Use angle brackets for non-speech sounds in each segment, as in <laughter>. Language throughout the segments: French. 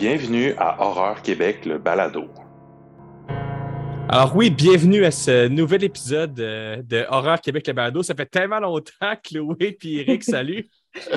Bienvenue à Horreur Québec, le balado. Alors oui, bienvenue à ce nouvel épisode euh, de Horreur Québec, le balado. Ça fait tellement longtemps, <laughs> Chloé et Eric, salut.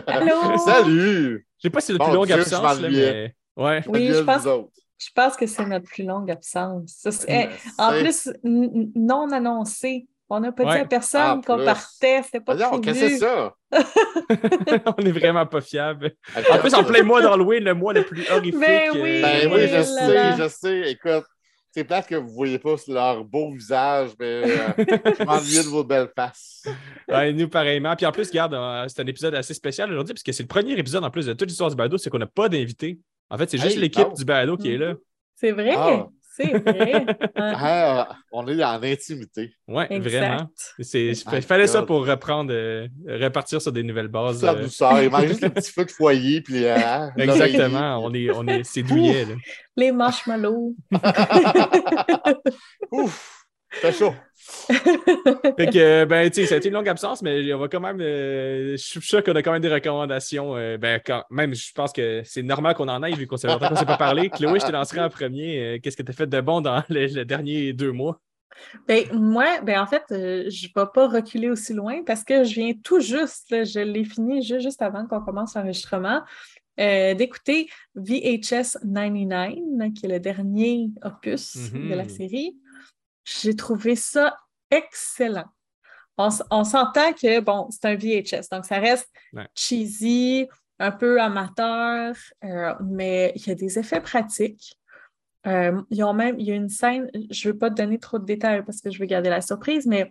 Allô? <laughs> Salut! Je sais pas si c'est notre Bon plus longue Dieu, absence, là, mais... Ouais. Oui, je pense, je que c'est notre plus longue absence. Ça, eh, en plus, non annoncé. On n'a pas Ouais. dit à personne Ah, qu'on partait. C'était pas prévu. qu'est-ce que c'est ça? <laughs> on est vraiment pas fiable. En plus, en plein mois d'Halloween, le mois le plus horrifique. Ben oui. Ben Oui, oui, je là, sais, là. je sais. Écoute, c'est plate que vous ne voyez pas leur beau visage, mais euh, <laughs> je m'ennuie de vos belles faces. Ouais, nous, pareillement. Puis en plus, regarde, euh, c'est un épisode assez spécial aujourd'hui, parce que c'est le premier épisode en plus de toute l'histoire du balado, c'est qu'on n'a pas d'invité. En fait, c'est juste Hey, l'équipe du balado qui est là. C'est vrai? Ah. C'est vrai. Hein, <laughs> Ah, on est en intimité. Ouais, exact. vraiment. C'est, il fallait ça pour reprendre, euh, repartir sur des nouvelles bases. C'est la euh, douceur. Il manque juste le petit feu de foyer. Puis, euh, <laughs> exactement. On est, on est, c'est douillet. là. Les marshmallows. <laughs> Ouf! C'est chaud. <laughs> Fait que, ben, tu sais, ça a été une longue absence, mais on va quand même. euh, je suis sûr qu'on a quand même des recommandations. euh, ben, quand même, je pense que c'est normal qu'on en aille vu qu'on s'est longtemps qu'on s'est pas parlé. <laughs> Chloé, je te lancerai en premier. Euh, Qu'est-ce que tu as fait de bon dans <laughs> les, les derniers deux mois? Ben, moi, ben, en fait, je ne vais pas reculer aussi loin parce que je viens tout juste, là, je l'ai fini ju- juste avant qu'on commence l'enregistrement, euh, d'écouter VHS 99, qui est le dernier opus Mhm. de la série. J'ai trouvé ça excellent. On, s'entend que, bon, c'est un VHS, donc ça reste Ouais. cheesy, un peu amateur, euh, mais il y a des effets pratiques. Euh, ils ont même, il y a une scène, je ne veux pas te donner trop de détails parce que je veux garder la surprise, mais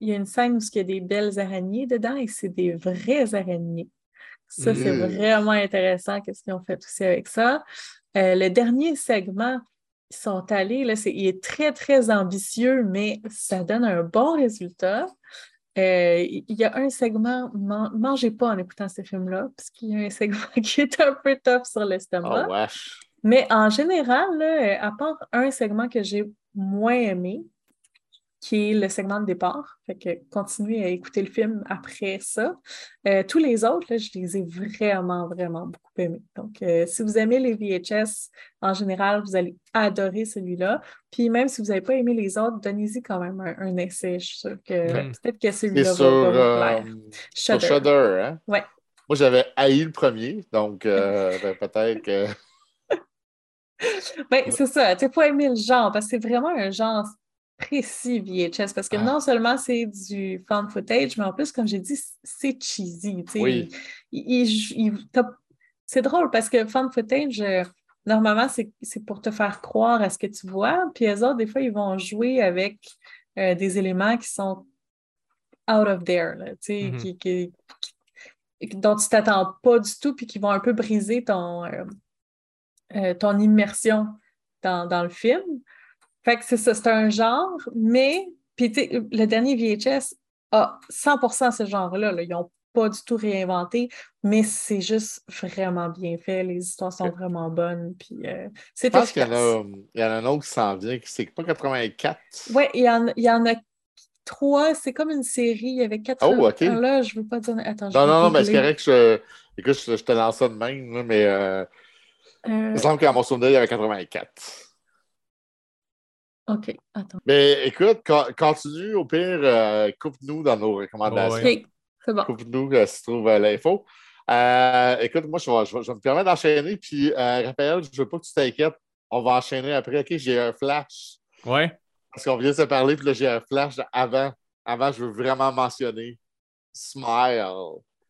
il y a une scène où il y a des belles araignées dedans et c'est des vraies araignées. Ça, c'est Mm. vraiment intéressant qu'est-ce qu'ils ont fait aussi avec ça. Euh, le dernier segment, sont allés, là, il est très, très ambitieux, mais ça donne un bon résultat. Euh, il y a un segment, man- mangez pas en écoutant ce film-là, parce qu'il y a un segment <laughs> qui est un peu tough sur l'estomac. Oh, wesh. Mais en général, là, à part un segment que j'ai moins aimé, qui est le segment de départ, fait que continuez à écouter le film après ça. Euh, tous les autres, là, je les ai vraiment, vraiment beaucoup aimés. Donc, euh, si vous aimez les VHS, en général, vous allez adorer celui-là. Puis même si vous n'avez pas aimé les autres, donnez-y quand même un, un essai. Je suis sûre que peut-être que C'est celui-là va, vous euh, plaire. sur Shudder. Shudder, hein? Ouais. Moi, j'avais haï le premier, donc euh, <laughs> ben, peut-être que. Ben, c'est ça, tu n'as pas aimé le genre, parce que c'est vraiment un genre précis VHS, parce que Ah. non seulement c'est du fan footage, mais en plus, comme j'ai dit, c'est cheesy. Oui. Il- il- c'est drôle parce que fan footage, euh, normalement, c'est pour te faire croire à ce que tu vois, puis les autres, des fois, ils vont jouer avec euh, des éléments qui sont out of there, là, Mhm. qui- qui- qui- dont tu t'attends pas du tout, puis qui vont un peu briser ton, euh, euh, ton immersion dans, dans le film. Fait que c'est ça, c'est un genre, mais puis le dernier VHS a 100% ce genre-là. là. Ils n'ont pas du tout réinventé, mais c'est juste vraiment bien fait. Les histoires sont vraiment bonnes. Puis euh, c'est Je pense qu'il y y en a un autre qui s'en vient, qui c'est pas 84. Ouais, il y en, il y en a trois. C'est comme une série. Il y avait quatre. Oh, OK. Là, je veux pas dire. Attends, je Non, non, non, mais c'est correct que je. Écoute, je, je te lance ça de même, mais euh, il Euh, me semble qu'à mon souvenir, il y avait 84. OK, attends. Mais écoute, co- continue, au pire, euh, coupe-nous dans nos recommandations. Ouais. OK, c'est bon. Coupe-nous euh, si tu trouves euh, l'info. Euh, écoute, moi, je vais, je vais- je vais me permettre d'enchaîner. Puis, euh, Raphaël, je ne veux pas que tu t'inquiètes. On va enchaîner après. OK, j'ai un flash. Ouais. Parce qu'on vient de se parler, puis là, j'ai un flash avant. Avant, je veux vraiment mentionner Smile,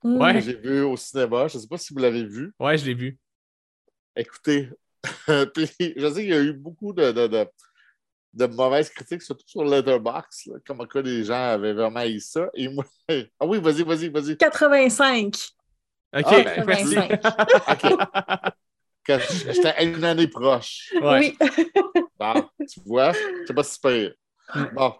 Mm. Ouais. que j'ai vu au cinéma. Je ne sais pas si vous l'avez vu. Ouais, je l'ai vu. Écoutez, <laughs> puis je sais qu'il y a eu beaucoup de, de, de, de mauvaises critiques, surtout sur Letterboxd, comme quoi les gens avaient vraiment eu ça. Et moi, <laughs> ah oui, vas-y, vas-y, vas-y. 85. OK, Ah, ben. 85. <laughs> OK. J'étais une année proche. Ouais. Oui. <laughs> Bon, tu vois, c'est pas super. Mm. Bon.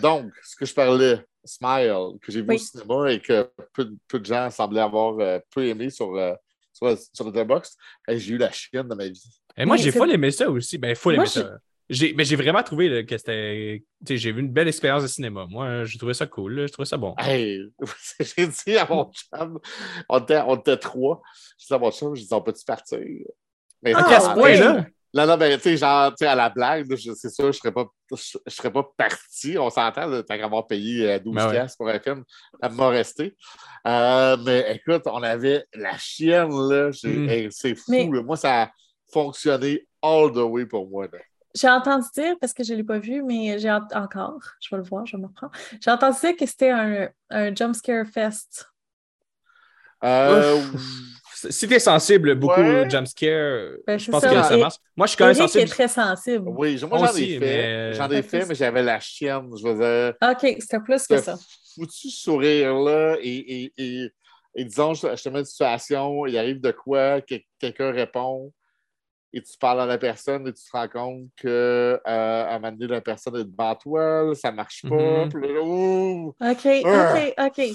Donc, ce que je parlais, Smile, que j'ai vu Oui. au cinéma et que peu, peu de gens semblaient avoir euh, peu aimé sur, euh, sur, sur Letterboxd, j'ai eu la chienne de ma vie. Et moi, j'ai full aimé ça aussi. Ben, full Moi, aimé ça. J'ai, mais j'ai vraiment trouvé là, que c'était. tu sais, J'ai vu une belle expérience de cinéma. Moi, j'ai trouvé ça cool. là. Je trouvais ça bon. Hey, <laughs> j'ai dit à mon <laughs> chum, on était, on était trois. J'ai dit à mon chum, j'ai dit, on peut-tu partir? Mais Ah, à ce point-là. Non, non, ben, tu sais, genre, tu sais, à la blague, je- c'est sûr, je serais pas, je, je serais pas parti. On s'entend, tant qu'à avoir payé euh, 12 Ben ouais. pour un film, à m'a resté. Euh, mais écoute, on avait la chienne, là. j'ai- Mm. hey, c'est fou, Mais- là. Moi, ça a fonctionné all the way pour moi, là. J'ai entendu dire, parce que je ne l'ai pas vu, mais j'ai encore, je vais le voir, je vais me reprendre. J'ai entendu dire que c'était un, un jumpscare fest. Euh, Si t'es sensible beaucoup Ouais. au jumpscare, Ben, je pense ça. que ça Et- marche. Moi, je suis quand même Eric est sensible. très sensible. oui, moi, j'en ai fait. mais- J'en ai fait, mais j'avais la chienne. Je. OK, c'était plus que ça. foutu sourire-là et, et, et, et disons, je, je te mets une situation, il arrive de quoi, que- quelqu'un répond et tu parles à la personne et tu te rends compte que euh, à un moment donné, la personne est devant toi, là, ça marche pas. Mhm. là! OK, Ah. OK, OK.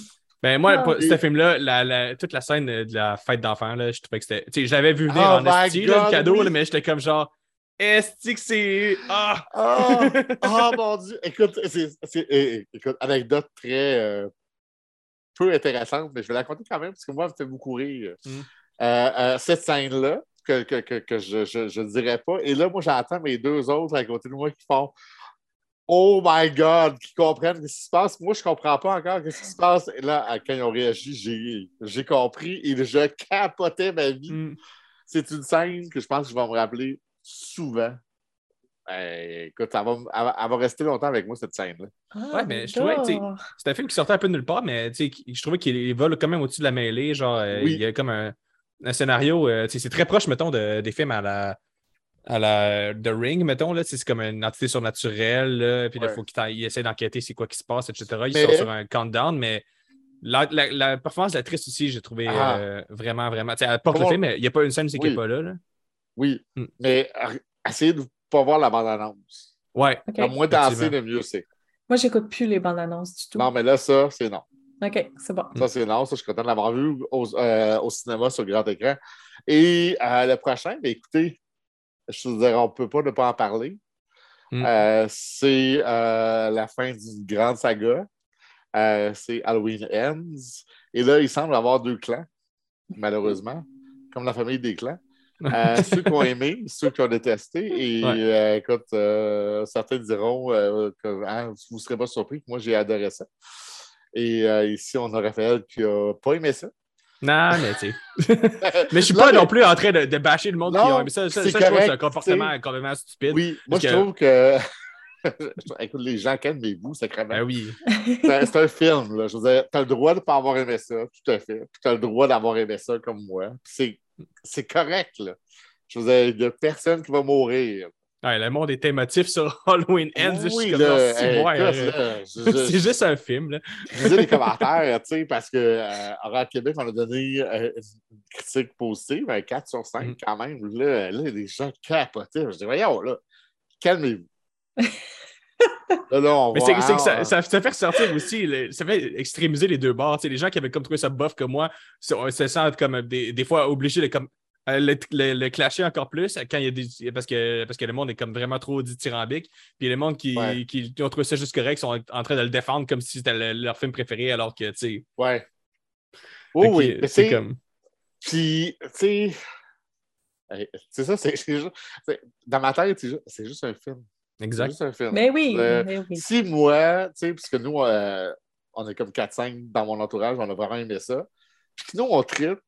Ben, moi, Ah. ce film-là, la, la- toute la scène de la fête d'enfants, là, je trouvais que c'était. Tu sais, je l'avais vu venir Oh en esti, là, le cadeau, oui. là, mais j'étais comme genre. Est-ce que c'est. Ah! Ah! <laughs> Ah, mon Dieu! Écoute, c'est, é- écoute, anecdote très euh, peu intéressante, mais je vais la raconter quand même parce que moi, elle me fait beaucoup rire. Mm. Euh, euh, cette scène-là, que, que, que, que je ne dirais pas, et là, moi, j'entends mes deux autres à côté de moi qui font Oh my God, qui comprennent ce qui se passe. Moi, je ne comprends pas encore ce qui se passe. Et là, à- quand ils ont réagi, j'ai, j'ai compris et je capotais ma vie. Hmm. C'est une scène que je pense que je vais me rappeler souvent. Euh, écoute, elle va, elle va- elle va rester longtemps avec moi, cette scène-là. Ah, Ouais, mais je trouvais, tu sais, j'adore. C'est un film qui sortait un peu de nulle part, mais tu sais, qui- je trouvais qu'il vole quand même au-dessus de la mêlée. Genre, euh, Oui. il y a comme un, un scénario. euh, c'est très proche, mettons, de- des films à la. À la The Ring, mettons, là, c'est comme une entité surnaturelle, là, puis il Ouais. faut qu'il essaie d'enquêter c'est quoi qui se passe, etc. Il Mais- sort sur un countdown, mais la, la- la performance de l'actrice aussi, j'ai trouvé Ah. euh, vraiment, vraiment. Elle porte Comment- le film, mais il n'y a pas une scène Oui. n'est pas là. là. Oui, Mm. mais essayez de ne pas voir la bande-annonce. Ouais. OK. Le moins effectivement. le mieux c'est. Moi, j'écoute plus les bandes annonces du tout. Non, mais là, ça, c'est non. OK, c'est bon. Ça, c'est non. Ça, je suis content de l'avoir vu au, euh, au cinéma sur grand écran. Et euh, le prochain, ben, écoutez, je veux dire, on ne peut pas ne pas en parler. Mm. Euh, c'est euh, la fin d'une grande saga. Euh, c'est Halloween Ends. Et là, il semble avoir deux clans, malheureusement, comme la famille des clans. Euh, <laughs> ceux qui ont aimé, ceux qui ont détesté. Et Ouais. euh, écoute, euh, certains diront euh, que hein, vous ne serez pas surpris que moi, j'ai adoré ça. Et euh, ici, on a Raphaël qui n'a pas aimé ça. Non, mais tu sais. <laughs> Mais je suis Non, pas mais- non plus en train de, de bâcher le monde Non, qui a aimé ça. Ça, c'est ça, je trouve que c'est un correct, comportement complètement stupide. Oui, moi, je que- trouve que. <laughs> Écoute, les gens, calmez-vous, sacrément. Ben oui. C'est un- c'est un film, là. Je veux dire, t'as le droit de ne pas avoir aimé ça, tout à fait. Puis t'as le droit d'avoir aimé ça comme moi. C'est correct, là. Je veux dire, il n'y a personne qui va mourir. Ouais, le monde est émotif sur <laughs> Halloween Ends. je suis Oui, c'est juste un film. Là. Je lisais les commentaires, tu sais, parce que euh, Québec, on a donné euh, une critique positive, un 4 sur 5 Mhm. quand même. Là, là, les gens capotaient. Je dis, voyons, là, calmez-vous. là, là, on Mais c'est que ça, ça, ça fait ressortir aussi, le- ça fait extrémiser les deux bords. Les gens qui avaient comme trouvé ça bof que moi se, se sentent comme des, des fois obligés de comme, euh, le, le- le clasher encore plus quand il y a des. Parce que, parce que le monde est comme vraiment trop dithyrambique. Puis les mondes qui, Ouais. qui, qui ont trouvé ça juste correct sont en train de le défendre comme si c'était le- leur film préféré, alors que, tu sais. Ouais. Oui, c'est c'est comme. Puis, tu sais, c'est ça, c'est c'est juste. c'est- Dans ma tête, c'est juste, c'est juste un film. C'est Exact. juste un film. Mais oui, Euh, mais oui. Si moi, tu sais, puisque nous, euh, on est comme 4-5 dans mon entourage, on a vraiment aimé ça. Puis que nous, on tripe,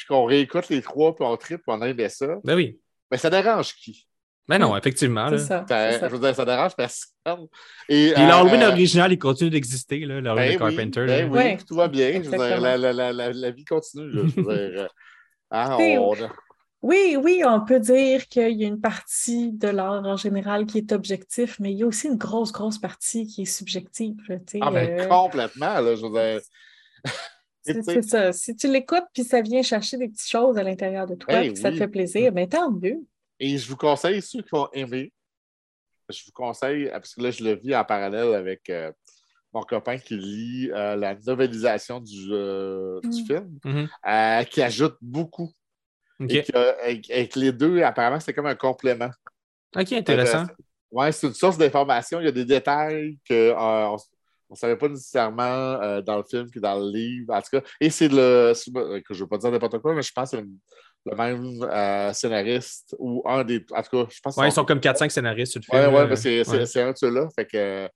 puis qu'on réécoute les trois, puis on tripe, puis on a aimé ça. Ben oui. Mais ça dérange qui? Mais non, effectivement. C'est Là. ça. Ça, je veux dire, ça dérange personne. Et, euh, l'Halloween euh, original, il continue d'exister, là, l'Halloween ben de oui, Carpenter. ben là. oui, tout va bien. Je veux dire, la, la, la, la, la vie continue. là. Je veux dire, euh, hein, on Oui, oui, on peut dire qu'il y a une partie de l'art en général qui est objectif, mais il y a aussi une grosse, grosse partie qui est subjective. tu sais, Ah, ben euh, complètement, là, je veux dire. C'est ça. Si tu l'écoutes puis ça vient chercher des petites choses à l'intérieur de toi Ben puis que ça te fait plaisir, ben tant mieux. Et je vous conseille, ceux qui ont aimé, je vous conseille, parce que là, je le vis en parallèle avec euh, mon copain qui lit euh, la novelisation du, euh, du Mm. film, Mhm. euh, qui ajoute beaucoup. OK, Et que, les deux, apparemment, c'est comme un complément. Ok, intéressant. Oui, c'est une source d'information. Il y a des détails qu'on ne savait pas nécessairement euh, dans le film que dans le livre. En tout cas, et c'est le. que je ne veux pas dire n'importe quoi, mais je pense que c'est le même euh, scénariste ou un des. En tout cas, je pense Ouais, ils sont comme 4-5 scénaristes sur le Ouais, film. ouais, c'est Ouais. c'est un de ceux-là. Fait que.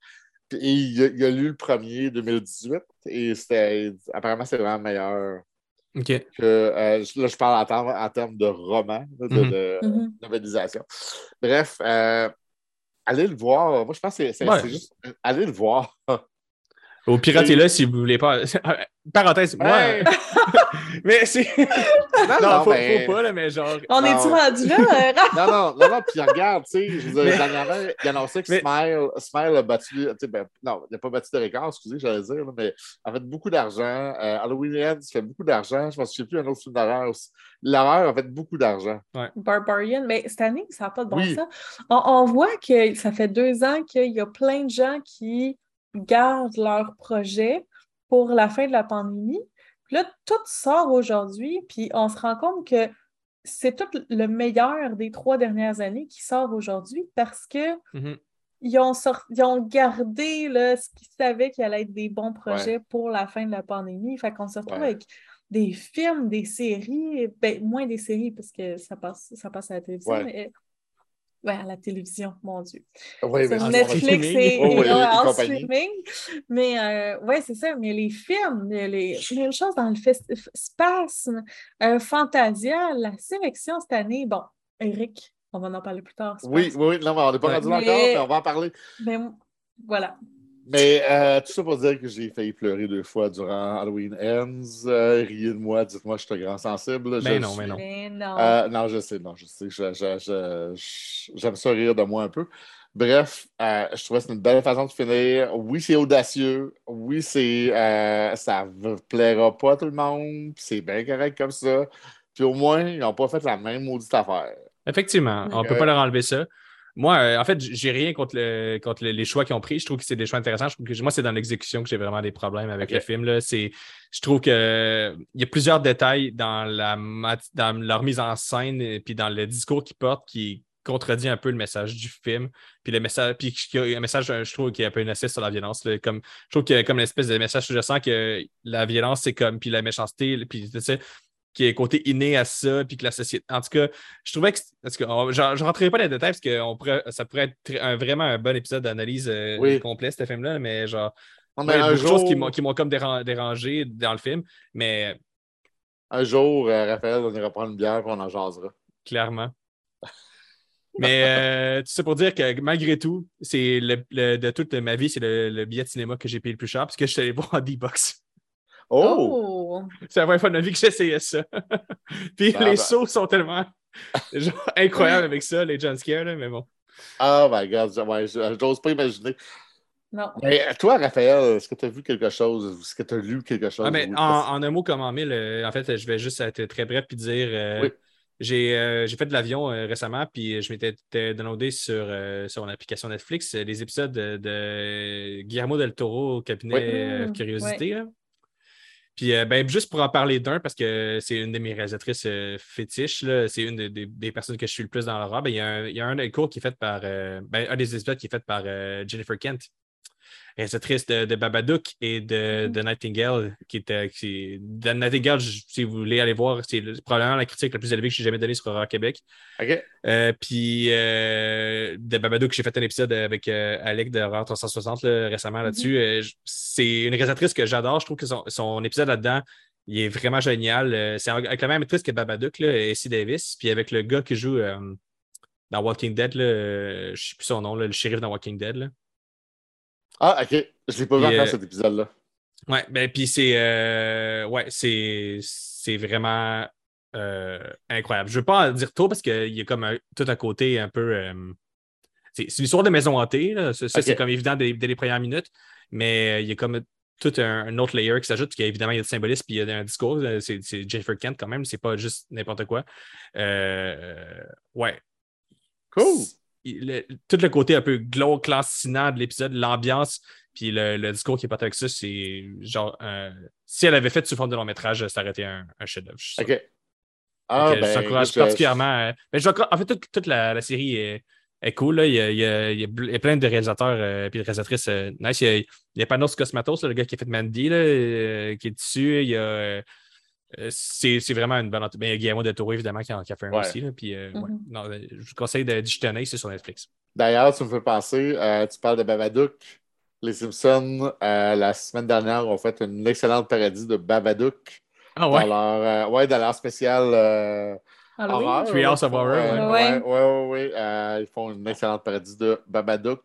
puis il, a, il a lu le premier 2018 et c'était. Apparemment, c'est vraiment meilleur OK. que. euh, là, je parle en termes, en termes de roman, de, de Mhm. novélisation. Bref, euh, allez le voir. Moi, je pense que c'est c'est- Ouais. c'est juste. Allez le voir. Au piratez-le si vous voulez pas. <laughs> Parenthèse, moi. Hey! <laughs> mais c'est. Non, non, non, faut, mais- faut pas, là, mais genre. On Non. est-tu rendu là? euh? <laughs> Non, non, non, non, puis regarde, tu sais, je dire, Mais- dernièrement, il annonçait que Mais- Smile, Smile a battu, tu sais, ben, non, il n'a pas battu de record, excusez, j'allais dire, là, mais a fait beaucoup d'argent. Euh, Halloween Ends fait beaucoup d'argent. Je ne me souviens plus un autre film d'horreur aussi. L'horreur a fait beaucoup d'argent. Barbarian, mais cette année, ça n'a pas de bon Oui. sens. On, on voit que ça fait deux ans qu'il y a plein de gens qui gardent leur projet pour la fin de la pandémie. Puis là, tout sort aujourd'hui, puis on se rend compte que c'est tout le meilleur des trois dernières années qui sort aujourd'hui parce que Mhm. ils ont, sort- ils ont gardé là, ce qu'ils savaient qu'il allait être des bons projets pour la fin de la pandémie. Fait qu'on se retrouve Ouais. avec des films, des séries, ben, moins des séries parce que ça passe, ça passe à la télévision, Ouais. mais ouais, à la télévision, mon Dieu. Oui, Sur Netflix et, Oh, oui, et, en streaming. Mais euh, ouais, c'est ça. Mais les films, les, les- même chose dans le Spasme, euh, Fantasia, la sélection cette année, bon, Eric, on va en parler plus tard. Oui, oui, oui, non, on n'est pas rendu encore, mais on va en parler. Mais voilà. Mais euh, tout ça pour dire que j'ai failli pleurer deux fois durant Halloween Ends. Euh, riez de moi, dites-moi que je suis un grand sensible. Mais Je non, suis- mais non. Mais non. Euh, non, je sais, non, je sais. je- je- je- je- J'aime ça rire de moi un peu. Bref, euh, je trouvais que c'est une belle façon de finir. Oui, c'est audacieux. Oui, c'est euh, ça ne plaira pas à tout le monde. C'est bien correct comme ça. Puis au moins, ils n'ont pas fait la même maudite affaire. Effectivement, on ne peut pas leur enlever ça. Moi, euh, en fait, j'ai rien contre, le- contre le- les choix qu'ils ont pris. Je trouve que c'est des choix intéressants. Je trouve que moi, c'est dans l'exécution que j'ai vraiment des problèmes avec le film. Là. C'est, je trouve que il y a plusieurs détails dans, la, mat- dans leur mise en scène et puis dans le discours qu'ils portent qui contredit un peu le message du film. Puis le message, puis qu'il y a un message, je trouve, qui est un peu une sur la violence. là. Comme, je trouve qu'il y a comme une espèce de message, je sens que la violence, c'est comme, puis la méchanceté, puis tu sais, qui est côté inné à ça, puis que la société. En tout cas, je trouvais que. Parce que on- je ne rentrerai pas dans les détails parce que on pourrait, ça pourrait être très- un- vraiment un bon épisode d'analyse euh, Oui. complet, ce film-là, mais genre. Non, il y a un beaucoup de choses qui m'ont, qui m'ont comme déran- dérangé dans le film, mais un jour euh, Raphaël, on ira prendre une bière et on en jasera. clairement. <laughs> Mais euh, tout ça pour dire que malgré tout, c'est le, le- de toute ma vie, c'est le, le billet de cinéma que j'ai payé le plus cher parce que je suis allé <laughs> voir en D-Box. Oh! <laughs> C'est la première fois de ma vie que j'essayais ça. <laughs> Puis Ah, les ben. sauts sont tellement <laughs> genre, incroyables avec ça, les jumpscares, là, mais bon. Oh my God, ouais, j'ose pas imaginer. Non. Mais toi, Raphaël, est-ce que tu as vu quelque chose? Est-ce que tu as lu quelque chose? Ah, mais Oui, en, en un mot comme en mille, euh, en fait, je vais juste être très bref puis dire euh, Oui. j'ai euh, j'ai fait de l'avion euh, récemment, puis je m'étais downloadé sur, euh, sur mon application Netflix euh, les épisodes de, de Guillermo del Toro au cabinet Oui. euh, Mm, Curiosité. Puis euh, ben, juste pour en parler d'un, parce que c'est une de mes réalisatrices euh, fétiches, c'est une des, personnes que je suis le plus dans l'horreur. Ben, il, y a un, il y a un des cours qui est fait par euh, ben, un des épisodes qui est fait par Jennifer Kent réalisatrice de, de Babadook et de, Mhm. de Nightingale, qui était. Qui, de Nightingale, si vous voulez aller voir, c'est le- probablement la critique la plus élevée que j'ai jamais donnée sur Horror Québec. OK. Euh, puis euh, de Babadook, j'ai fait un épisode avec euh, Alec de Horror 360 là, récemment là-dessus. Euh, j- c'est une réalisatrice que j'adore. Je trouve que son, son épisode là-dedans, il est vraiment génial. C'est avec la même actrice que Babadook, là, Essie Davis, puis avec le gars qui joue dans Walking Dead, là, je ne sais plus son nom, le shérif dans Walking Dead. Ah, OK. Je l'ai pas vu encore euh, cet épisode-là. Ouais, ben puis c'est euh, ouais, c'est c'est vraiment euh, incroyable. Je veux pas en dire trop parce qu'il y a comme un- tout à côté un peu. euh, c'est c'est une histoire de maison hantée, là. Ça, c'est comme évident dès, dès les premières minutes, mais il y a comme tout un, un autre layer qui s'ajoute, puis évidemment, il y a du symbolisme, puis il y a un discours. C'est c'est Jennifer Kent quand même, c'est pas juste n'importe quoi. Ouais, Cool. Le- tout le côté un peu glow classinant de l'épisode, l'ambiance, puis le, le discours qui est parti avec ça, c'est genre. euh, si elle avait fait sous forme de long métrage, ça aurait été un, un chef-d'œuvre. je. OK. Ah, Donc, euh, ben, je t'encourage je- particulièrement. euh, mais je en fait, toute, toute la, la série est, est cool. Là. Il, y a, il y a- il y plein de réalisateurs et de réalisatrices euh, nice. Il y a, il y a Panos Cosmatos, là, le gars qui a fait Mandy, là, euh, qui est dessus. Il y a euh, euh, c'est c'est vraiment une bonne entreprise. Mais il y a Guillermo de Toro, évidemment, qui en qui a fait un Ouais. aussi. Là, puis, euh, ouais. Mhm. Non, euh, je vous conseille de d'y jeter c'est sur Netflix. D'ailleurs, tu me fais penser, euh, tu parles de Babadook. Les Simpsons, euh, la semaine dernière, ont fait une excellente parodie de Babadook Ah dans leur, euh, ouais, dans leur spécial euh, Halloween? horreur. Treehouse of Horror, Euh, ouais. ouais, ouais, ouais, ouais. Euh, ils font une excellente parodie de Babadook.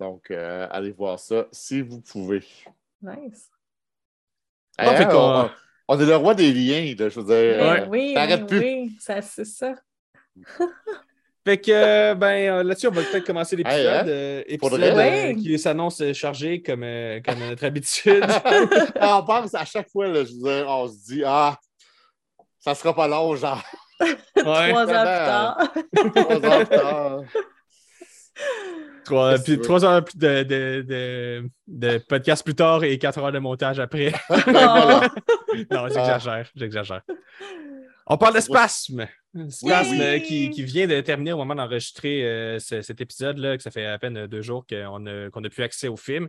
Donc, euh, allez voir ça si vous pouvez. Nice. Bon, fait qu'on- on, on est le roi des liens, là, je veux dire. Ben euh, oui, oui, plus. oui, ça, c'est ça. <laughs> Fait que, euh, ben, euh, là-dessus, on va peut-être commencer l'épisode. Hey, hein? euh, Pour épisode euh, qui s'annonce chargé comme, euh, comme notre habitude. <laughs> Ah, on pense à chaque fois, là, je veux dire, on se dit, ah, ça sera pas long, genre, Ouais. <laughs> Trois ans Vraiment. plus tard. trois heures plus tard. Trois, puis trois heures de, de, de, de podcast plus tard et quatre heures de montage après. <laughs> Oh. <laughs> non, j'exagère, j'exagère. On parle de spasme. Spasme Oui. qui, qui vient de terminer au moment d'enregistrer euh, ce- cet épisode-là, que ça fait à peine deux jours qu'on a, qu'on a plus accès au film.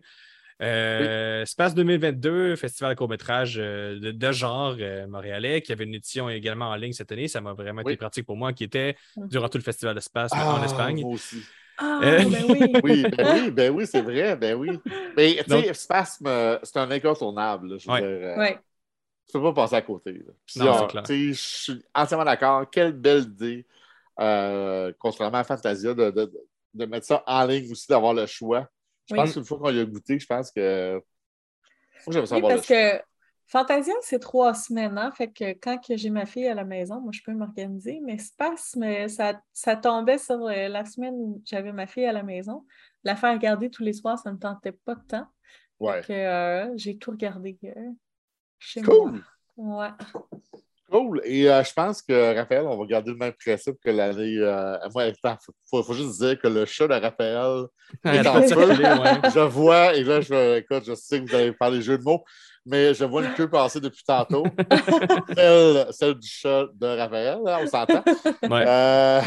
Euh, Space 2022, festival de court-métrage euh, de, de genre euh, montréalais, qui avait une édition également en ligne cette année. Ça m'a vraiment Oui. été pratique pour moi, qui était durant tout le festival de Space en Ah, Espagne. Moi aussi. Ah, Euh, ben oui. <laughs> Oui, ben oui, ben oui, c'est vrai, ben oui. Mais tu sais, Spasme, euh, c'est un incontournable. là, je veux Ouais. dire, euh, Ouais. Tu peux pas passer à côté. Je suis entièrement d'accord. Quelle belle idée, euh, contrairement à Fantasia, de, de- de mettre ça en ligne aussi, d'avoir le choix. Je Oui. pense qu'une fois qu'on y a goûté, je pense que. Faut que j'aime ça Oui, avoir parce le choix. que Fantasia, c'est trois semaines, hein? Fait que quand que j'ai ma fille à la maison, moi, je peux m'organiser, mais Spasme, ça, ça tombait sur euh, la semaine où j'avais ma fille à la maison. La faire regarder tous les soirs, ça ne me tentait pas de temps. Ouais. Euh, j'ai tout regardé euh, chez Cool. moi. Ouais. Cool. Et euh, je pense que Raphaël, on va garder le même principe que l'année. Euh, moi, il faut, faut juste dire que le chat de Raphaël <laughs> est en feu. ouais. <laughs> Je vois, et là, je, écoute, je sais que vous allez des jeux de mots, mais je vois une queue passer depuis tantôt. <laughs> celle, celle du chat de Raphaël, hein, on s'entend. Ouais. Euh,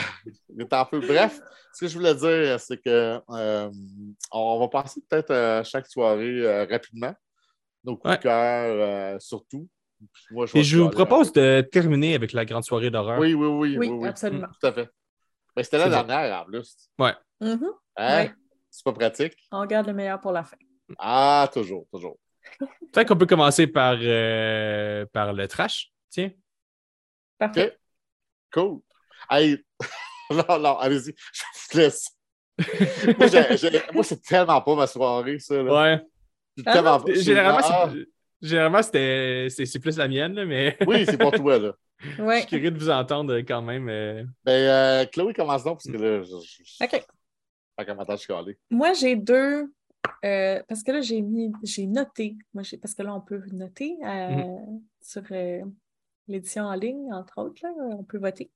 il est en feu. Bref, ce que je voulais dire, c'est que euh, on va passer peut-être chaque soirée rapidement. Nos coups Ouais. de cœur, surtout. Moi, vais Et je vous propose de terminer avec la grande soirée d'horreur. Oui, oui, oui. Oui, oui, oui. absolument. Tout à fait. Mais c'était la dernière en plus. Mhm. Hein? Ouais. C'est pas pratique? On garde le meilleur pour la fin. Ah, toujours, toujours. <laughs> Peut-être qu'on peut commencer par, euh, par le trash. Tiens. Parfait. OK. Cool. Hey, <laughs> non, non, allez-y, <laughs> je vous laisse. moi, moi, c'est tellement pas ma soirée, ça. Là. Ouais. Ah tellement non, pas- Généralement, Ah, c'est- généralement c'était c'est c'est plus la mienne, là, mais Oui, c'est pour toi, là. je Oui. suis curieux de vous entendre quand même. euh. Ben, euh, Chloé, commence donc, parce que là, je, je, OK. pas commentaire chialer. Moi, j'ai deux. euh, parce que là, j'ai mis, j'ai noté. Moi, j'ai- parce que là, on peut noter euh, sur euh, l'édition en ligne, entre autres. Là, on peut voter.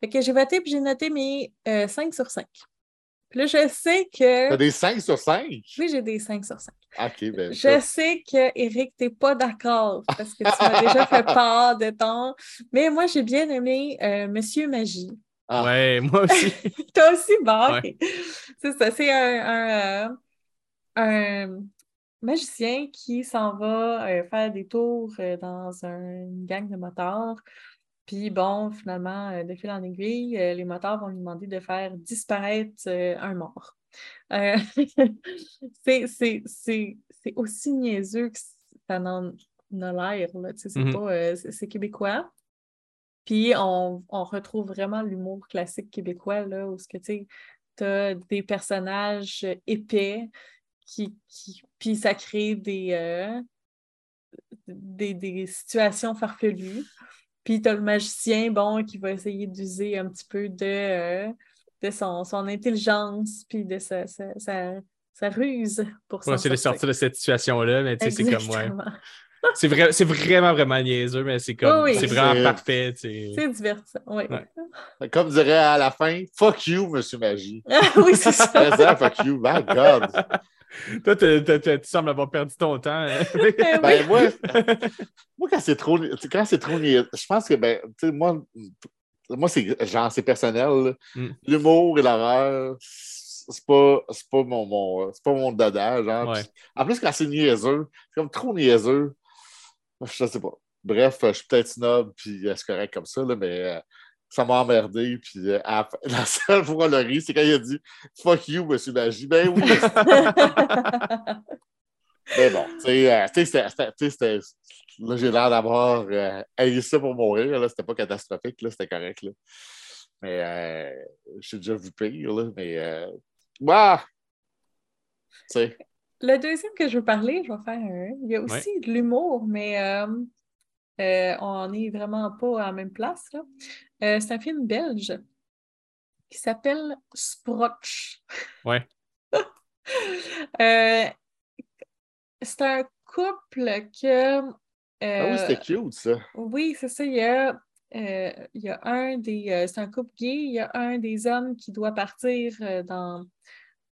Fait que j'ai voté puis j'ai noté mes euh, 5 sur 5. Puis là, je sais que. T'as des 5 sur 5? Oui, j'ai des 5 sur 5. OK, ben. Je sais que, Eric, tu n'es pas d'accord <laughs> parce que tu m'as déjà fait part de ton. Mais moi, j'ai bien aimé euh, Monsieur Magie. Ah. Ouais, moi aussi. <laughs> Toi aussi, bon, Ouais. C'est ça, c'est un, un, euh, un magicien qui s'en va euh, faire des tours euh, dans un- une gang de motards. Puis bon, finalement, euh, de fil en aiguille, euh, les motards vont lui demander de faire disparaître euh, un mort. Euh, <laughs> c'est- aussi niaiseux que ça en a l'air. là, tu sais, C'est pas, c'est- c'est québécois. Puis on, on retrouve vraiment l'humour classique québécois, là, où tu as des personnages épais qui, qui puis ça crée des, euh, des, des situations farfelues. Puis tu as le magicien, bon, qui va essayer d'user un petit peu de, euh, de son, son intelligence, puis de sa, sa, sa, sa ruse pour Pour essayer de sortir de cette situation-là, mais tu sais, c'est comme, ouais. C'est vrai, c'est vraiment, vraiment niaiseux, mais c'est comme, Oui, oui. c'est vraiment C'est- parfait. tu sais. C'est divertissant, oui. Ouais. Comme dirait à la fin, fuck you, Monsieur Magie. <laughs> oui, c'est ça. <laughs> Fuck you, my God. <laughs> Toi, tu sembles avoir perdu ton temps. hein. <laughs> Ben <laughs> moi, moi, quand c'est trop, quand c'est trop niais, je pense que, ben, tu sais, moi, moi c'est genre, c'est personnel. là. Mm. L'humour et l'horreur, c'est pas, c'est pas mon, mon- c'est pas mon dada, genre. Ouais. Puis, En plus, quand c'est niaiseux, c'est comme trop niaiseux. Je sais pas. bref, je suis peut-être snob, puis euh, c'est correct comme ça, là, mais euh, ça m'a emmerdé. Puis euh, à la- seule fois le rire, c'est quand il a dit Fuck you, monsieur Magie. Ben oui, <laughs> mais bon, tu sais, euh, tu sais, c'était- c'était- tu sais, c'était- là, j'ai l'air d'avoir euh, haï ça pour mourir. Là, c'était pas catastrophique, là, c'était correct. Là. Mais euh, j'ai déjà vu pire, là, mais. Euh, ouah! Tu sais, Le deuxième que je veux parler, je vais faire un. Il y a aussi de l'humour, mais on n'est vraiment pas à la même place. là. Euh, c'est un film belge qui s'appelle Sprotch. Ouais. <laughs> Euh, c'est un couple que. Ah oui, euh, c'était cute, ça. oui, c'est ça. Il y a, euh, il y a un des. euh, c'est un couple gay. Il y a un des hommes qui doit partir euh, dans,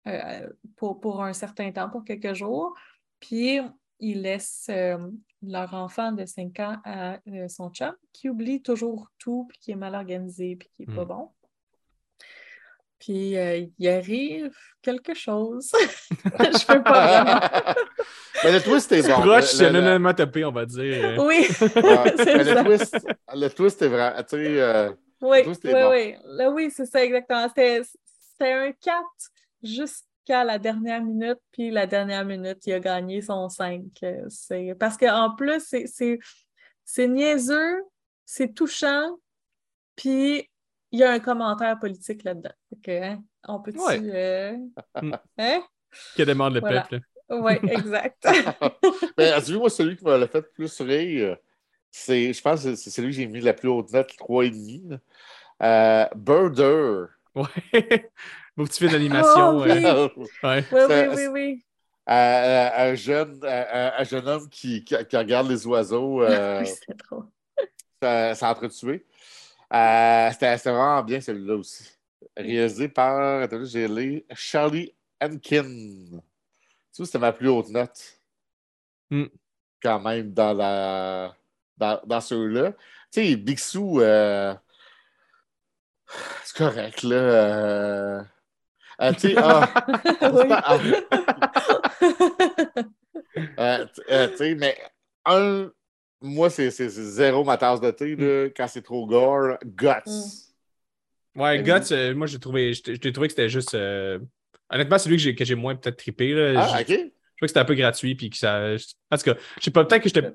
euh, pour, pour un certain temps, pour quelques jours. Puis, il laisse euh, leur enfant de 5 ans à euh, son chum, qui oublie toujours tout, puis qui est mal organisé, puis qui n'est pas Hmm. bon. Puis, euh, il arrive quelque chose. <laughs> Je peux pas vraiment. <laughs> mais le twist est bon. Proche, Le- c'est le- le- onomatopée, on va dire. <laughs> Oui, ouais, c'est mais le twist, le twist est vrai. Tu sais, euh, Oui, oui, bon. oui. Là, oui, c'est ça, exactement. C'était c'était un 4 jusqu'à la dernière minute, puis la dernière minute, il a gagné son 5. Euh, c'est- Parce qu'en plus, c'est- c'est c'est niaiseux, c'est touchant, puis il y a un commentaire politique là-dedans. Hein, on peut-tu... Ouais. euh. <laughs> Hein? Que demande le Voilà. peuple. Oui, <laughs> exact. mais <laughs> as-tu vu, moi, celui qui m'a le fait le plus rire, c'est, je pense que c'est celui que j'ai mis la plus haute note, 3,5. là. Euh, Birder. Ouais. Beau petit film d'animation. Oh, oui. euh, Euh, ouais. Oui, oui, Ça- oui, oui. un, jeune, un, un jeune homme qui, qui, qui regarde les oiseaux <laughs> euh, s- s'entretuer. Euh, c'était, c'était vraiment bien celui-là aussi. Réalisé par, attendez, j'ai lu, Charlie Hankin. Tu vois, c'était ma plus haute note. Hmm. Quand même, dans la dans, dans ceux-là. Tu sais, Bixou, euh, c'est correct, là. Euh, tu sais, ah, <laughs> ah, euh, euh, tu sais, mais un, moi, c'est zéro ma tasse de thé, là, quand c'est trop gore. Guts. Mm. Ouais. Guts, euh, moi, j'ai trouvé, j'ai j'ai trouvé que c'était juste. euh, Honnêtement, c'est lui que j'ai, que j'ai moins peut-être trippé. Là. Ah, je, je OK. trouvais que c'était un peu gratuit. Puis que ça. En tout cas, je sais pas, peut-être que j'étais.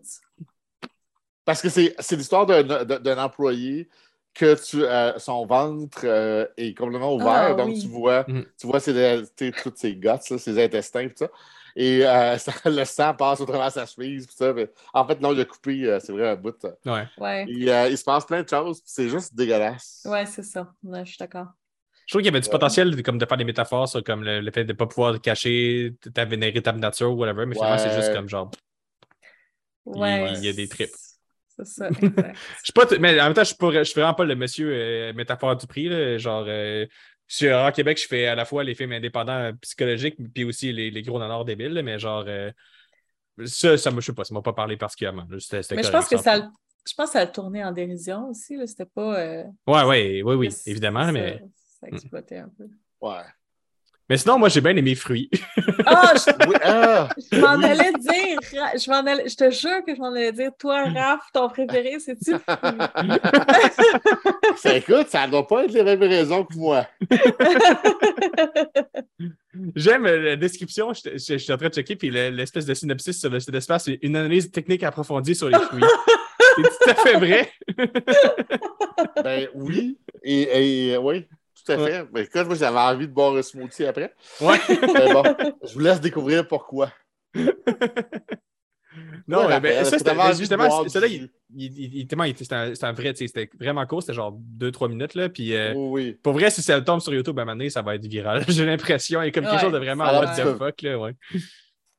Parce que c'est c'est l'histoire d'un employé que tu, euh, son ventre euh, est complètement ouvert, Ah, donc oui. tu vois, Mhm. tu vois ses, sais, toutes ses guts, là, ses intestins, et tout ça. Et euh, <laughs> ça- le sang passe au travers de sa chemise, puis ça. mais en fait, non, il a coupé, euh, c'est vrai, un bout. euh. Ouais. Ouais, Et, euh, il se passe plein de choses, puis c'est juste dégueulasse. ouais, c'est ça. Ouais, je suis d'accord. Je trouve qu'il y avait du Ouais. potentiel de, comme de faire des métaphores sur comme le, le fait de ne pas pouvoir cacher ta véritable nature ou whatever, mais finalement, c'est juste comme genre. Ouais. il y a des trips. C'est ça, exact. <laughs> Je suis pas. Mais en même temps, je je suis vraiment pas le monsieur euh, métaphore du prix. Là, genre, euh, sur Québec, je fais à la fois les films indépendants euh, psychologiques, puis aussi les, les gros nanars débiles, là, mais genre. euh, ça, ça me, je sais pas, ça m'a pas parlé particulièrement. là. C'était- c'était Mais je pense que ça, je pense que ça a tourné en dérision aussi. là. C'était pas. euh, Ouais, ouais, oui, oui, évidemment, ça- mais. Ça exploitait un peu. Ouais. Mais sinon, moi, j'ai bien aimé Fruits. Ah, <laughs> je, Oui, ah! je m'en Oui. allais dire. Je, m'en allais, je te jure que je m'en allais dire. Toi, Raph, ton préféré, c'est-tu? <laughs> Ça, écoute, ça ne doit pas être les mêmes raisons que moi. <laughs> J'aime euh, la description, je, je- je suis en train de checker, puis le- l'espèce de synopsis sur le site d'espace, c'est une analyse technique approfondie sur les fruits. c'est tout à fait vrai. Ben oui, et, et, oui, tout à Ouais. fait. Ben, écoute, moi, j'avais envie de boire un smoothie après. Ouais. <laughs> Mais bon, je vous laisse découvrir pourquoi. <laughs> Non, Ouais, ben, ça, c'était justement, là, il, il, c'était un, c'était un vrai, c'était vraiment court, c'était genre 2-3 minutes, là, puis euh, Oui, oui. pour vrai, si ça tombe sur YouTube à un moment donné, ça va être viral. <laughs> J'ai l'impression, il y a comme quelque Ouais. chose de vraiment what the fuck, là, ouais.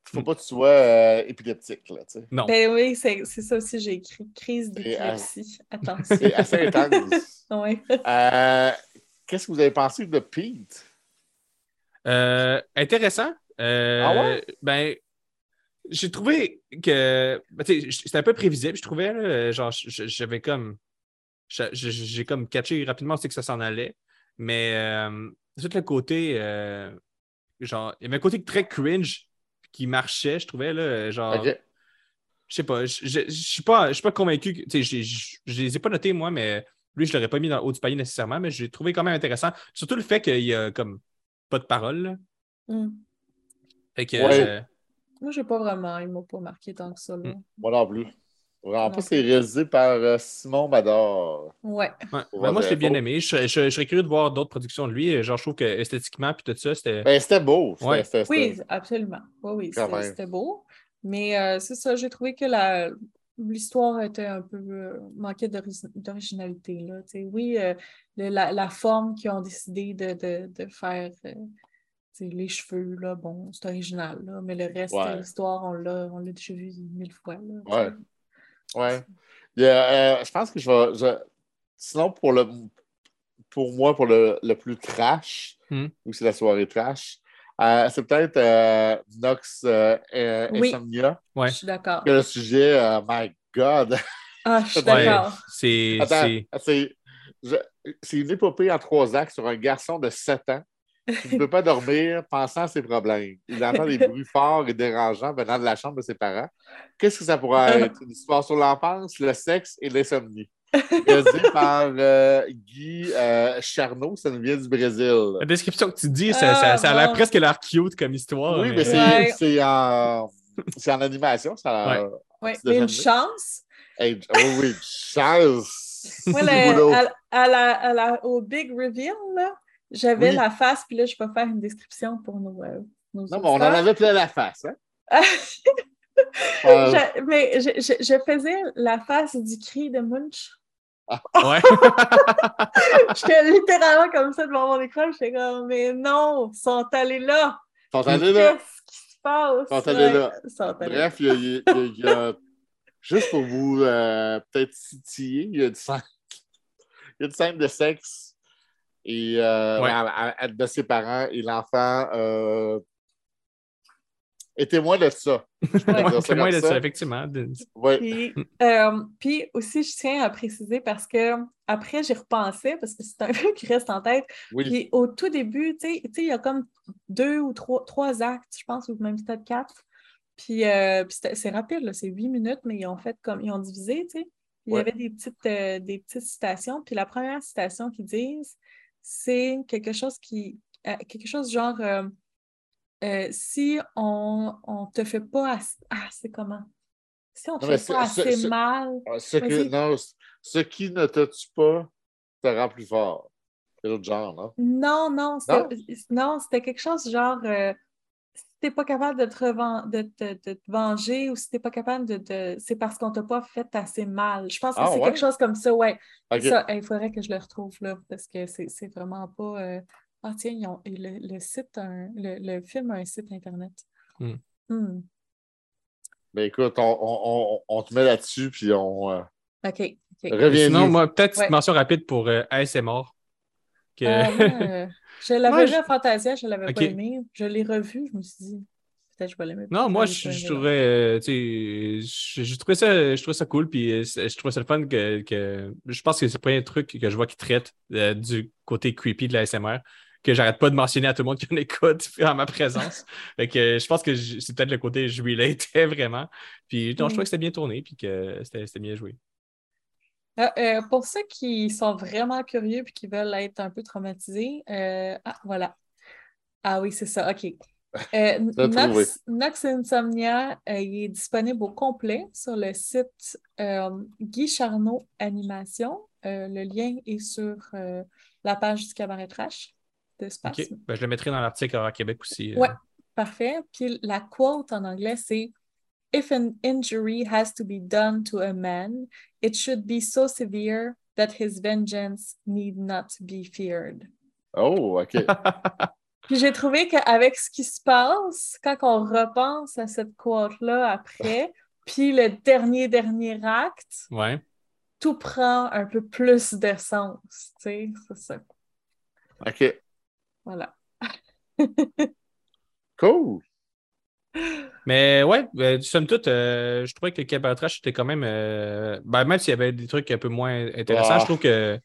Faut pas que tu sois euh, épileptique, là, tu sais. Non. ben oui, c'est c'est ça aussi, j'ai écrit. Crise Et, d'épilepsie. Attention. C'est assez intense. Ouais. Euh, Qu'est-ce que vous avez pensé de Pete? Euh, intéressant. Euh, Ah ouais? Ben, j'ai trouvé que. ben, c'était un peu prévisible, je trouvais. là, genre, j'avais comme. j'a- J'ai comme catché rapidement aussi que ça s'en allait. Mais euh, tout le côté. euh, genre, il y avait un côté très cringe qui marchait, je trouvais. Là, genre, je sais pas, je suis pas, pas convaincu. je les ai pas notés, moi, mais lui, je l'aurais pas mis dans le haut du panier nécessairement, mais j'ai trouvé quand même intéressant. Surtout le fait qu'il y a comme pas de parole. Hmm. Fait que, Ouais. euh, Moi, j'ai pas vraiment, il m'a pas marqué tant que ça. Là. Hmm. Moi non plus. Pas, plus. c'est réalisé par euh, Simon Mador. Ouais. ouais. Ben, moi, je bien aimé. Je, serais- je- je serais curieux de voir d'autres productions de lui. Genre, je trouve que esthétiquement, puis tout ça, c'était. Ben, c'était beau. Ouais. Oui, absolument. Oui, oui, c'était beau. Mais euh, c'est ça, j'ai trouvé que la l'histoire était un peu euh, manquait d'ori- d'originalité. là. Oui, euh, le- la, la forme qu'ils ont décidé de, de, de faire euh, les cheveux, là, bon, c'est original, là, mais le reste Ouais. de l'histoire, on l'a on l'a déjà vu mille fois. Là, Ouais. Ouais. Il y a, euh, je pense que je vais. je- Sinon, pour le pour moi, pour le, le plus trash, Hmm. ou c'est la soirée trash, euh, c'est peut-être euh, Nox euh, euh, Oui. Insomnia. Ouais. Je suis d'accord. Que le sujet, euh, my God! Ah, je suis <laughs> d'accord. C'est. Une épopée en trois actes sur un garçon de 7 ans qui ne peut pas dormir <laughs> pensant à ses problèmes. Il entend des bruits forts et dérangeants venant de la chambre de ses parents. Qu'est-ce que ça pourrait être? Une histoire sur l'enfance, le sexe et l'insomnie? Réalisé par euh, Guy euh, Charnot, ça nous vient du Brésil. La description que tu dis, ça, Ah, ça a l'air presque l'air cute comme histoire. Oui, mais c'est Ouais. c'est en, c'est en animation. Ça, Ouais. Mais une chance. Hey, oui, oui, chance! Moi, le- à, à la, à la- au Big Reveal, là, j'avais Oui. la face, puis là, je vais faire une description pour nos, euh, nos Non, mais on en avait plein la face. Hein? <laughs> Euh, Je- mais je, je- je faisais la face du cri de Munch. Ouais. <laughs> J'étais littéralement comme ça devant mon écran. J'étais comme, mais non, ils sont allés là. ils sont allés là. Qu'est-ce qui se passe? Ils sont allés là? sont allés. Bref, il y a, il y a- il y a- juste pour vous euh, peut-être titiller, il y a du scène, il y a une scène de sexe et, euh, Ouais. à- à- de ses parents et l'enfant euh, est témoin de ça. Ouais. comme de ça. ça, effectivement. De- Ouais. Puis, euh, puis aussi, je tiens à préciser parce que après, j'y repensais parce que c'est un <laughs> film qui reste en tête. Oui. Puis au tout début, tu sais, tu sais, il y a comme deux ou trois, trois actes, je pense, ou même peut-être quatre. Puis, euh, puis c'est rapide, là, c'est huit minutes, mais ils ont fait comme ils ont divisé, tu sais. Il y avait des petites, euh, des petites citations. Puis la première citation qu'ils disent, c'est quelque chose qui. euh, quelque chose genre euh, euh, si on ne te fait pas assez. Ah, c'est comment? Si on te Non, fait pas ce- assez ce- mal. Ce, que, Vas-y. non, ce qui ne te tue pas te rend plus fort. C'est l'autre genre, non? Non, non, c'était, non, c'était quelque chose genre euh, si t'es pas capable de te, reven- de, te- de te venger ou si t'es pas capable de, c'est parce qu'on t'a pas fait assez mal. Je pense que Ah, c'est ouais? quelque chose comme ça, ouais. Ça, il faudrait que je le retrouve là, parce que c'est, c'est vraiment pas. euh, Ah tiens, ils ont- le, le site, a un- le, le film a un site internet. Hmm. Hmm. Ben écoute, on, on, on, on te met là-dessus, puis on euh, OK. Sinon, moi, peut-être Ouais. une mention rapide pour euh, ASMR. Que... <laughs> Euh, je l'avais vu je- à Fantasia, je l'avais Ok. pas aimé. Je l'ai revu, je me suis dit, peut-être que je vais l'aimer. Non, moi, je, je trouvais, euh, je, je trouvais ça, je trouvais ça cool, puis je trouvais ça le fun que, que- je pense que c'est le premier truc que je vois qui traite euh, du côté creepy de la SMR, que j'arrête pas de mentionner à tout le monde qui en <laughs> écoute en ma présence. fait que je pense que c'est peut-être le côté je relatais <laughs> vraiment. Puis non, je Mm. trouvais que c'était bien tourné, puis que c'était bien joué. Ah, euh, pour ceux qui sont vraiment curieux et qui veulent être un peu traumatisés, euh, ah, voilà. Ah oui, c'est ça, OK. Euh. <laughs> Nox, Nox Insomnia, euh, il est disponible au complet sur le site euh, Guy Charnot Animation. Euh, le lien est sur euh, la page du cabaret trash de Space. OK. Ben, je le mettrai dans l'article à Québec aussi. euh. Ouais. Parfait. Puis la quote en anglais, c'est If an injury has to be done to a man, it should be so severe that his vengeance need not be feared. Oh, OK. <laughs> Puis j'ai trouvé qu'avec ce qui se passe, quand on repense à cette quote-là après, <laughs> puis le dernier, dernier acte, Ouais. tout prend un peu plus de sens. Tu sais, c'est ça. OK. Voilà. Cool. Mais ouais, ben, somme toute, euh, je trouvais que le Cabaret Trash était quand même. euh, ben, même s'il y avait des trucs un peu moins intéressants, Ah. je trouve que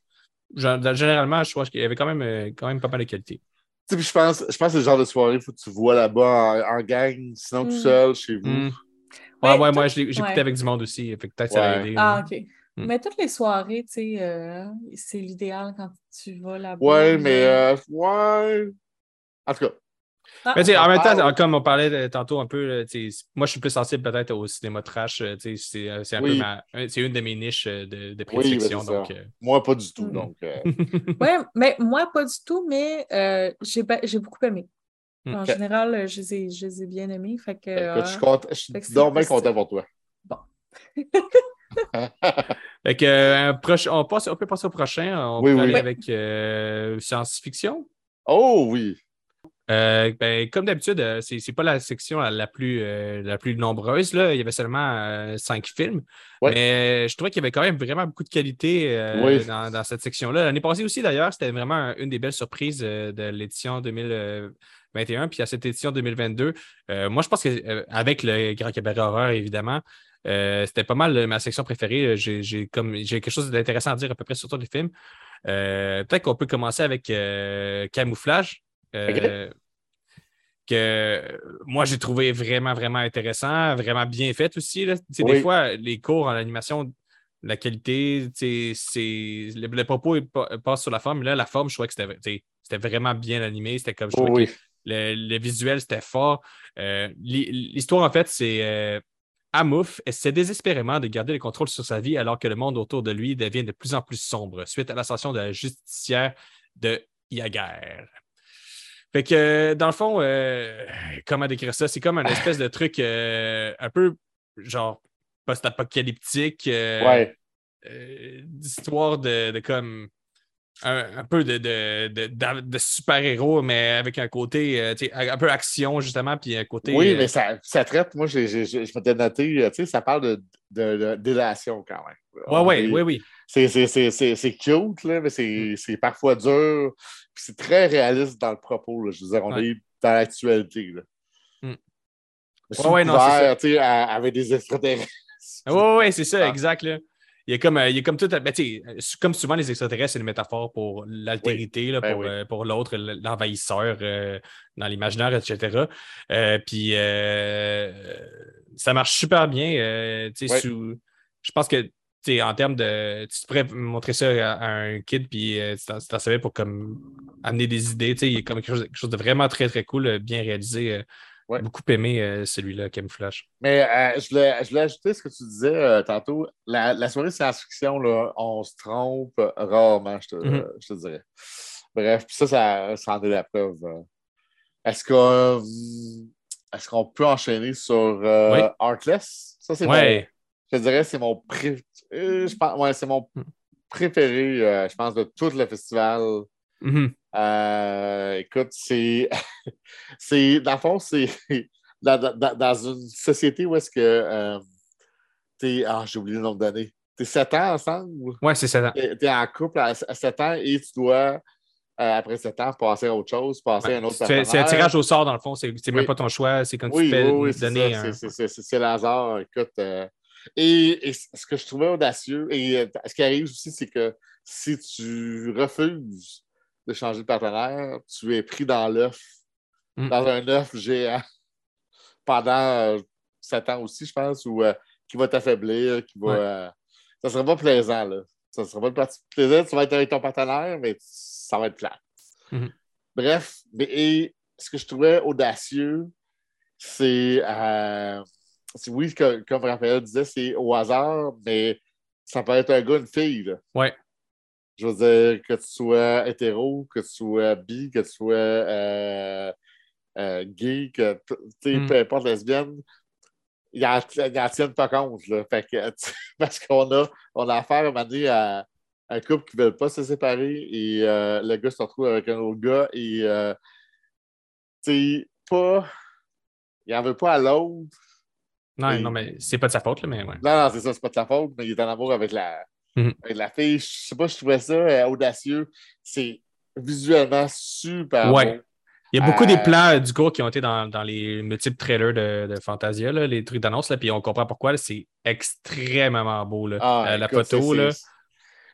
généralement, je trouve qu'il y avait quand même, euh, quand même pas mal de qualité. Tu sais, puis je pense, je pense que c'est le genre de soirée, il faut que tu vois là-bas en, en gang, sinon tout Mm. seul, chez vous. Mm. Ouais, ouais, moi, écouté ouais. avec du monde aussi. Fait que peut-être ça a Ouais. aidé. Ah, là. OK. Hmm. Mais toutes les soirées, tu sais, euh, c'est l'idéal quand tu vas là-bas. Ouais, mais euh, ouais. En tout cas, Ah, Mais en même temps, comme on parlait euh, tantôt un peu, sais, moi je suis plus sensible peut-être au cinéma trash. euh, C'est euh, c'est un Oui. peu ma- un- c'est une de mes niches euh, de, de ben, prédilection. donc, euh, moi, pas du tout. Mm. Donc, euh, <laughs> Ouais, mais moi, pas du tout, mais euh, j'ai beaucoup aimé. Hmm. En général, euh, je les ai, je les ai bien aimés. Fait que, écoute, je suis euh, content- je suis donc bien content pour toi. <laughs> Fait que, euh, proche- on, passe, on peut passer au prochain. On Oui, peut oui. aller avec euh, science-fiction. Oh oui. Euh, ben, comme d'habitude, c'est c'est pas la section la, plus, euh, la plus nombreuse. Là. Il y avait seulement cinq films. Ouais. Mais je trouvais qu'il y avait quand même vraiment beaucoup de qualité Oui. dans, dans cette section-là. L'année passée aussi, d'ailleurs, c'était vraiment un- une des belles surprises de l'édition 2021. Puis à cette édition 2022, euh, moi, je pense qu'avec le Grand Cabaret Horreur, évidemment, euh, c'était pas mal euh, ma section préférée. J'ai j'ai quelque chose d'intéressant à dire à peu près sur tous les films. Euh, Peut-être qu'on peut commencer avec euh, Camouflage. euh, que euh, moi j'ai trouvé vraiment, vraiment intéressant, vraiment bien fait aussi. Là. Des fois, les cours en animation, la qualité, c'est. Le, le propos il passe sur la forme, mais là, la forme, je trouvais que c'était vraiment bien animé. C'était comme je Oh, oui. le, le visuel, c'était fort. Euh, l'hi- L'histoire, en fait, c'est euh, Amouf essaie désespérément de garder le contrôle sur sa vie alors que le monde autour de lui devient de plus en plus sombre suite à l'ascension de la justicière de Yaguer. Fait que, dans le fond, euh, comment décrire ça? C'est comme un espèce de <laughs> truc euh, un peu genre post-apocalyptique. euh, Ouais. euh, d'histoire de, de comme un, un peu de, de, de, de super-héros, mais avec un côté euh, un peu action, justement, puis un côté. Oui, euh, mais ça, ça traite, moi, j'ai- j'ai- j'ai- je m'étais noté, euh, tu sais, ça parle de, de, de délation quand même. Ouais, ouais, est- oui, oui. C'est cute, là, mais c'est c'est parfois dur. Puis c'est très réaliste dans le propos. Là. Je veux dire, on Ouais. est dans l'actualité. Mm. Ouais, ouais, non, couvert, c'est ça. tu sais, à- avec des extraterrestres. Oui, ouais, c'est ça, Ah. exact. Là. Il y a comme, euh, il comme tout. ben, euh, comme souvent, les extraterrestres, c'est une métaphore pour l'altérité, Ben pour, oui. euh, pour l'autre, l'envahisseur euh, dans l'imaginaire, etc. Euh, puis ça marche super bien. sous- je pense que en termes de. Tu pourrais montrer ça à, à un kid, puis euh, tu t'en- savais pour comme amener des idées. Il y a comme quelque chose, quelque chose de vraiment très, très cool, bien réalisé. euh, Ouais. Beaucoup aimé euh, celui-là, Camouflage. Mais euh, je, voulais, je voulais ajouter ce que tu disais euh, tantôt. La, la soirée science-fiction, on se trompe rarement, je te, Mhm. je te dirais. Bref, puis ça, ça, ça en est la preuve. Est-ce qu'on est qu'on peut enchaîner sur Oui. Artless? Ça, c'est mon, Ouais. je te dirais, c'est mon, pré- euh, je pense, ouais, c'est mon Mm. préféré, je pense, de tout le festival. Mhm. Euh, écoute, c'est. <laughs> c'est dans le fond, c'est. <laughs> Dans, dans- dans une société où est-ce que. euh, t'es. Ah, j'ai oublié le nombre d'années. T'es sept ans ensemble? Ouais, c'est ça. T'es t'es en couple à, à sept ans et tu dois, euh, après sept ans, passer à autre chose, passer à un autre C'est c'est un tirage au sort, dans le fond. C'est c'est même Oui. pas ton choix. C'est quand tu Oui, fais oui, oui, c'est donner ça. un. C'est- c'est- c'est- C'est le hasard. Écoute. et, et ce que je trouvais audacieux, et ce qui arrive aussi, c'est que si tu refuses de changer de partenaire, tu es pris dans l'œuf, Mm. dans un œuf géant <laughs> pendant euh, sept ans aussi, je pense, ou euh, qui va t'affaiblir, qui va. Ouais. euh, ça sera pas plaisant, là. Ça sera pas le parti plaisir. Tu vas être avec ton partenaire, mais ça va être plat. Mhm. Bref, mais, et ce que je trouvais audacieux, c'est. oui, que- comme Raphaël disait, c'est au hasard, mais ça peut être un gars, une fille. Là. Ouais. Je veux dire, que tu sois hétéro, que tu sois bi, que tu sois euh, euh, gay, que Mm. peu importe lesbienne, ils en, ils en tiennent pas compte. Là. Fait que, <laughs> parce qu'on a, on a affaire à un moment donné à un couple qui ne veut pas se séparer et euh, le gars se retrouve avec un autre gars et tu pas. Il n'en veut pas à l'autre. Non, Et- non, mais c'est pas de sa faute, là, mais ouais. Non, non, c'est ça, c'est pas de sa faute, mais il est en amour avec la, Mhm. avec la fille. Je sais pas, je trouvais ça euh, audacieux. C'est visuellement super Ouais. beau. Il y a beaucoup Euh, des plans euh, du cours qui ont été dans, dans les multiples trailers de, de Fantasia, là, les trucs d'annonce, puis on comprend pourquoi. C'est extrêmement beau. Là. Ah, Euh, la écoute, photo, c'est- là,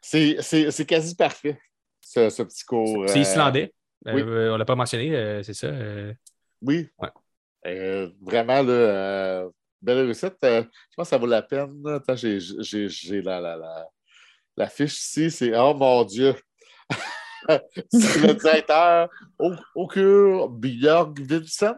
c'est- C'est c'est quasi parfait, ce, ce petit cours. c'est islandais. oui. Euh, on l'a pas mentionné, euh, c'est ça. euh, Oui. Ouais. Vraiment, là, belle réussite. Je pense que ça vaut la peine. Attends, j'ai, j'ai, j'ai la, la, la, la fiche ici. C'est Oh mon Dieu! <laughs> c'est le directeur Okur Björk Vincent.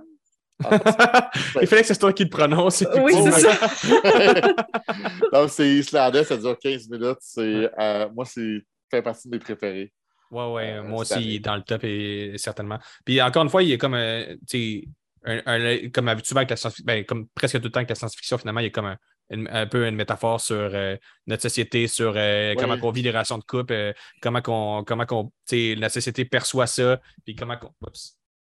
Il fallait que c'est toi qui le prononce. Oui, c'est ça. <laughs> Donc, c'est islandais, ça dure 15 minutes. C'est, euh, moi, c'est fait partie de mes préférés. Ouais, ouais, Euh, moi aussi, il est année. dans le top, et, certainement. Puis encore une fois, il est comme, euh, tu sais, un- un- comme habituellement avec la science-fiction, ben, comme presque tout le temps avec la science-fiction, finalement, il y a comme un, une- un peu une métaphore sur euh, notre société, sur euh, comment on vit les relations de couple, euh, comment, qu'on, comment qu'on, la société perçoit ça, puis comment qu'on,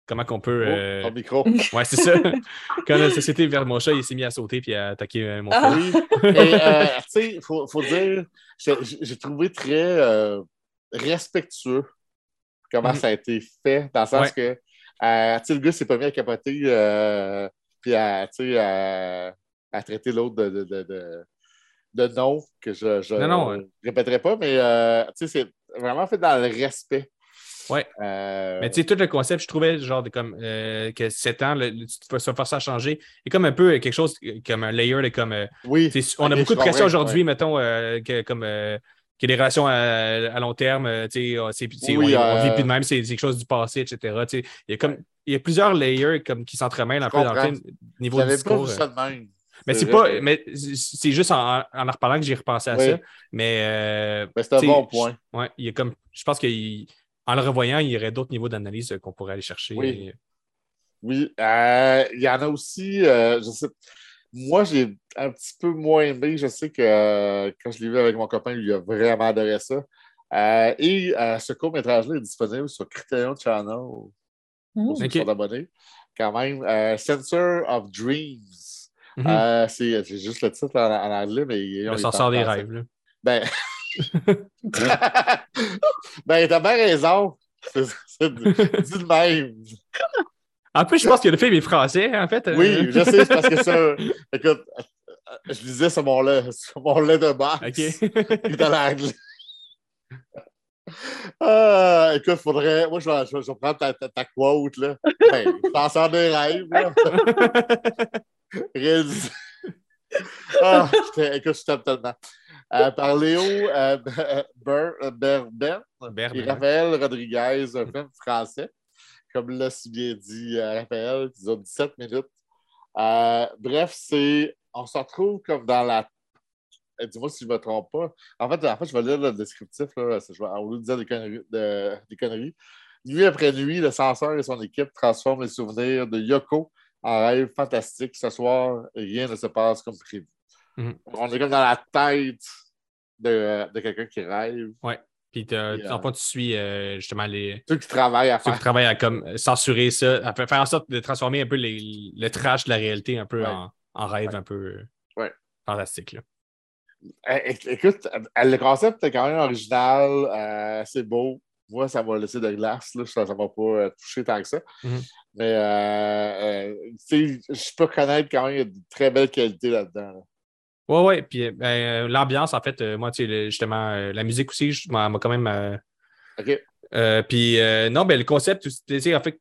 comment qu'on peut. Oh, ton micro. <laughs> Ouais, c'est ça. <laughs> Quand la société vers mon chat, il s'est mis à sauter puis à attaquer mon Ah. chat. Oui. <laughs> Tu sais, il faut, faut dire, j'ai trouvé très respectueux comment Mhm. ça a été fait, dans le sens que, tu sais, le gars s'est pas mis à capoter, puis à, tu sais, à, traiter l'autre de, de, de, de, nom, que je ouais. répéterai pas, mais, euh, c'est vraiment fait dans le respect. Ouais. Euh, Mais tu sais, tout le concept, je trouvais genre de comme euh, que 7 ans, le, le- tu forcer à changer. Et comme un peu quelque chose comme un layer de comme. euh, oui. on a beaucoup de pression aujourd'hui, ouais. mettons, que, comme euh, que les relations à, à long terme, tu sais, Oui, on, on vit plus de même, c'est quelque chose du passé, etc. Il y a comme il y a plusieurs layers comme, qui s'entremêlent un peu dans le film, niveau pas discours. vu ça de même. Mais c'est pas. Mais c'est juste en, en en reparlant que j'ai repensé à Oui. ça. Mais euh, Mais c'est un bon point. Ouais, il a comme. Je pense qu'en le revoyant, il y aurait d'autres niveaux d'analyse euh, qu'on pourrait aller chercher. Oui. Et- Oui, euh, il y en a aussi, euh, je sais, moi j'ai un petit peu moins aimé, je sais que euh, quand je l'ai vu avec mon copain, il a vraiment adoré ça. Euh, et euh, ce court-métrage-là est disponible sur Criterion Channel, Mm. pour ceux Ok. qui sont abonnés, quand même. Euh, Censor of Dreams. Mhm. Euh, c'est juste le titre en, en anglais, mais le en des rêves. Là. Ben, <laughs> <laughs> ben t'as bien raison. C'est de <laughs> même. En plus, je pense que le film est français, en fait. euh. Oui, je sais, c'est parce que ça. Écoute, je lisais sur mon lait, sur mon lait de box. OK. Il est en anglais. Ah, écoute, faudrait. Moi, je vais, je vais- je vais prendre ta, ta, ta quote, là. Ben, penseur des rêves, là. Réalisé. <laughs> Ah, écoute, je t'aime tellement. Euh, par Léo euh, <laughs> Ber- euh, et Raphaël Rodriguez, un film français. Comme l'a si bien dit euh, Raphaël, qui dure 17 minutes. Euh, bref, c'est. On se retrouve comme dans la. Dis-moi si je ne me trompe pas. En fait, en fait, je vais lire le descriptif. Là, au lieu de dire des conneries, de- des conneries. Nuit après nuit, le censeur et son équipe transforment les souvenirs de Yoko en rêve fantastique. Ce soir, rien ne se passe comme prévu. Mhm. On est comme dans la tête de, de quelqu'un qui rêve. Puis, t'as- Puis, en euh, tu suis euh, justement les. Ceux qui travaillent à Ceux faire. qui travaillent à comme censurer ça, à faire en sorte de transformer un peu les- le trash de la réalité un peu Ouais. en, en rêve un peu euh, Ouais. fantastique. Là. É- é- Écoute, le concept est quand même original, euh, c'est beau. Moi, ça m'a laissé de glace, là, ça ne m'a pas euh, touché tant que ça. Mhm. Mais euh, euh, je peux reconnaître quand même qu'il y a de très belles qualités là-dedans. là. Ouais, ouais. Puis ben, l'ambiance, en fait, moi, tu sais, le- justement, la musique aussi, m'a quand même. OK? euh, puis euh, non, ben, le concept, en fait,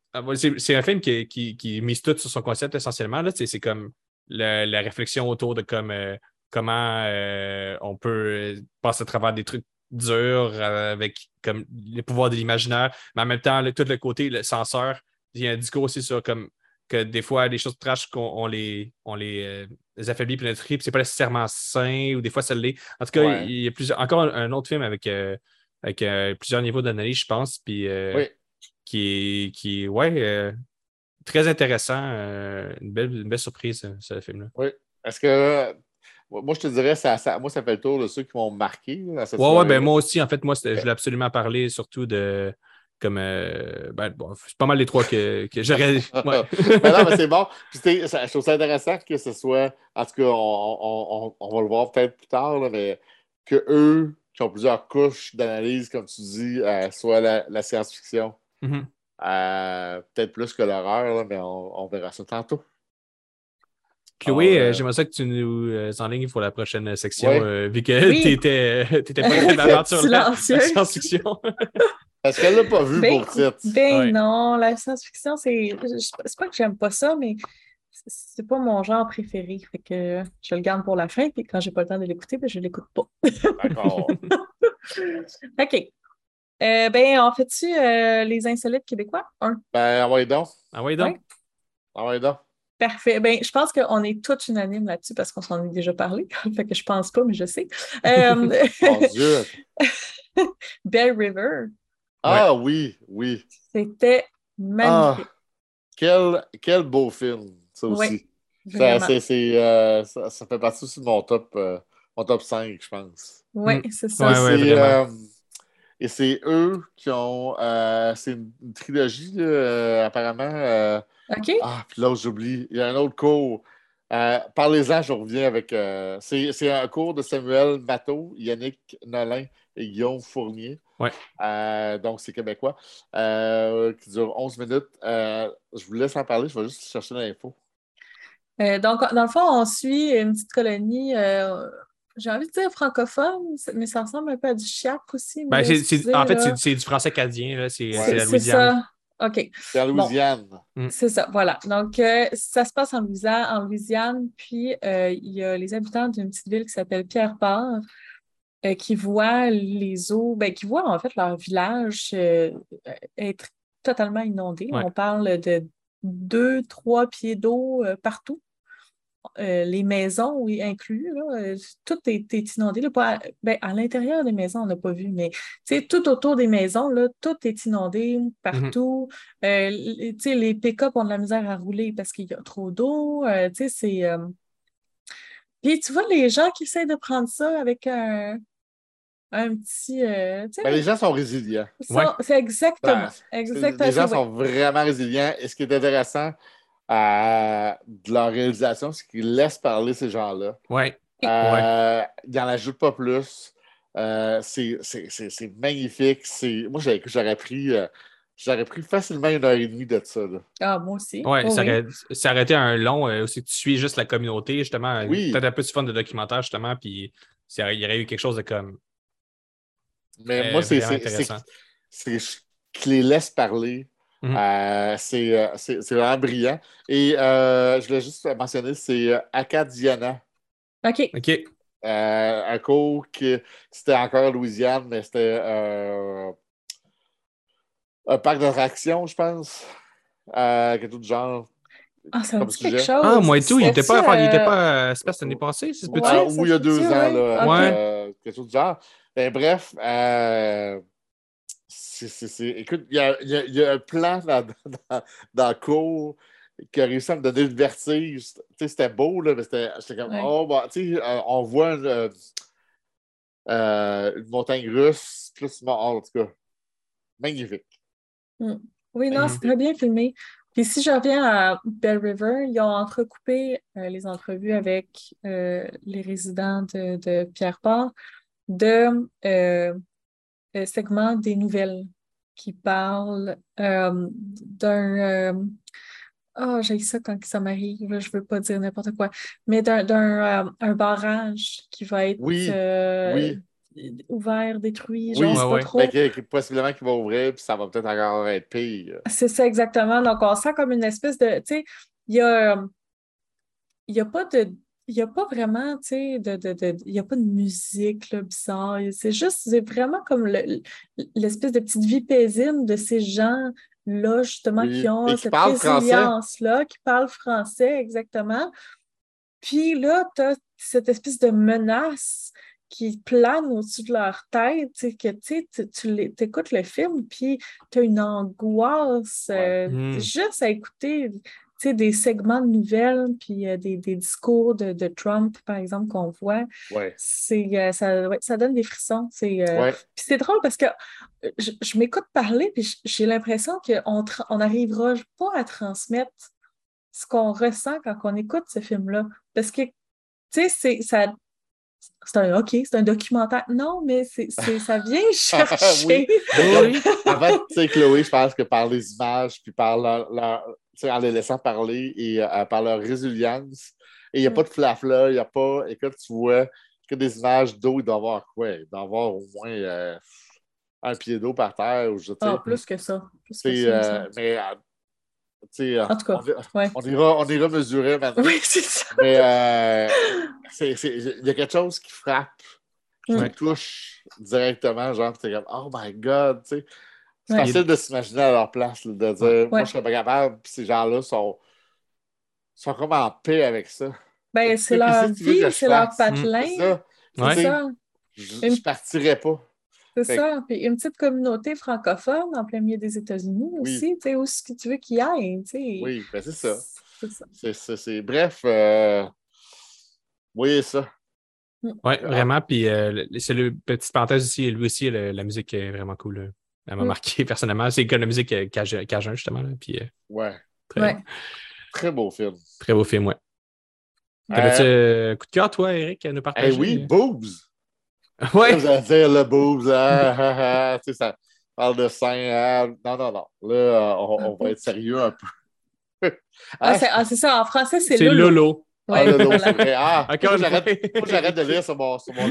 c'est un film qui, qui, qui mise tout sur son concept essentiellement. C'est comme le- la réflexion autour de comme, euh, comment on peut passer à travers des trucs durs euh, avec comme les pouvoirs de l'imaginaire, mais en même temps, le- tout le côté, le censeur, il y a un discours aussi sur comme que des fois, les choses trash, qu'on on les, on les, euh, les affaiblit puis notre trip, c'est pas nécessairement sain ou des fois ça l'est. En tout cas, Ouais. il y a plusieurs, encore un, un autre film avec, euh, avec euh, plusieurs niveaux d'analyse, je pense, puis Oui. qui est, qui ouais, très intéressant. une, belle, une belle surprise, euh, ce film-là. Est-ce que. Moi, je te dirais, ça, ça- moi, ça fait le tour de ceux qui m'ont marqué. là, dans cette Ouais, ben moi aussi, en fait, moi, je voulais absolument parler surtout de. Comme. euh, ben, bon, c'est pas mal les trois que, que j'aurais. <laughs> Ouais. Mais non, mais c'est bon. Puis, ça- je trouve ça intéressant que ce soit. En tout cas, on, on- on- on va le voir peut-être plus tard, là, mais que eux, qui ont plusieurs couches d'analyse, comme tu dis, euh, soit la, la science-fiction, Mhm. euh, peut-être plus que l'horreur, mais on, on verra ça tantôt. Chloé, Ah, euh, j'aimerais ça que tu nous euh, enlignes pour la prochaine section, Ouais. euh, vu que Oui. tu étais, pas très bavard sur la, science-fiction. <laughs> Parce qu'elle l'a pas vu Ben, pour le titre. ben Ouais. non, la science-fiction, c'est. C'est pas que j'aime pas ça, mais c'est pas mon genre préféré. Fait que je le garde pour la fin, puis quand j'ai pas le temps de l'écouter, ben, je l'écoute pas. D'accord. <laughs> OK. Euh, ben, en fait-tu euh, les insolites québécois? Un. ben, envoyez donc. Oui, donc. Ouais. Envoyez donc. Parfait. Ben, je pense qu'on est tous unanimes là-dessus parce qu'on s'en est déjà parlé. <laughs> fait que je pense pas, mais je sais. Euh, <laughs> Mon Dieu. <laughs> Bell River, Ah oui, oui. c'était magnifique. Quel, quel beau film, ça Ouais, aussi. Ça, euh, ça, ça fait partie aussi de mon top, euh, mon top 5, je pense. Oui, Mm. c'est ça. Ouais, ouais, euh, et c'est eux qui ont. euh, c'est une, une trilogie, là, euh, apparemment. OK? ah, puis là, j'oublie. Il y a un autre cours. Euh, Parlez-en, je reviens avec. euh, c'est, un cours de Samuel Matteau, Yannick Nolin et Guillaume Fournier. Ouais. Euh, donc, c'est québécois. euh, qui dure 11 minutes. Euh, je vous laisse en parler, je vais juste chercher l'info. Euh, donc, dans le fond, on suit une petite colonie, euh, j'ai envie de dire francophone, mais ça ressemble un peu à du chiac aussi. Ben, en fait, c'est du français acadien. là. C'est la C'est Louisiane. OK. C'est en Louisiane. C'est ça, voilà. Donc, euh, ça se passe en Louisiane, en Louisiane puis euh, il y a les habitants d'une petite ville qui s'appelle Pierre-Part euh, qui voient les eaux, ben, qui voient en fait leur village euh, être totalement inondé. Ouais. On parle de deux, trois pieds d'eau euh, partout. Euh, les maisons, oui, inclus, là, euh, tout est, est inondé. là, pas à, ben, à l'intérieur des maisons, on n'a pas vu, mais tout autour des maisons, là, tout est inondé partout. Euh, les- pick-up ont de la misère à rouler parce qu'il y a trop d'eau. euh, c'est. Puis tu vois, les gens qui essaient de prendre ça avec un, un petit. euh, Ben, les gens sont résilients. Ouais. c'est exactement. Ben, exactement Les gens sont vraiment résilients. Et ce qui est intéressant euh, de leur réalisation, c'est qu'ils laissent parler ces gens-là. Ouais. Euh, Ils n'en ajoutent pas plus. Euh, c'est magnifique. C'est- Moi, j'aurais pris, euh, j'aurais pris facilement une heure et demie de ça. là. Ah, moi aussi. Ouais, Oh, ça oui. aurait, ça aurait été un long euh, aussi que tu suis juste la communauté, justement. Oui. Peut-être un peu du fun de documentaire, justement, puis il y aurait eu quelque chose de comme Mais euh, moi, c'est c'est- c'est- intéressant. c'est qu'ils les laissent parler. Mhm. Euh, c'est euh, c'est- c'est vraiment brillant. Et euh, je voulais juste mentionner, c'est euh, Acadiana. OK. OK. Euh, un cours qui c'était encore en Louisiane, mais c'était euh, un parc d'attractions, je pense. Euh, quelque chose du genre. Ah, ça me Comme dit quelque sujet. chose. Ah, moi et tout, il était pas, il était pas, euh, c'est pas cette année passée, c'est Ouais, petit. Ah, ça ou il y a deux ans, ouais. là, Ouais. euh, quelque chose du genre. Ben, bref, c'est- c'est- c'est- écoute, il y a, il y a- y a un plan dans, dans, dans le cours qui a réussi à me donner le vertige. Tu sais, c'était beau, là, mais c'était comme, Ouais. oh, bah, tu sais, euh, on voit une, euh, euh, une montagne russe, plus, en tout cas, magnifique. Oui, non, c'est très bien filmé. Puis si je reviens à Bell River, ils ont entrecoupé euh, les entrevues avec euh, les résidents de, de Pierre-Port de euh, segments des nouvelles qui parlent euh, d'un... euh, Ah, j'ai ça quand ça m'arrive, je veux pas dire n'importe quoi, mais d'un d'un, euh, un barrage qui va être Oui, euh, oui. ouvert, détruit, Oui, je sais ouais, pas ouais. trop. Mais que- que possiblement qu'il va ouvrir, puis ça va peut-être encore être pire. C'est ça exactement. Donc, on sent comme une espèce de. Tu sais, il y a. Il y a pas de. Il n'y a pas vraiment, tu sais, de, de, de- il a pas de musique là, bizarre. C'est juste, c'est vraiment comme le- l'espèce de petite vie paisible de ces gens-là, justement, qui ont et cette résilience-là, qui parlent français, exactement. Puis là, tu as cette espèce de menace qui plane au-dessus de leur tête, tu sais, que tu tu- t'écoutes le film, puis tu as une angoisse euh, Mm. juste à écouter sais, des segments de nouvelles, puis euh, des, des discours de, de Trump, par exemple, qu'on voit. Ouais. C'est, euh, ça, ouais, ça donne des frissons. C'est, euh, Ouais. puis c'est drôle parce que je, je m'écoute parler, puis j'ai l'impression qu'on on n'arrivera pas à transmettre ce qu'on ressent quand on écoute ce film-là. Parce que, tu sais, c'est, ça, c'est un, OK, c'est un documentaire. Non, mais c'est, c'est- ça vient <laughs> chercher. Oui. <laughs> Oui. En fait, tu sais, Chloé, je pense que par les images, puis par leur, en les laissant parler et euh, par leur résilience, et il n'y a Mm. pas de flafla, il n'y a pas, écoute, tu vois que des images d'eau, il doit avoir quoi? Il doit avoir au moins euh, un pied d'eau par terre, ou je sais. Ah, plus que ça. Plus que ça, euh, mais euh, En tout cas, on, ouais. on ira, on ira mesurer maintenant. Oui, <laughs> c'est ça. Mais euh, il y a quelque chose qui frappe, qui Ouais. me touche directement, genre, t'es comme, oh my god, tu sais. C'est Ouais. facile de s'imaginer à leur place, là, de dire, moi, je serais pas capable, puis ces gens-là sont, sont comme en paix avec ça. Ben, c'est leur vie, c'est leur patelin. C'est ça. Ouais. C'est ça. Je, je partirais pas. C'est Fait ça. Puis une petite communauté francophone en plein milieu des États-Unis Oui. aussi, tu sais, où est-ce que tu veux qu'il aille, tu sais. Oui, ben c'est ça. C'est ça. C'est, Bref, euh, voyez ça. Ouais, vraiment. Puis euh, c'est le petite parenthèse aussi, lui aussi, le- la musique est vraiment cool. Elle m'a Mm. marqué <laughs> personnellement. C'est comme la musique euh, Cajun, Cajun, justement. Là. Puis euh, Ouais. très, Ouais. Très beau film. très beau film, ouais. T'avais-tu euh, coup de cœur, toi, Eric, à nous Eh partager? oui, boobs. <laughs> Ouais. Vous allez dire le boobs, ah, ah, ah, tu sais, ça parle de sein. ah. non, non, non. Là, euh, on, on va être sérieux un peu. <laughs> Ah, c'est ah, c'est ça. En français, c'est C'est Lolo. Lolo. Ah, Ouais, voilà. c'est vrai. Ah, Encore j'arrête, de lire sur mon, sur mon,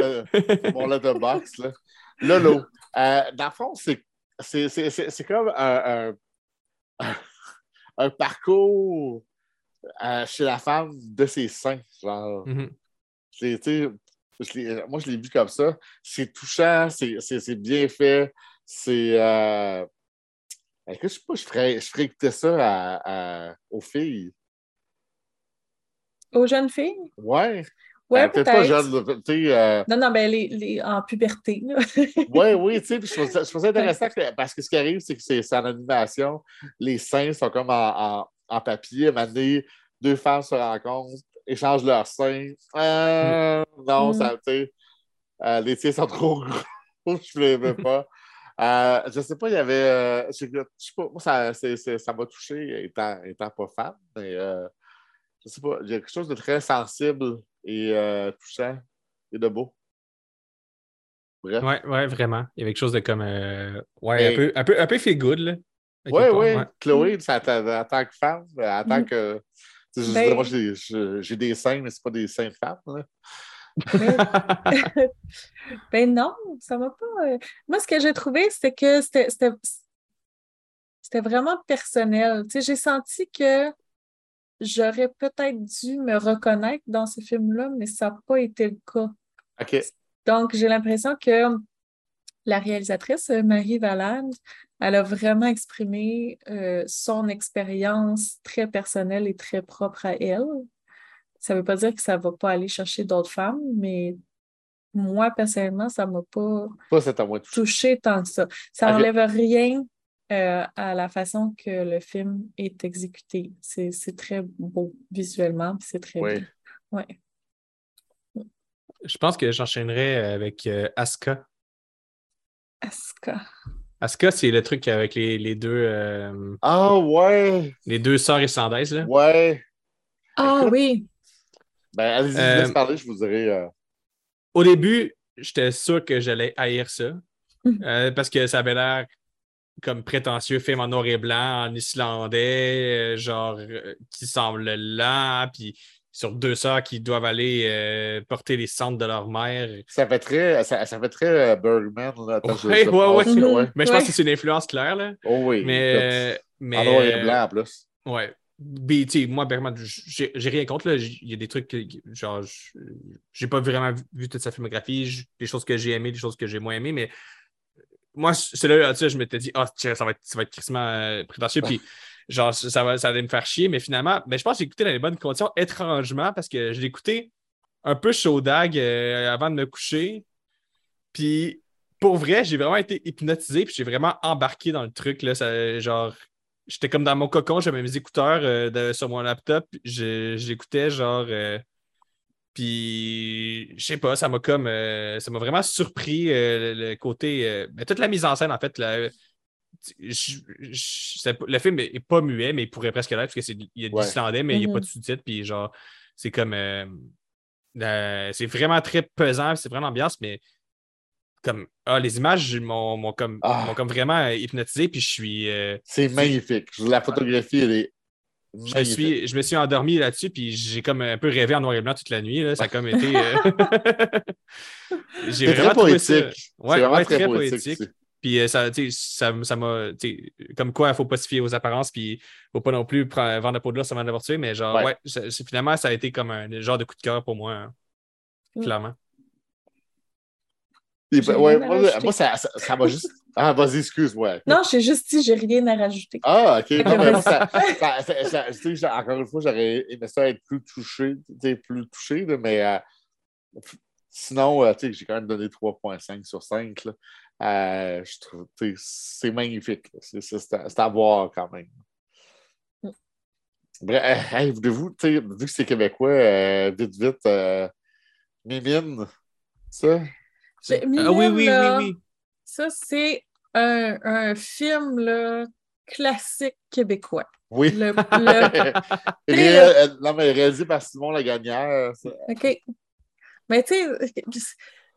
mon letterbox. Là. Lolo. Euh, dans le fond, c'est, c'est, c'est, c'est, c'est comme un, un, <laughs> un parcours euh, chez la femme de ses seins. Genre, Mhm. je l'ai- moi, je l'ai vu comme ça. C'est touchant, c'est, c'est, c'est bien fait. C'est. Euh... Écoute, je sais pas, je ferais, je ferais écouter ça à- à- aux filles? Aux jeunes filles? Ouais. Ouais, peut-être pas jeune, euh, Non, non, ben les, les, en puberté. <laughs> Oui, oui, tu sais, je trouve ça, je trouve ça intéressant que- parce que ce qui arrive, c'est que c'est en animation. Les seins sont comme en, en, en papier. À un moment donné, deux femmes se rencontrent, échangent leurs seins. Euh, Non, Mm. ça, tu sais, euh, les tiens sont <laughs> trop gros, je ne les veux <laughs> pas. Euh, je sais pas, il y avait. euh, je, je sais pas, moi, ça m'a touché étant, étant pas fan, mais euh, je sais pas, il y a quelque chose de très sensible et euh, touchant et de beau. Bref. Ouais, ouais, vraiment. Il y avait quelque chose de comme. euh, ouais, un, peu, un, peu, un peu feel good, là. Oui, oui. ouais. Chloé, ça, en, en tant que femme, en tant Mm. que. tu sais, je Ben- moi, j'ai- des seins, mais c'est pas des seins de femme. là. Mais- <laughs> ben non, ça m'a pas. euh, Moi, ce que j'ai trouvé, c'était que c'était c'était- c'était vraiment personnel. Tu sais, j'ai senti que j'aurais peut-être dû me reconnaître dans ce film-là, mais ça n'a pas été le cas. Donc, j'ai l'impression que la réalisatrice, euh, Marie Valade, elle a vraiment exprimé euh, son expérience très personnelle et très propre à elle. Ça ne veut pas dire que ça ne va pas aller chercher d'autres femmes, mais moi, personnellement, ça ne m'a pas moi touché. tant que ça. Ça n'enlève rien euh, à la façon que le film est exécuté. C'est c'est très beau visuellement, puis c'est très Oui. beau. Ouais. Je pense que j'enchaînerais avec euh, Asuka. Asuka. Asuka, c'est le truc avec les, les deux, euh, Ah, ouais. les deux sœurs islandaises. Là. Ouais. Ah Écoute, oui, Ben, allez-y, je Euh, vous laisse parler, je vous dirai. euh, Au début, j'étais sûr que j'allais haïr ça. Euh, parce que ça avait l'air comme prétentieux, film en noir et blanc, en islandais, euh, genre euh, qui semble lent, puis sur deux sœurs qui doivent aller euh, porter les cendres de leur mère. Ça fait très, ça, ça fait très euh, Bergman. Là. Ouais, ouais, pense, ouais. Ouais. Mais je pense que c'est une influence claire, là. Oh oui. Mais. mais en noir et blanc en plus. Ouais. Sais, moi, vraiment, j'ai j'ai rien contre. là. Il y a des trucs que, genre, je- j'ai pas vraiment vu, vu toute sa filmographie, des choses que j'ai aimées, des choses que j'ai moins aimées, mais moi, celui-là, je m'étais dit, ah, tiens, ça va être, ça va être crissement euh, prétentieux, puis genre, ça, va, ça allait me faire chier, mais finalement, ben, je pense que j'ai écouté dans les bonnes conditions, étrangement, parce que je l'ai écouté un peu chaud dag euh, avant de me coucher. Puis, pour vrai, j'ai vraiment été hypnotisé, puis j'ai vraiment embarqué dans le truc, là, ça, genre, j'étais comme dans mon cocon, j'avais mes écouteurs euh, sur mon laptop, j'écoutais genre. Puis, je sais pas, ça m'a comme. euh, ça m'a vraiment surpris euh, le, le côté. euh, ben, toute la mise en scène, en fait. la- je- je- le film est, pas muet, mais il pourrait presque l'être, parce qu'il y a de Ouais. l'islandais, mais il n'y a pas de sous-titres, puis genre, c'est comme. euh, euh, c'est vraiment très pesant, c'est vraiment l'ambiance, mais comme. Ah, les images m'ont m'ont comme, Ah. m'ont comme vraiment hypnotisé, puis je suis. euh, C'est magnifique. La photographie, elle est je magnifique. suis, je me suis endormi là-dessus, puis j'ai comme un peu rêvé en noir et blanc toute la nuit. là. Ça a comme été. euh, <laughs> j'ai C'est très vraiment trouvé ça. poétique. Ouais, c'est vraiment ouais, très, très poétique. poétique. Puis euh, ça, tu sais, ça, ça m'a. tu sais, Comme quoi, il faut pas se fier aux apparences, puis il faut pas non plus prendre- vendre la peau de l'ours avant de l'avoir tué, mais genre, Ouais. finalement, ça a été comme un genre de coup de cœur pour moi, hein, Mm. clairement. Ouais, moi, ça ça- ça m'a juste. Ah, vas-y, excuse-moi. Non, j'ai juste dit, j'ai rien à rajouter. Ah, OK. Non, mais moi, ça, ça- encore une fois, j'aurais aimé ça être plus touché, plus touché, mais euh, sinon, euh, tu sais, j'ai quand même donné 3,5 sur 5. là. Euh, je trouve, c'est magnifique. C'est à, voir quand même. Mm. Bref, euh, hey, sais, vu que c'est québécois, euh, vite, vite, Mimine, ça? J'ai- Ah oui, oui, là, oui, oui. Ça, c'est un, un film là, classique québécois. Oui. Le, le- <laughs> Ré- non, mais réalisé par Simon Lagagnère. ça. OK. Mais tu sais,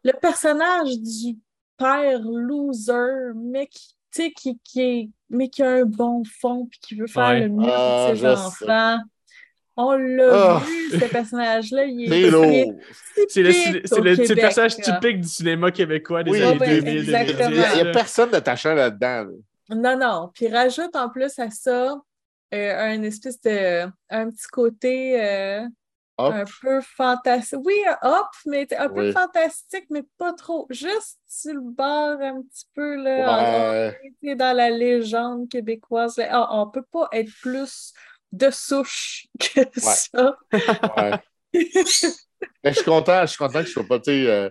le personnage du père loser, mais qui, tu sais, qui, qui est, mais qui a un bon fond puis qui veut faire Ouais. le mieux Ah, pour ses sais. On l'a Ah. vu, ce personnage-là. Il C'est est <laughs> lourd. C'est le, personnage là. typique du cinéma québécois des Oui, années ouais, 2000, Il n'y a, exactement. 2010. il y a là. personne d'attachant là-dedans. là. Non, non. Puis rajoute en plus à ça euh, un espèce de un petit côté euh, Hop. un peu fantastique. Oui, un hop, mais un peu fantastique, mais pas trop. Juste sur le bord un petit peu là. Ouais. on est dans la légende québécoise. là. Ah, on peut pas être plus de souche que ça. ouais. Mais je suis content, je suis content que je sois pas, tu sais, euh,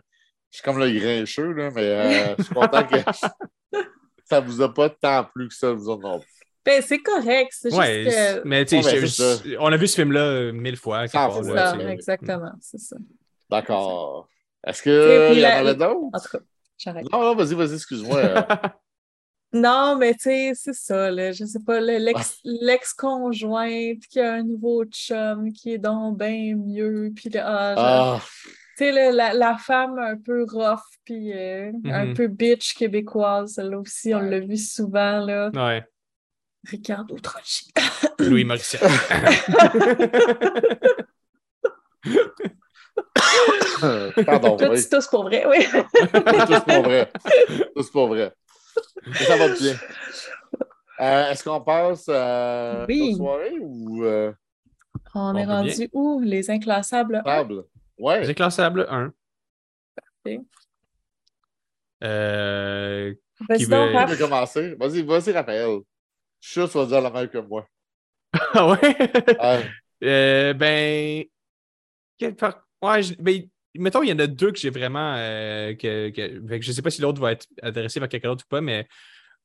je suis comme le grincheux, là, mais euh, je suis content que <laughs> ça vous a pas tant plu que ça, vous non plus. Ben, c'est correct. C'est juste Ouais, que. mais tu sais, Ouais, ben, je- c'est je- on a vu ce film-là euh, mille fois. là, ça, exactement, c'est ça. D'accord. Est-ce puis qu'il y en avait d'autres? En tout cas, j'arrête. Non, non, vas-y, vas-y, excuse-moi. <laughs> euh. Non, mais tu sais, c'est ça, là. Je sais pas, le- l'ex- l'ex-conjointe qui a un nouveau chum qui est donc bien mieux, puis là, ah, Ah, tu sais, la, la femme un peu rough, puis euh, un Mhm. peu bitch québécoise, là aussi, on l'a vu souvent, là. Ouais, Ricardo Trogi. Louis <laughs> Morissette. pardon, Toi, oui. tu tousses pour vrai, oui. <laughs> Tout pour vrai. Tout pour vrai. Ça va bien. Euh, Est-ce qu'on passe à Oui. la soirée ou euh, On On est rendu où? Les inclassables? un? table? Ouais. J'ai classable 1. Parfait. Euh, Vas-y Qui donc, veut- Qui Raph. veut commencer? Vas-y, vas-y, Raphaël. Je suis sûr que tu vas dire la même que moi. <laughs> Ah ouais? Ah, Euh, ben. quel Ouais, je- ben, mettons, il y en a deux que j'ai vraiment. euh, que, que... je sais pas si l'autre va être adressé vers quelqu'un d'autre ou pas, mais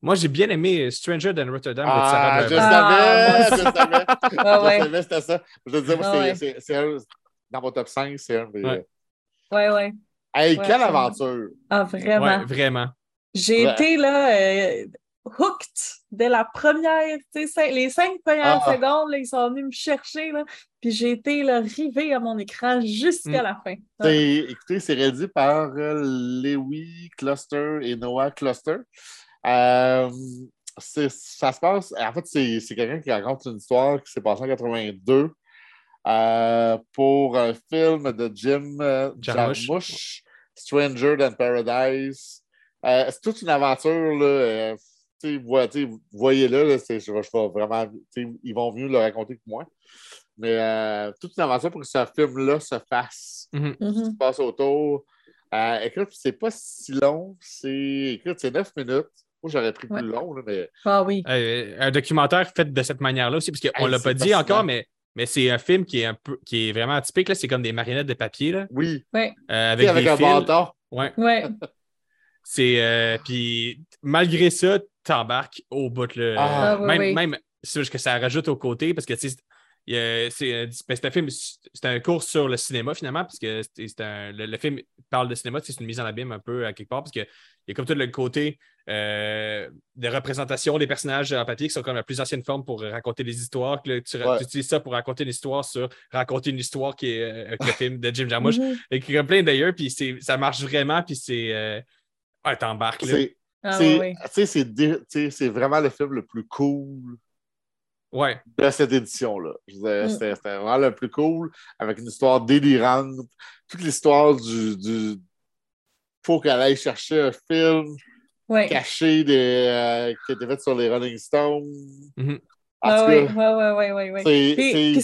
moi, j'ai bien aimé Stranger than Rotterdam with Sarah ah, je. Ah, savais, je savais. Ah, ouais. Je savais, c'était ça. Je te disais, moi, Ah, c'est- ouais. dans mon top 5, c'est un des. Ouais. Ouais, ouais. Hey, Ouais, quelle aventure! Ah, vraiment. Ouais, vraiment. J'ai Ouais. été là, euh, hooked dès la première, tu sais, cin- les cinq premières Ah. secondes, là, ils sont venus me chercher, là, puis j'ai été là, rivée à mon écran jusqu'à Mm. la fin. Écoutez, c'est réalisé par euh, Lewy Cluster et Noah Cluster. Euh, c'est- ça se passe. En fait, c'est c'est quelqu'un qui raconte une histoire qui s'est passée en 82 euh, pour un film de Jim euh, Jarmusch. Jarmusch, Stranger Than Paradise. Euh, c'est toute une aventure. Là, euh, voyez-le, là, c'est- je, vais- je vais vraiment. Ils vont mieux le raconter que moi. Mais euh, toute une aventure pour que ce film-là se fasse Mhm. qui se passe autour. Euh, écoute, c'est pas si long. C'est écoute, c'est 9 minutes. Moi, j'aurais pris Ouais. plus long, là, mais Ah oui. Euh, un documentaire fait de cette manière-là aussi, parce qu'on Hey, l'a pas dit fascinant. encore, mais, mais c'est un film qui est un peu qui est vraiment atypique. là. C'est comme des marionnettes de papier là, oui. euh, avec, avec des un fils. bâton. Ouais. Ouais. <laughs> C'est euh, puis malgré ça, t'embarques au bout là. Ah. Ah, oui, même oui. même c'est juste que ça rajoute au côté parce que tu sais il y a- c'est euh, ben, c'est un film c'est un cours sur le cinéma finalement parce que c'est c'est un- le, le film parle de cinéma tu sais, c'est une mise en abîme un peu à quelque part parce que il y a comme tout le côté euh, de représentation des personnages en papier qui sont comme la plus ancienne forme pour raconter des histoires que là, tu, Ouais. tu utilises ça pour raconter une histoire sur raconter une histoire qui est euh, avec le <laughs> film de Jim Jarmusch Mhm. et qui est plein d'ailleurs puis c'est ça marche vraiment puis c'est euh, ouais t'embarques là. C'est Ah c'est- oui, oui. tu sais, c'est dé- tu sais, c'est vraiment le film le plus cool ouais de cette édition-là. Mm. C'était vraiment le plus cool, avec une histoire délirante. Toute l'histoire du, du. faut qu'elle aille chercher un film Ouais. caché des, euh, qui était fait sur les Rolling Stones. Tout ouais, cas, ouais, ouais, ouais, ouais, ouais.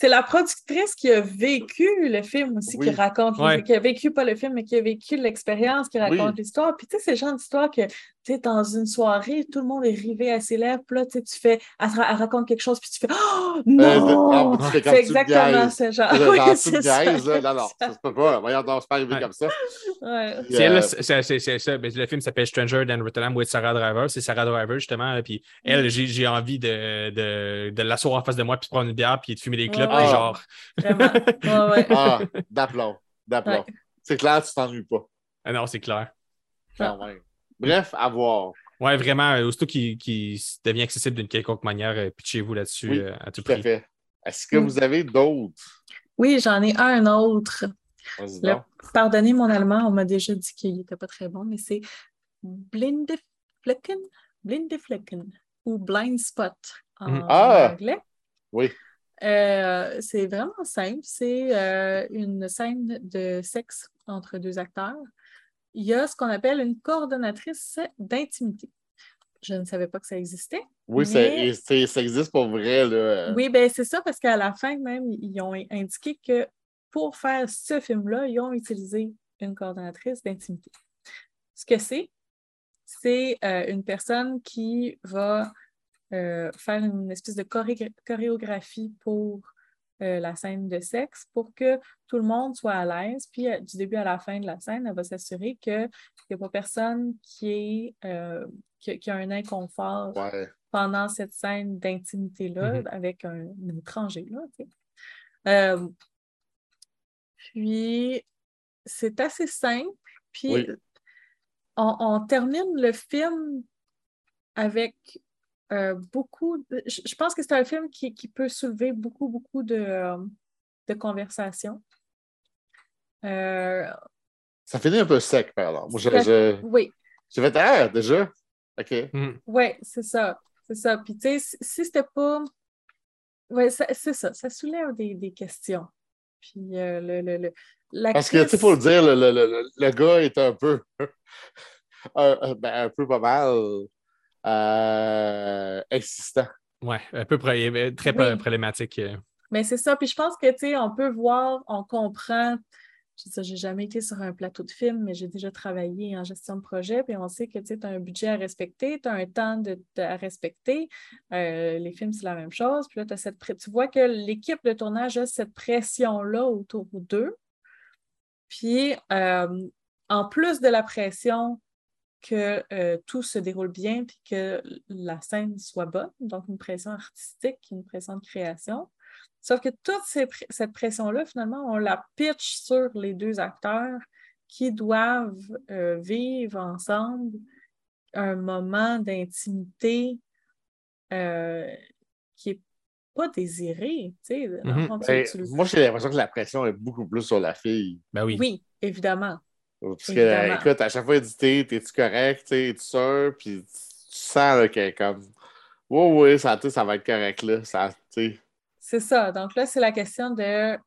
C'est- la productrice qui a vécu le film aussi, Oui. qui raconte, Ouais. qui a vécu pas le film, mais qui a vécu l'expérience, qui raconte Oui. l'histoire. Puis tu sais, c'est le genre d'histoire que, tu sais, dans une soirée, tout le monde est rivé à ses lèvres, puis là, tu sais, tu fais, elle, elle raconte quelque chose, puis tu fais, oh euh, non! tu fais comme c'est exactement ce genre. Oui, c'est ça. <laughs> là. Non, non, ça se peut pas. Voyons donc, c'est pas arrivé Ouais. comme ça. Ouais. C'est euh, ça. Ben, le film s'appelle Stranger Than Rotterdam with Sarah Driver. C'est Sarah Driver, justement. Puis elle, j'ai j'ai envie de, de, de l'asseoir en face de moi, puis de prendre une bière, puis de fumer des clopes. Ouais, puis genre, Vraiment. Ouais, ouais. Ah, d'aplomb. D'aplomb. Ouais. C'est clair, tu t'ennuies pas. ah non, c'est clair. Quand même. Bref, à voir. Ouais, vraiment, euh, aussitôt qu'il qu'il devient accessible d'une quelconque manière, euh, pitchez-vous là-dessus Oui, euh, à tout Tout à prix. fait. Est-ce que Mm. vous avez d'autres? Oui, j'en ai un autre. Le-. Pardonnez mon allemand, on m'a déjà dit qu'il n'était pas très bon, mais c'est Blindeflecken, Blindeflecken ou Blind Spot en Mhm. Ah! anglais. Oui. Euh, c'est vraiment simple. C'est euh, une scène de sexe entre deux acteurs. Il y a ce qu'on appelle une coordonnatrice d'intimité. Je ne savais pas que ça existait. Oui, ça- et existe pour vrai. Là. Oui, ben c'est ça, parce qu'à la fin même, ils ont indiqué que pour faire ce film-là, ils ont utilisé une coordonnatrice d'intimité. Ce que c'est, c'est euh, une personne qui va euh, faire une espèce de choré- chorégraphie pour euh, la scène de sexe pour que tout le monde soit à l'aise. Puis euh, du début à la fin de la scène, elle va s'assurer qu'il n'y a pas personne qui, est, euh, qui, a- qui a un inconfort Ouais. pendant cette scène d'intimité-là Mhm. avec un, un étranger. Là, tu sais. Euh, puis, c'est assez simple. Puis, Oui. on, on termine le film avec euh, beaucoup. de- je, pense que c'est un film qui, qui peut soulever beaucoup, beaucoup de, euh, de conversations. Euh, Ça finit un peu sec, par exemple. Moi, je- Ça- je- oui, j'ai fait Ah, déjà? OK. Mhm. Oui, c'est ça. C'est ça. Puis, tu sais, si, si c'était pas. Oui, c'est ça. Ça soulève des, des questions. Puis, euh, le, le, le- Parce que, tu sais, faut le dire, le, le- le- le gars est un peu. <laughs> un, un- ben, un peu pas mal euh, insistant. Ouais, un peu euh, très Oui. problématique. euh. Mais c'est ça. Puis, je pense que, tu sais, on peut voir, on comprend. Je sais, j'ai jamais été sur un plateau de film, mais j'ai déjà travaillé en gestion de projet, puis on sait que tu as un budget à respecter, tu as un temps de, de- à respecter. Euh, les films, c'est la même chose. Puis là, t'as cette tu vois que l'équipe de tournage a cette pression-là autour d'eux. Puis, euh, en plus de la pression que euh, tout se déroule bien puis que la scène soit bonne, donc une pression artistique, une pression de création. Sauf que toute ces cette pression-là, finalement, on la pitch sur les deux acteurs qui doivent euh, vivre ensemble un moment d'intimité euh, qui n'est pas désiré. tu Mhm. fond, tu- Ben, tu le- moi, j'ai l'impression que la pression est beaucoup plus sur la fille. Ben oui. oui, évidemment. Parce que, Évidemment. écoute, à chaque fois, elle dit T'es- T'es-tu correct? T'es- Es-tu sûr? Puis tu sens là, qu'elle est comme Oui, oui, ça, ça va être correct là. Ça. C'est ça. Donc là, c'est la question de euh,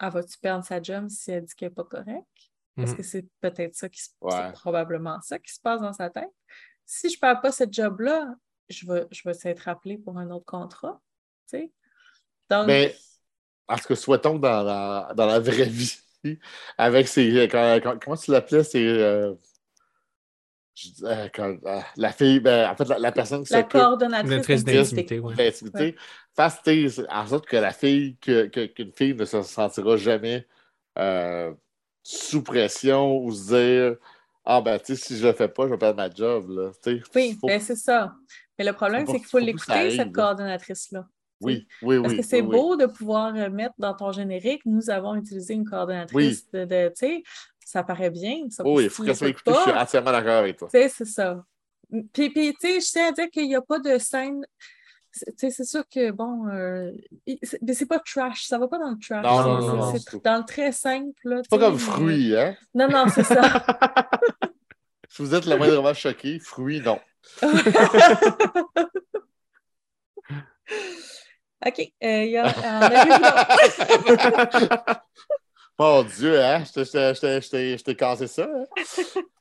elle va-tu perdre sa job si elle dit qu'elle n'est pas correcte? Parce Mhm. que c'est peut-être ça qui se Ouais. c'est probablement ça qui se passe dans sa tête? Si je ne perds pas cette job-là, je vais, je vais être appelée pour un autre contrat. Tu sais? Donc, Mais, tout cas, souhaitons que dans, dans, dans la vraie vie, avec ses. quand- quand- comment tu l'appelais? C'est. euh, euh, euh, la fille, ben, en fait, la, la personne qui la s'occupe coordonnatrice d'intimité. ouais. fasse en sorte que la fille, que, que- qu'une fille ne se sentira jamais euh, sous pression ou se dire Ah, ben, tu sais, si je le fais pas, je vais perdre ma job. Là. Tu sais, Oui, faut- ben, c'est ça. Mais le problème, c'est qu'il faut l'écouter, cette là. coordonnatrice-là. Oui, oui, oui. Parce que c'est oui, oui. beau de pouvoir euh, mettre dans ton générique, nous avons utilisé une coordonnatrice de, de- tu sais, ça paraît bien. Ça, Oui, il faut qu'elle soit écoutée. Je suis entièrement d'accord avec toi. Tu sais, c'est ça. Puis, puis, tu sais, je tiens à dire qu'il n'y a pas de scène. c'est- Tu sais, c'est sûr que, bon, euh, mais c'est pas trash, ça va pas dans le trash. Non, c'est- non, non, c'est dans le très simple. C'est pas comme fruit, hein? Non, non, c'est ça. <laughs> Si vous êtes le moindrement choqué, fruit, non. <laughs> <laughs> OK, euh, il y a. <laughs> là. <laughs> Mon Dieu, hein? Je t'ai- cassé ça. hein?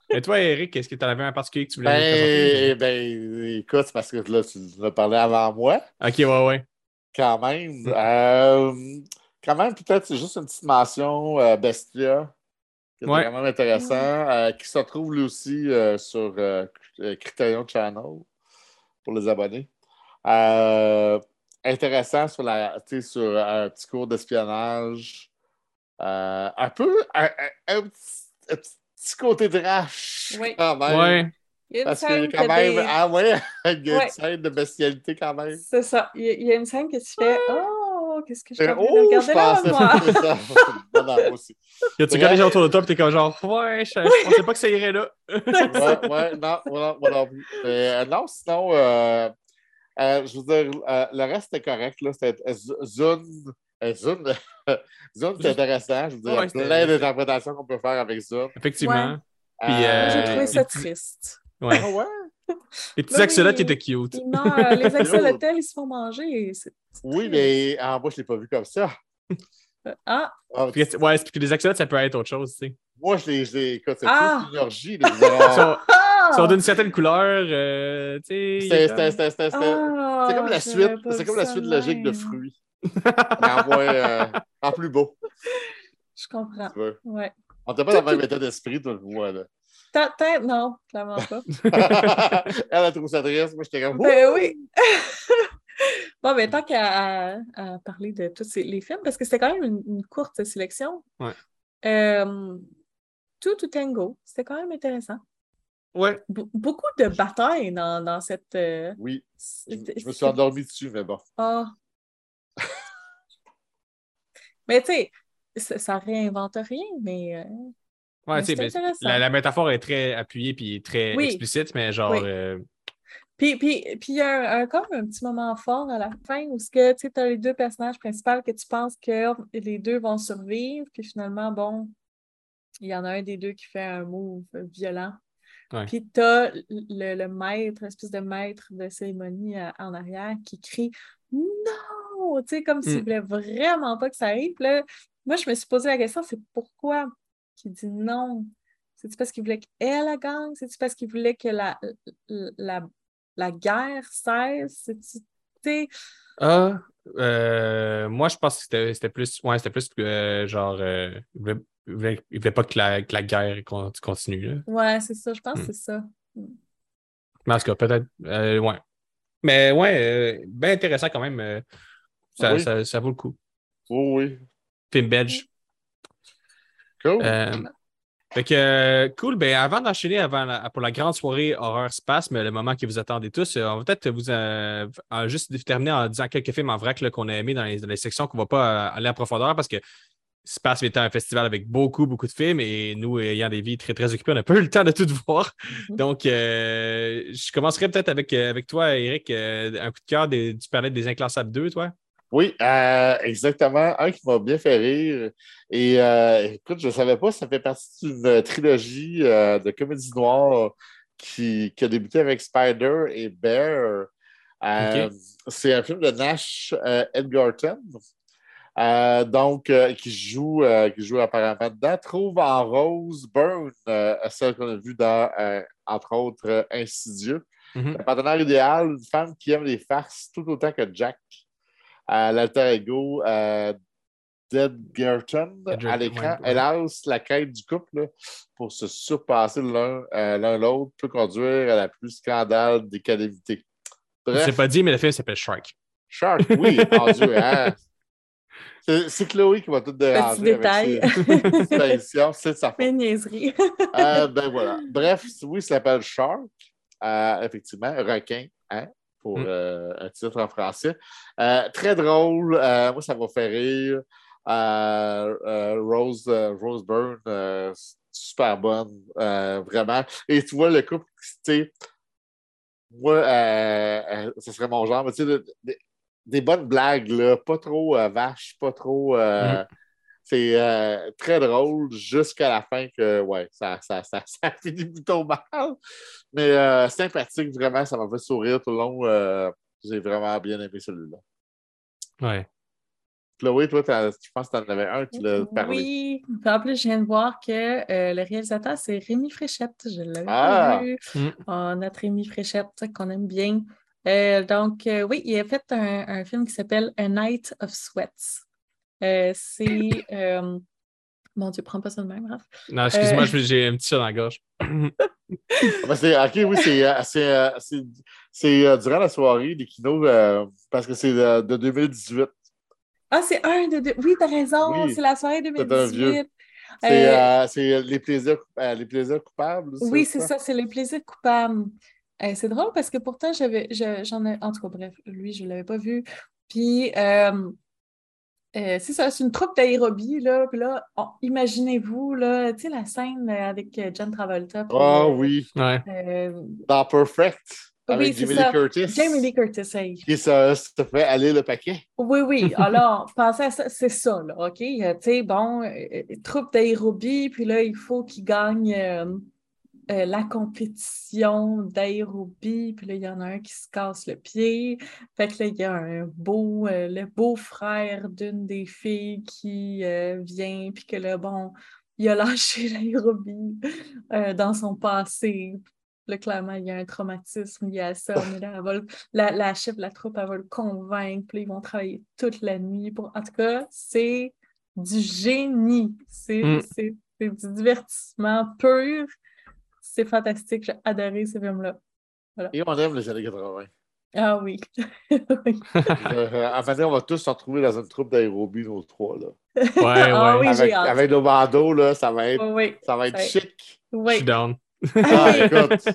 Et toi, Eric, est-ce que tu en avais un particulier que tu voulais nous présenter? Ben, ben, écoute, c'est parce que là, tu en as parlé avant moi, Ok, ouais, ouais. quand même. Euh, quand même, peut-être, c'est juste une petite mention euh, Bestia, qui est Ouais. vraiment intéressant, euh, qui se retrouve lui aussi euh, sur euh, Criterion Channel pour les abonnés. Euh, intéressant sur, la, tu sais, sur un petit cours d'espionnage. Euh, un peu un, un- un petit, un petit côté trash Oui. quand même. Y Parce qu'il y a quand même, des- ah ouais, il y a Ouais. <laughs> une scène de bestialité quand même. C'est ça. Il y, a, y une scène que tu fais Oh, qu'est-ce que je train de Oh, je regarder là, pensais moi? que c'était ça. <laughs> Non, non, moi aussi. Quand tu regardes les gens autour de toi, puis t'es comme genre, ouais, je, je pensais pas que ça irait là. <laughs> Ouais, ouais, non, non plus. Mais, euh, non, sinon, euh, euh, je veux dire, euh, le reste était correct. Là. C'était Zune. Zune, Zune, c'est intéressant. Je veux dire, il y Ouais, a c'était- plein d'interprétations qu'on peut faire avec Zune. Effectivement. Ouais. Puis, Moi, euh, J'ai trouvé les ça triste. Ouais. Ah ouais? Les petits axolotes étaient cute. Ils meurent. Les <laughs> axolotls, ils se font manger. C'est- c'est Oui, mais ah, moi, je ne l'ai pas vu comme ça. Ah, Ah, Puis, Ouais, c'est parce que les axolotes, ça peut être autre chose, tu sais. moi, je l'ai- écoute, c'est Ah! une orgie. les Ils sont, ah! Ils sont d'une certaine couleur, euh, comme- Ah, C'est comme la suite, c'est comme la suite logique de fruits. Mais <laughs> en moins, euh, en plus beau. Je comprends. Ouais. On t'a pas dans le même état d'esprit, toi, vois, là. Ta tête, non, clairement pas. <laughs> Elle a trouvé ça triste, moi, j'étais comme. Ben oui. <laughs> bon, ben, tant qu'à à- à parler de tous ces- les films, parce que c'était quand même une, une courte sélection. Ouais. Euh, Tout to Tango, c'était quand même intéressant. Ouais. Be- beaucoup de batailles dans, dans cette. euh, Oui, je, me suis endormi dessus, mais bon. Ah. <laughs> mais tu sais, ça, ça réinvente rien, mais. euh, Ouais, Mais la, la métaphore est très appuyée puis très Oui. explicite, mais genre. Oui. euh, Puis, puis, puis il y a un, un- comme un petit moment fort à la fin où tu as les deux personnages principaux que tu penses que les deux vont survivre, puis finalement, bon, il y en a un des deux qui fait un move violent. Ouais. Puis tu as le, le maître, l'espèce de maître de cérémonie à- en arrière qui crie Non! Tu sais, comme s'il Mm. voulait vraiment pas que ça arrive. Là, moi, je me suis posé la question c'est pourquoi qu'il dit non? C'est-tu parce qu'il voulait qu'elle la gagne? C'est-tu parce qu'il voulait que la, la, la guerre cesse? C'est-tu. tu sais, Ah, euh, moi, je pense que c'était plus. Ouais, c'était plus euh, genre. euh, il, voulait, il voulait- il voulait pas que la, que la guerre con- continue. Là. Ouais, c'est ça, je pense Mm. que c'est ça. Mais en tout cas, peut-être. euh, ouais. Mais ouais, euh, bien intéressant quand même. euh, ça, Oui. ça, ça vaut le coup. Oh oui. Film belge. Cool. Euh, fait que, cool. Ben, avant d'enchaîner avant la- pour la grande soirée horreur spasme, le moment que vous attendez tous, on va peut-être vous euh, juste terminer en disant quelques films en vrac qu'on a aimés dans les, dans les sections qu'on ne va pas aller en profondeur parce que Spasme était un festival avec beaucoup, beaucoup de films et nous, ayant des vies très, très occupées, on n'a pas eu le temps de tout <laughs> voir. Mhm. Donc, euh, je commencerai peut-être avec, euh, avec toi, Eric, euh, un coup de cœur des- du palais des Inclassables 2, toi? Oui, euh, exactement. Un qui m'a bien fait rire. Et euh, écoute, je ne savais pas, ça fait partie d'une trilogie euh, de comédie noire qui, qui a débuté avec Spider et Bear. Euh, C'est un film de Nash euh, Edgarton. Euh, donc, euh, qui, joue, euh, qui joue apparemment dedans, trouve en Rose Byrne, euh, celle qu'on a vue dans, entre autres, Insidieux. Mhm. Un partenaire idéal, une femme qui aime les farces tout autant que Jack. L'alter ego, Dead Gerton, à l'écran, lance la quête du couple pour se surpasser l'un l'un l'autre, peut conduire à la plus scandale des calamités. Je ne Bref, sais pas dit, mais le film s'appelle Shark. Shark, oui, mon Dieu, hein. <laughs> C'est Chloé qui va tout déranger. détail. <laughs> Ses apparitions, c'est de sa faute. Mes niaiseries. Euh, ben voilà. Bref, oui, ça s'appelle Shark. Euh, effectivement, requin, hein, pour Mm. euh, un titre en français. Euh, très drôle. Euh, moi, ça m'a fait rire. Euh, euh, Rose, euh, Rose Byrne, euh, super bonne, euh, vraiment. Et tu vois le couple, tu sais, moi, euh, euh, ce serait mon genre, mais tu sais, des bonnes blagues, là, pas trop euh, vaches, pas trop. euh, C'est euh, très drôle jusqu'à la fin que, ouais, ça, ça, ça, <laughs> ça finit plutôt mal. Mais euh, sympathique, vraiment, ça m'a fait sourire tout le long. euh, J'ai vraiment bien aimé celui-là. Ouais. Chloé, toi, t'as- je pense que tu en avais un, tu l'as parlé. Oui, en plus, je viens de voir que euh, le réalisateur, c'est Rémi Fréchette. Je l'avais Ah! pas vu. Mm. Ah, notre Rémi Fréchette, qu'on aime bien. Euh, donc, euh, oui, il a fait un, un film qui s'appelle A Night of Sweats. Euh, c'est. euh, Mon Dieu, prends pas ça de même, Raph. Non, excuse-moi, Euh. j'ai un petit chat dans la gorge. <laughs> Ah, ben, c'est- ok, oui, c'est, euh, c'est, euh, c'est- c'est, euh, durant la soirée des kinos, euh, parce que c'est de, de 2018. Ah, c'est un de deux. Oui, t'as raison, Oui, c'est la soirée un vieux. 2018. C'est, Euh, euh, c'est les, plaisirs, euh, les plaisirs coupables. Oui, c'est ça, c'est les plaisirs coupables. Euh, c'est drôle parce que pourtant, j'avais, je- j'en ai, en tout cas, bref, lui, je ne l'avais pas vu. Puis, euh, euh, c'est ça, c'est une troupe d'aérobie, là. Puis là, imaginez-vous, là, tu sais, la scène avec John Travolta. Ah euh, oui, Ouais. euh, dans Perfect, avec Oui, Jamie ça. Lee Curtis. Jamie Lee Curtis, hey. Qui se, se fait aller le paquet. Oui, oui. <laughs> Alors, pensez à ça, c'est ça, là, OK? Euh, Tu sais, bon, euh, troupe d'aérobie, puis là, il faut qu'il gagne euh, la compétition d'aérobie, puis là, il y en a un qui se casse le pied. Fait que là, il y a un beau, euh, le beau-frère d'une des filles qui euh, vient, puis que là, bon, il a <laughs> lâché l'aérobie dans son passé. Là, clairement, il y a un traumatisme lié à ça, mais là, elle va le- la, la chef de la troupe, elle va le convaincre, puis ils vont travailler toute la nuit. Pour... En tout cas, c'est du génie. C'est Mm. du divertissement pur. C'est fantastique. J'ai adoré ce film-là. Et on aime les années 80. Ah oui. <laughs> Oui. Euh, en fait, on va tous se retrouver dans une troupe d'aérobie, nos trois. Là. Ouais, Ah ouais. oui, j'ai avec, avec nos bandeaux, là, ça va être, Oui, ça va être Ouais. chic. Je oui. suis down. Ah, oui. écoute,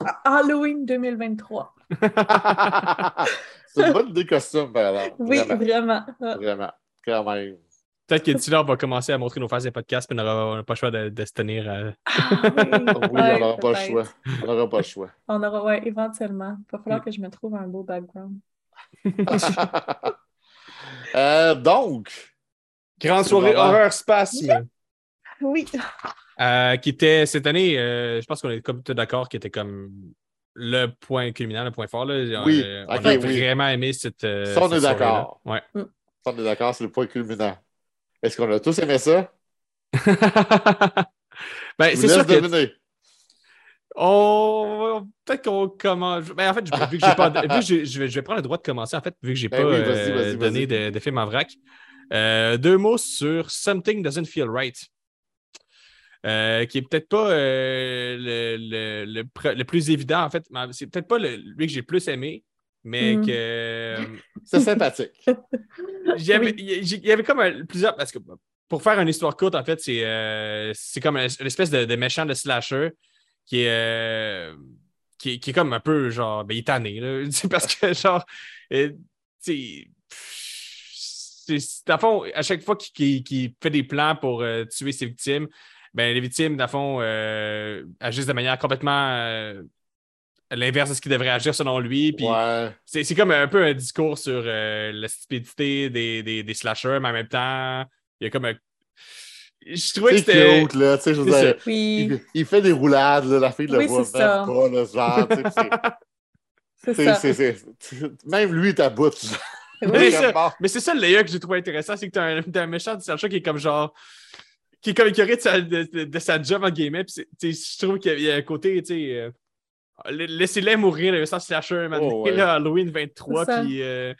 <laughs> Halloween 2023. <laughs> c'est une bonne idée costume, par exemple. Oui, Vraiment, vraiment. Ah, vraiment. Quand même. Peut-être que d'ici là, on va commencer à montrer nos faces des podcasts, puis on n'aura pas le choix de, de se tenir. euh, Ah oui, <laughs> Oui, Ouais, on n'aura pas le choix. On n'aura pas le choix. On aura, ouais, éventuellement. Il va falloir que je me trouve un beau background. <laughs> Euh, donc, Grande soirée horreur spasme. Oui. Euh, qui était cette année, euh, je pense qu'on est comme tout d'accord, qui était comme le point culminant, le point fort. Là. Oui, on a oui. vraiment aimé cette. euh, Ça, on cette est d'accord. Ouais. on est d'accord, c'est le point culminant. Est-ce qu'on a tous aimé ça? <laughs> ben, c'est sûr que. On... Peut-être qu'on commence. Ben, en fait, je- vu que j'ai pas. <laughs> vu que je, vais, je vais prendre le droit de commencer, en fait, vu que j'ai Ben pas oui, euh, vas-y, donné vas-y. de, de film en vrac. Euh, deux mots sur Something Doesn't Feel Right. Euh, qui est peut-être pas le, le, le plus évident, en fait. mais C'est peut-être pas le- lui que j'ai plus aimé, mais Mm. que. C'est sympathique. <laughs> Il y avait, y- comme un- plusieurs. Parce que pour faire une histoire courte, en fait, c'est euh, comme un- une espèce de, de méchant de slasher qui est, euh, qui, qui est comme un peu genre. Ben, il est tanné, là. <laughs> Parce que, genre. euh, tu à fond, à chaque fois qu'il fait des plans pour euh, tuer ses victimes, ben, les victimes, à fond, euh, agissent de manière complètement. euh, L'inverse de ce qu'ils devraient agir selon lui. Puis Ouais. c'est c'est comme un peu un discours sur euh, la stupidité des, des, des slashers, mais en même temps, il y a comme un. Je trouvais que c'était. cute, là. Je veux dire. Oui, il, il fait des roulades, là, la fille le Oui, voit c'est même ça. pas, là, genre, c'est- <laughs> c'est c'est- ça. c'est- c'est- c'est- Même lui est à bout. genre. Mais Oui, c'est ça. Bon. Mais c'est ça le layer que j'ai trouvé intéressant, c'est que t'as un, t'as un méchant de slasher qui est comme genre. qui est comme écœuré de sa, de, de- de sa job en guillemets. Puis je trouve qu'il y a- il y a un côté, tu sais. Euh, Laissez-les mourir, le méchant slasher, maintenant, Oh, ouais. là, Halloween 23, C'est ça. puis. euh,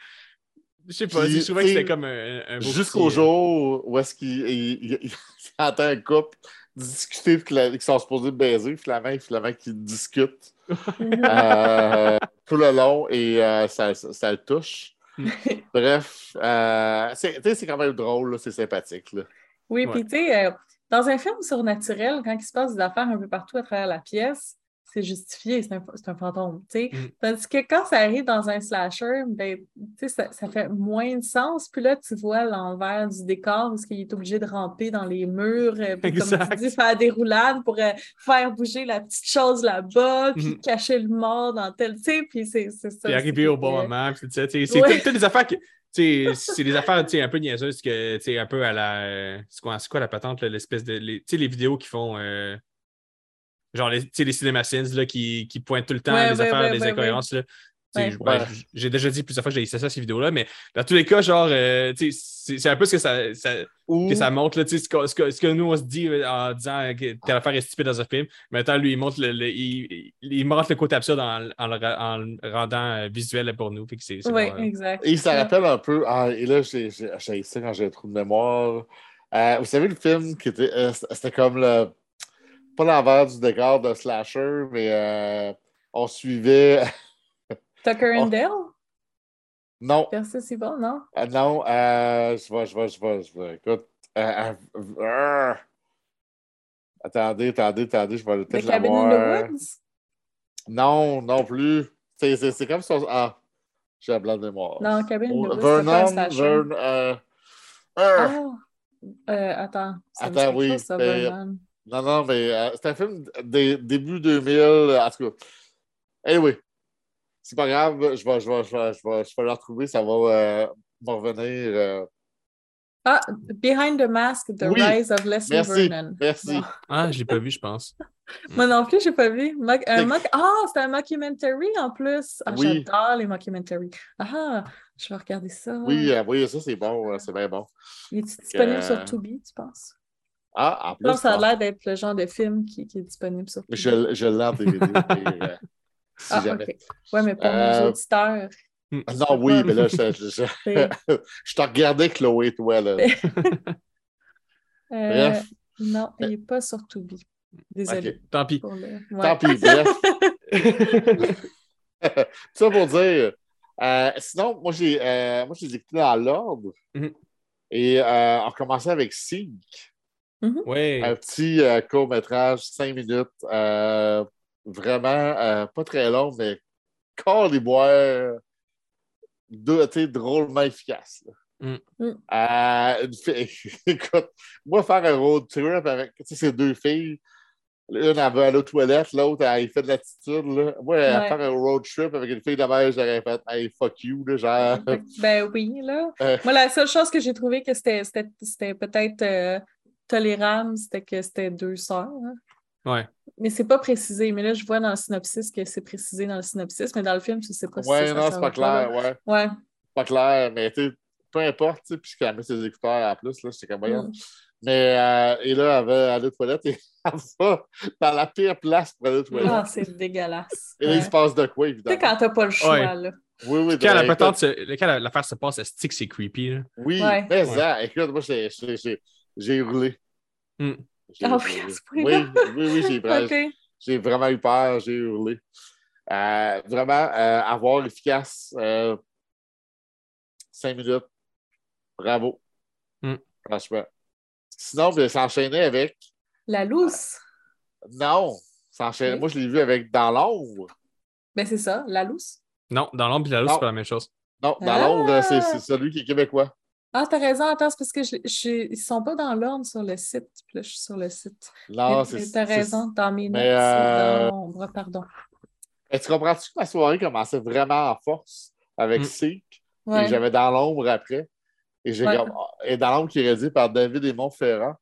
je sais pas, je trouvais que c'était comme un, un beau Jusqu'au petit, euh, jour où est-ce qu'il il, il- il <laughs> entend un couple discuter qu'ils sont supposés baiser, finalement, finalement qu'ils discutent Mhm. <laughs> euh, tout le long et euh, ça, ça, ça le touche. <laughs> Bref, euh, c'est tu sais, c'est quand même drôle, là, c'est sympathique. Là. Oui, puis tu sais, dans un film surnaturel, quand il se passe des affaires un peu partout à travers la pièce, c'est justifié, c'est un, c'est un fantôme, tu sais. Mm. Tandis que quand ça arrive dans un slasher, ben, ça, ça fait moins de sens. Puis là, tu vois l'envers du décor, parce qu'il est obligé de ramper dans les murs, euh, puis comme tu dis, faire des roulades pour euh, faire bouger la petite chose là-bas, puis Mhm. cacher le mort dans tel, tu sais, puis c'est c'est ça. Puis arriver c'est au bon moment. puis C'est Ouais. toutes- des affaires sais, C'est des affaires tu sais, un peu niaiseuses, que, un peu à la. euh, C'est quoi, c'est quoi la patente, l'espèce de. les- les vidéos qui font. euh, genre, les, tu sais, les CinemaSins là, qui, qui pointent tout le temps Ouais, des ouais, affaires, des ouais, incohérences. là. Ouais. Ouais. j'ai déjà dit plusieurs fois que j'ai essayé ça, ces vidéos-là, mais dans tous les cas, genre, euh, tu sais, c'est un peu ce que ça, ça- Ou, que ça montre, là, tu sais, ce, que, ce que- ce que nous, on se dit euh, en disant que telle affaire est stupide dans un film. Mais attends, lui, il montre le, le- il, il montre le côté absurde en, en le, ra- en le rendant euh, visuel pour nous. Oui, vraiment- exact. et ça rappelle un peu. Ah, et là, j'ai ça quand j'ai un trou de mémoire. Euh, vous savez, le film qui était. euh, C'était comme le. Pas l'envers du décor de Slasher, mais euh, on suivait. <laughs> Tucker and Dale? Non, Versus non? euh, non, euh, je vais, je vais, je vais, je vais. Écoute. attendez, attendez, attendez, je vais peut-être Cabin in l'avoir. the Woods? Non, non plus. C'est- comme ça. Ah, j'ai un blanc de mémoire. Non, Cabin in the Oh, un Vernon, slasher. Vern, euh, euh, Ah! Euh, attends. ça Attends, oui, ça, Vernon. Non, non, mais euh, c'est un film des début 2000, euh, en tout cas. Anyway, c'est pas grave, je vais, je vais, je vais, je vais, je vais le retrouver, ça va euh, me revenir. euh. Ah, Behind the Mask, The Oui. Rise of Leslie Merci, Vernon. merci. Bon. <laughs> Ah, je l'ai pas vu, je pense. <laughs> Moi non plus, j'ai pas vu. Moc- un Ah, c'est un mockumentary en plus. Ah, Oui. J'adore les mockumentaries. Ah, je vais regarder ça. Oui, euh, oui, ça c'est bon, c'est bien bon. Il est disponible euh, sur Tubi, tu penses? Ah, en plus, Non, ça a l'air d'être le genre de film qui, qui est disponible sur je, je l'ai en DVD, mais, euh, <laughs> si ah, jamais. ok. Ouais, mais pour Euh, nos auditeurs. Hmm. Non, oui, mais là, je, je, <laughs> <laughs> je, c'est- je te regardais, Chloé, toi, là. Euh, Bref. Non, il n'est pas sur Tubi. Désolé. Ok. Tant pis. Tant pis, bref. ça pour dire. euh, sinon, moi, j'ai, euh, moi, je les ai écoutés dans l'ordre. Mhm. Et euh, on commençait avec Ouais. un petit euh, court-métrage, 5 minutes. euh, vraiment euh, pas très long, mais corps les boire, deux, tu sais, drôlement efficace. là. Mm. Mm. Euh, une fille- <laughs> écoute, moi, faire un road trip avec ces deux filles, une, elle va aller aux toilettes, l'autre, elle fait de l'attitude. là. Moi, Ouais. faire un road trip avec une fille de mer, j'aurais fait Hey, fuck you, là, genre. Ben oui, là. Euh. Moi, la seule chose que j'ai trouvé que c'était c'était- c'était peut-être euh, tolérable, c'était que c'était deux sœurs. hein. Ouais. Mais c'est pas précisé. Mais là, je vois dans le synopsis que c'est précisé dans le synopsis, mais dans le film, tu sais pas si Ouais, non, c'est pas clair, ouais. Ouais. Pas clair, mais tu sais, peu importe, tu sais, puis met ses écouteurs en plus, là, j'étais comme, voyons. Mm. Mais, euh, et là, elle va aller aux toilettes et <laughs> elle va dans la pire place pour aller aux toilettes. Ah, c'est dégueulasse. et là, il se passe de quoi, Tu sais, évidemment? quand t'as pas le choix, Ouais. là. Oui, oui, Quand la patente se- quand la- l'affaire se passe, elle stick, c'est creepy. là? Oui, Ouais. mais ça, écoute, moi, j'ai- j'ai hurlé. Mm. J'ai Ah oui, hurlé. à ce oui, oui, oui, j'ai <laughs> vraiment, vraiment eu peur, j'ai hurlé. Euh, vraiment, euh, avoir efficace, euh, cinq minutes, bravo. Mm. Franchement. Sinon, ben, s'enchaîner avec. La lousse. Non, s'enchaîner. Oui. Moi, je l'ai vu avec Dans l'ombre. Ben, c'est ça, la lousse. Non, dans l'ombre et la lousse, c'est pas la même chose. Non, Dans Ah! l'ombre, c'est c'est celui qui est québécois. Ah, t'as raison, attends, c'est parce que je, je- ils sont pas dans l'ordre sur le site. Puis là, je suis sur le site. C'est. T'as raison, dans mes notes, euh, dans l'ombre, pardon. Ben, tu comprends-tu que ma soirée commençait vraiment en force avec Mm. Seek? Ouais. et j'avais Dans l'ombre après. Et j'ai Ouais. et Dans l'ombre qui est réalisé par David et Montferrand.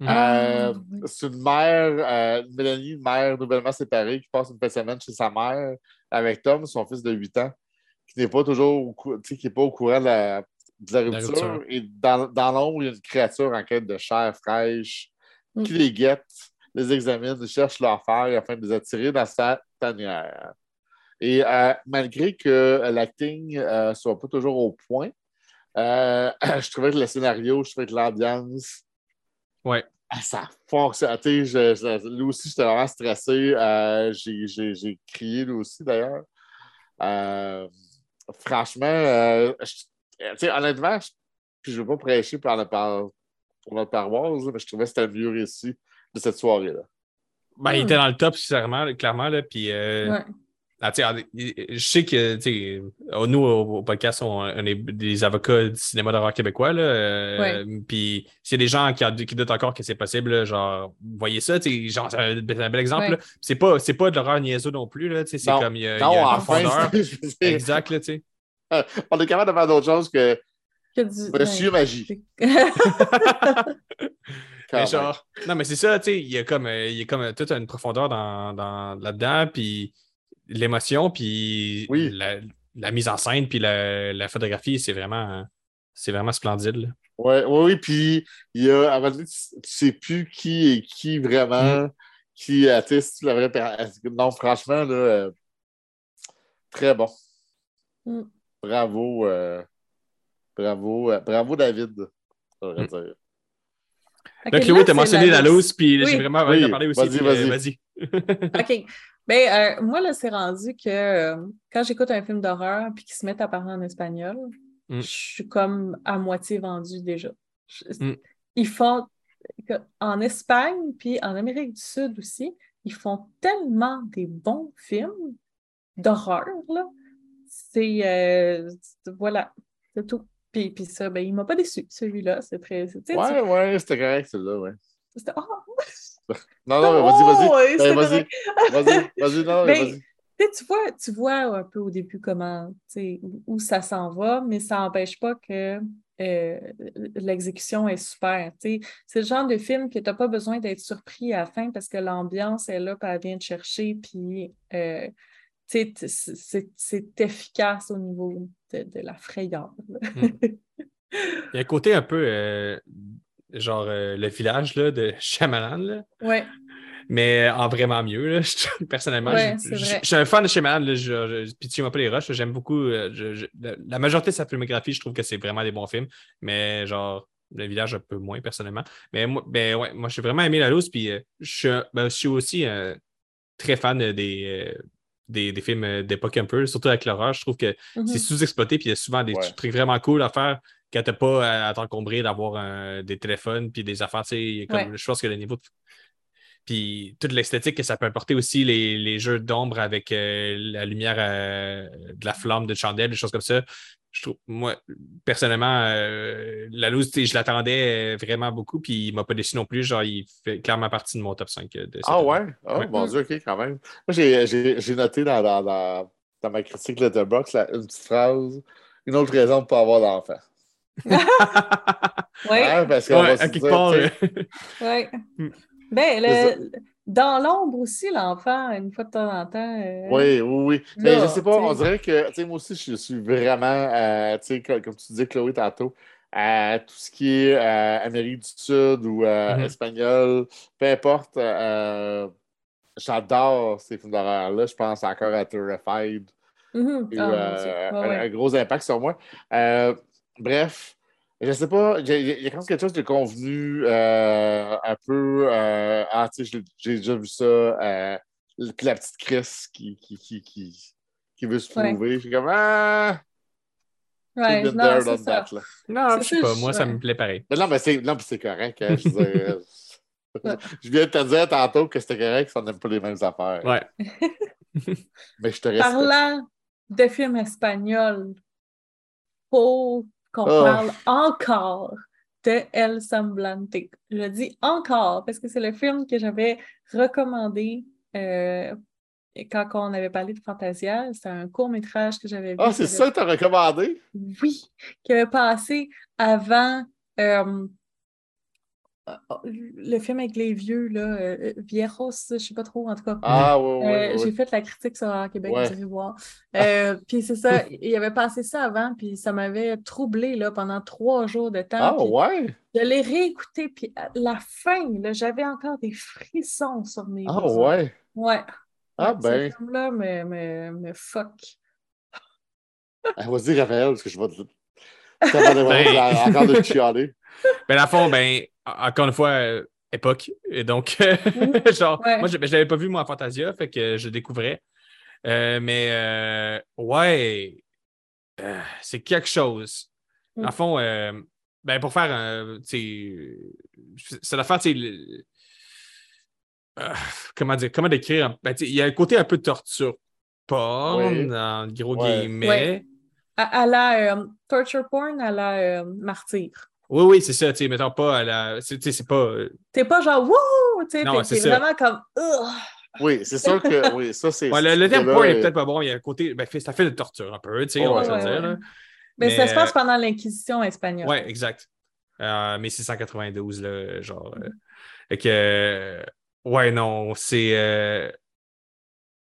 Mm. Ah, Euh. C'est une mère, euh, Mélanie, une mère nouvellement séparée, qui passe une de semaine chez sa mère avec Tom, son fils de 8 ans, qui n'est pas toujours au, cou- tu sais, qui est pas au courant de la, de la La rupture. Et dans, dans l'ombre, il y a une créature en quête de chair fraîche Mm. qui les guette, les examine, cherche leur fer afin de les attirer dans sa tanière. Et euh, malgré que l'acting ne soit pas toujours au point, euh, <clears throat> je trouvais que le scénario, je trouvais que l'ambiance, Ouais. ah, ça fonctionne. Sais, je- je- lui aussi, j'étais vraiment stressé. Euh, j'ai- J'ai j'ai crié, lui aussi, d'ailleurs. Euh, franchement, euh, je- honnêtement, je, puis je ne veux pas prêcher par le- par- pour notre paroisse, mais je trouvais que c'était le mieux réussi de cette soirée-là. Ben, il Hmm. était dans le top, clairement, clairement là, puis euh, Ouais. ah, tu sais, je sais que euh, nous, au, au podcast, on, on est des avocats du cinéma d'horreur québécois. Là, euh, Puis s'il y a des gens qui, qui doutent encore que c'est possible, là, genre, vous voyez ça, tu sais, genre, c'est un, un bel exemple. Ouais. C'est pas, c'est pas de l'horreur niaiseux non plus, là, tu sais, c'est Non. comme il y a, y Non, a une enfin, Exact, là, tu sais. <laughs> on est capable de faire d'autres choses que Que du- Monsieur Magie. <laughs> Mais genre, non, mais c'est ça, tu sais, il y a comme, euh, il y a comme euh, toute une profondeur dans, dans- là-dedans, puis l'émotion, puis Oui. la- la mise en scène puis la, la photographie, c'est vraiment, c'est vraiment splendide. là. Ouais, ouais, oui, puis il y a, à moment donné, tu, sais plus qui est qui vraiment, Mm. qui atteste la vraie Non, franchement, là, euh, très bon. Mm. Bravo, euh, bravo, euh, bravo David, ça Mm. veut dire. Ok, Là, Chloé, là, t'as mentionné la loose. loose, puis Oui. j'ai vraiment Oui, envie d'en parler aussi. vas-y, puis, euh, vas-y. <laughs> <laughs> OK. Ben, euh, moi, là, c'est rendu que euh, quand j'écoute un film d'horreur puis qu'ils se mettent à parler en espagnol, Mm. je suis comme à moitié vendue déjà. Je- Mm. Ils font, en Espagne puis en Amérique du Sud aussi, ils font tellement des bons films d'horreur, là. C'est, euh, c'est- voilà, c'est tout. Puis, puis ça, ben, il m'a pas déçu, celui-là. C'est très, tu Ouais, ouais, c'était correct, celle-là, ouais. c'était- oh, <laughs> Non, non, mais vas-y, vas-y. Ben, vas-y, vas-y, vas-y, non, mais Ben, vas-y. Tu vois, tu vois un peu au début comment, où, où ça s'en va, mais ça n'empêche pas que euh, l'exécution est super. C'est le genre de film que tu n'as pas besoin d'être surpris à la fin parce que l'ambiance est là, puis elle vient te chercher, puis euh, c'est c'est efficace au niveau de, de la frayeur. là. Il y a un côté un peu euh, genre euh, le village là, de <laughs> Shyamalan, là, Ouais, mais en vraiment mieux. là. <laughs> Je- Personnellement, Ouais, je, suis un fan de Shyamalan. Je, je, pitié-moi pas les rushs. J'aime beaucoup. euh, la, la majorité de sa filmographie, je trouve que c'est vraiment des bons films, mais genre. Le village un peu moins personnellement. Mais moi, ben, ouais, moi j'ai vraiment aimé La Loose. Puis euh, je, suis un- ben, je suis aussi euh, très fan des, euh, des, des films euh, d'époque un peu, surtout avec l'horreur. Je trouve que Mhm. c'est sous-exploité, puis il y a souvent des Ouais. trucs vraiment cool à faire quand t'as pas à, à t'encombrer d'avoir des téléphones puis des affaires. comme, Ouais. Je pense que le niveau de... Puis toute l'esthétique que ça peut apporter aussi, les, les jeux d'ombre avec euh, la lumière euh, de la flamme de chandelle, des choses comme ça. Je trouve, moi, personnellement, euh, la loose, je l'attendais euh, vraiment beaucoup, puis il m'a pas déçu non plus. Genre, il fait clairement partie de mon top 5 de cette Ah ouais? Ah, Ouais. mon Dieu, OK, quand même. Moi, j'ai- noté dans, dans, dans, dans ma critique Letterboxd la- une petite phrase, une autre raison de ne pas avoir d'enfant. <laughs> Ouais. Hein, parce qu'on Ouais, va se dire, part. euh, Ouais. <laughs> Ben, le- dans l'ombre aussi, l'enfant, une fois de temps en temps. euh, Oui, oui, oui. Mais je sais pas, on dirait que, moi aussi, je suis vraiment, euh, tu sais, comme, comme tu disais, Chloé, tantôt, à tout ce qui est euh, Amérique du Sud ou Mhm. espagnol, peu importe, j'adore ces films d'horreur-là. Je pense encore à Terrified. Ah, Dieu. Ouais, un, gros impact sur moi. Bref, je sais pas, il y, a- il y a quand même quelque chose de convenu euh, un peu. euh, ah, tu sais, j'ai déjà vu ça. euh, la petite Chris qui, qui, qui, qui, qui veut se Ouais. prouver. Je suis comme Ah! Ouais, non, there, c'est ça. that, là. Non, je sais pas. Moi, ça me plaît pareil. Mais non, mais c'est non, mais c'est correct. hein, je, veux dire, <laughs> je viens de te dire tantôt que c'était correct, ça n'aime pas les mêmes affaires. Ouais. <laughs> Mais je te respecte. Parlant de films espagnols, faut qu'on Oh. parle encore de El Semblante. Je dis encore parce que c'est le film que j'avais recommandé euh, quand on avait parlé de Fantasia. C'est un court-métrage que j'avais vu. Ah, c'est qui ça que tu as recommandé? Oui, qui avait passé avant euh, le film avec les vieux, là, euh, Viejos, je sais pas trop, en tout cas. Ah, oui, oui. Euh, oui. J'ai fait la critique sur Horror Québec, Ouais. vous irez voir. <laughs> Euh, puis c'est ça, il avait passé ça avant, puis ça m'avait troublé là, pendant trois jours de temps. Ah, ouais? Je l'ai réécouté, puis à la fin, là, j'avais encore des frissons sur mes Ah, ouais? Ouais. Ah, Ouais, ben. Ce film-là me, me, me fuck. Ah, Vas-y, Raphaël, parce que je vais te. Ça va Ben. encore de chialer. Dans le fond, ben, en- encore une fois, euh, époque. Et donc, <laughs> genre, Ouais. moi, je, je l'avais pas vu, moi, en Fantasia, fait que je découvrais. Euh, mais, euh, ouais, euh, c'est quelque chose. Dans le Mm. fond, euh, ben, pour faire un. C'est la faire, tu comment dire, comment décrire? Ben, il y a un côté un peu torture porn, Oui. en gros Ouais. guillemets. Ouais. À, à la euh, torture porn, à la euh, martyr. Oui, oui, c'est ça, tu sais, mettons pas à la. c'est- Tu sais, c'est pas. euh, T'es pas genre wouh, tu sais, t'es- vraiment comme Ugh! Oui, c'est sûr que. Oui, ça, c'est. Ouais, le, terme porn est est- peut-être pas bon. Il y a un côté. Ben, ça fait de torture un peu, tu sais, on va se ouais, dire. ouais. là. Mais, Mais, ça se passe euh, pendant l'Inquisition espagnole. Ouais, exact. Euh, 1692, là, genre. euh, fait que. euh, ouais, non, c'est. euh,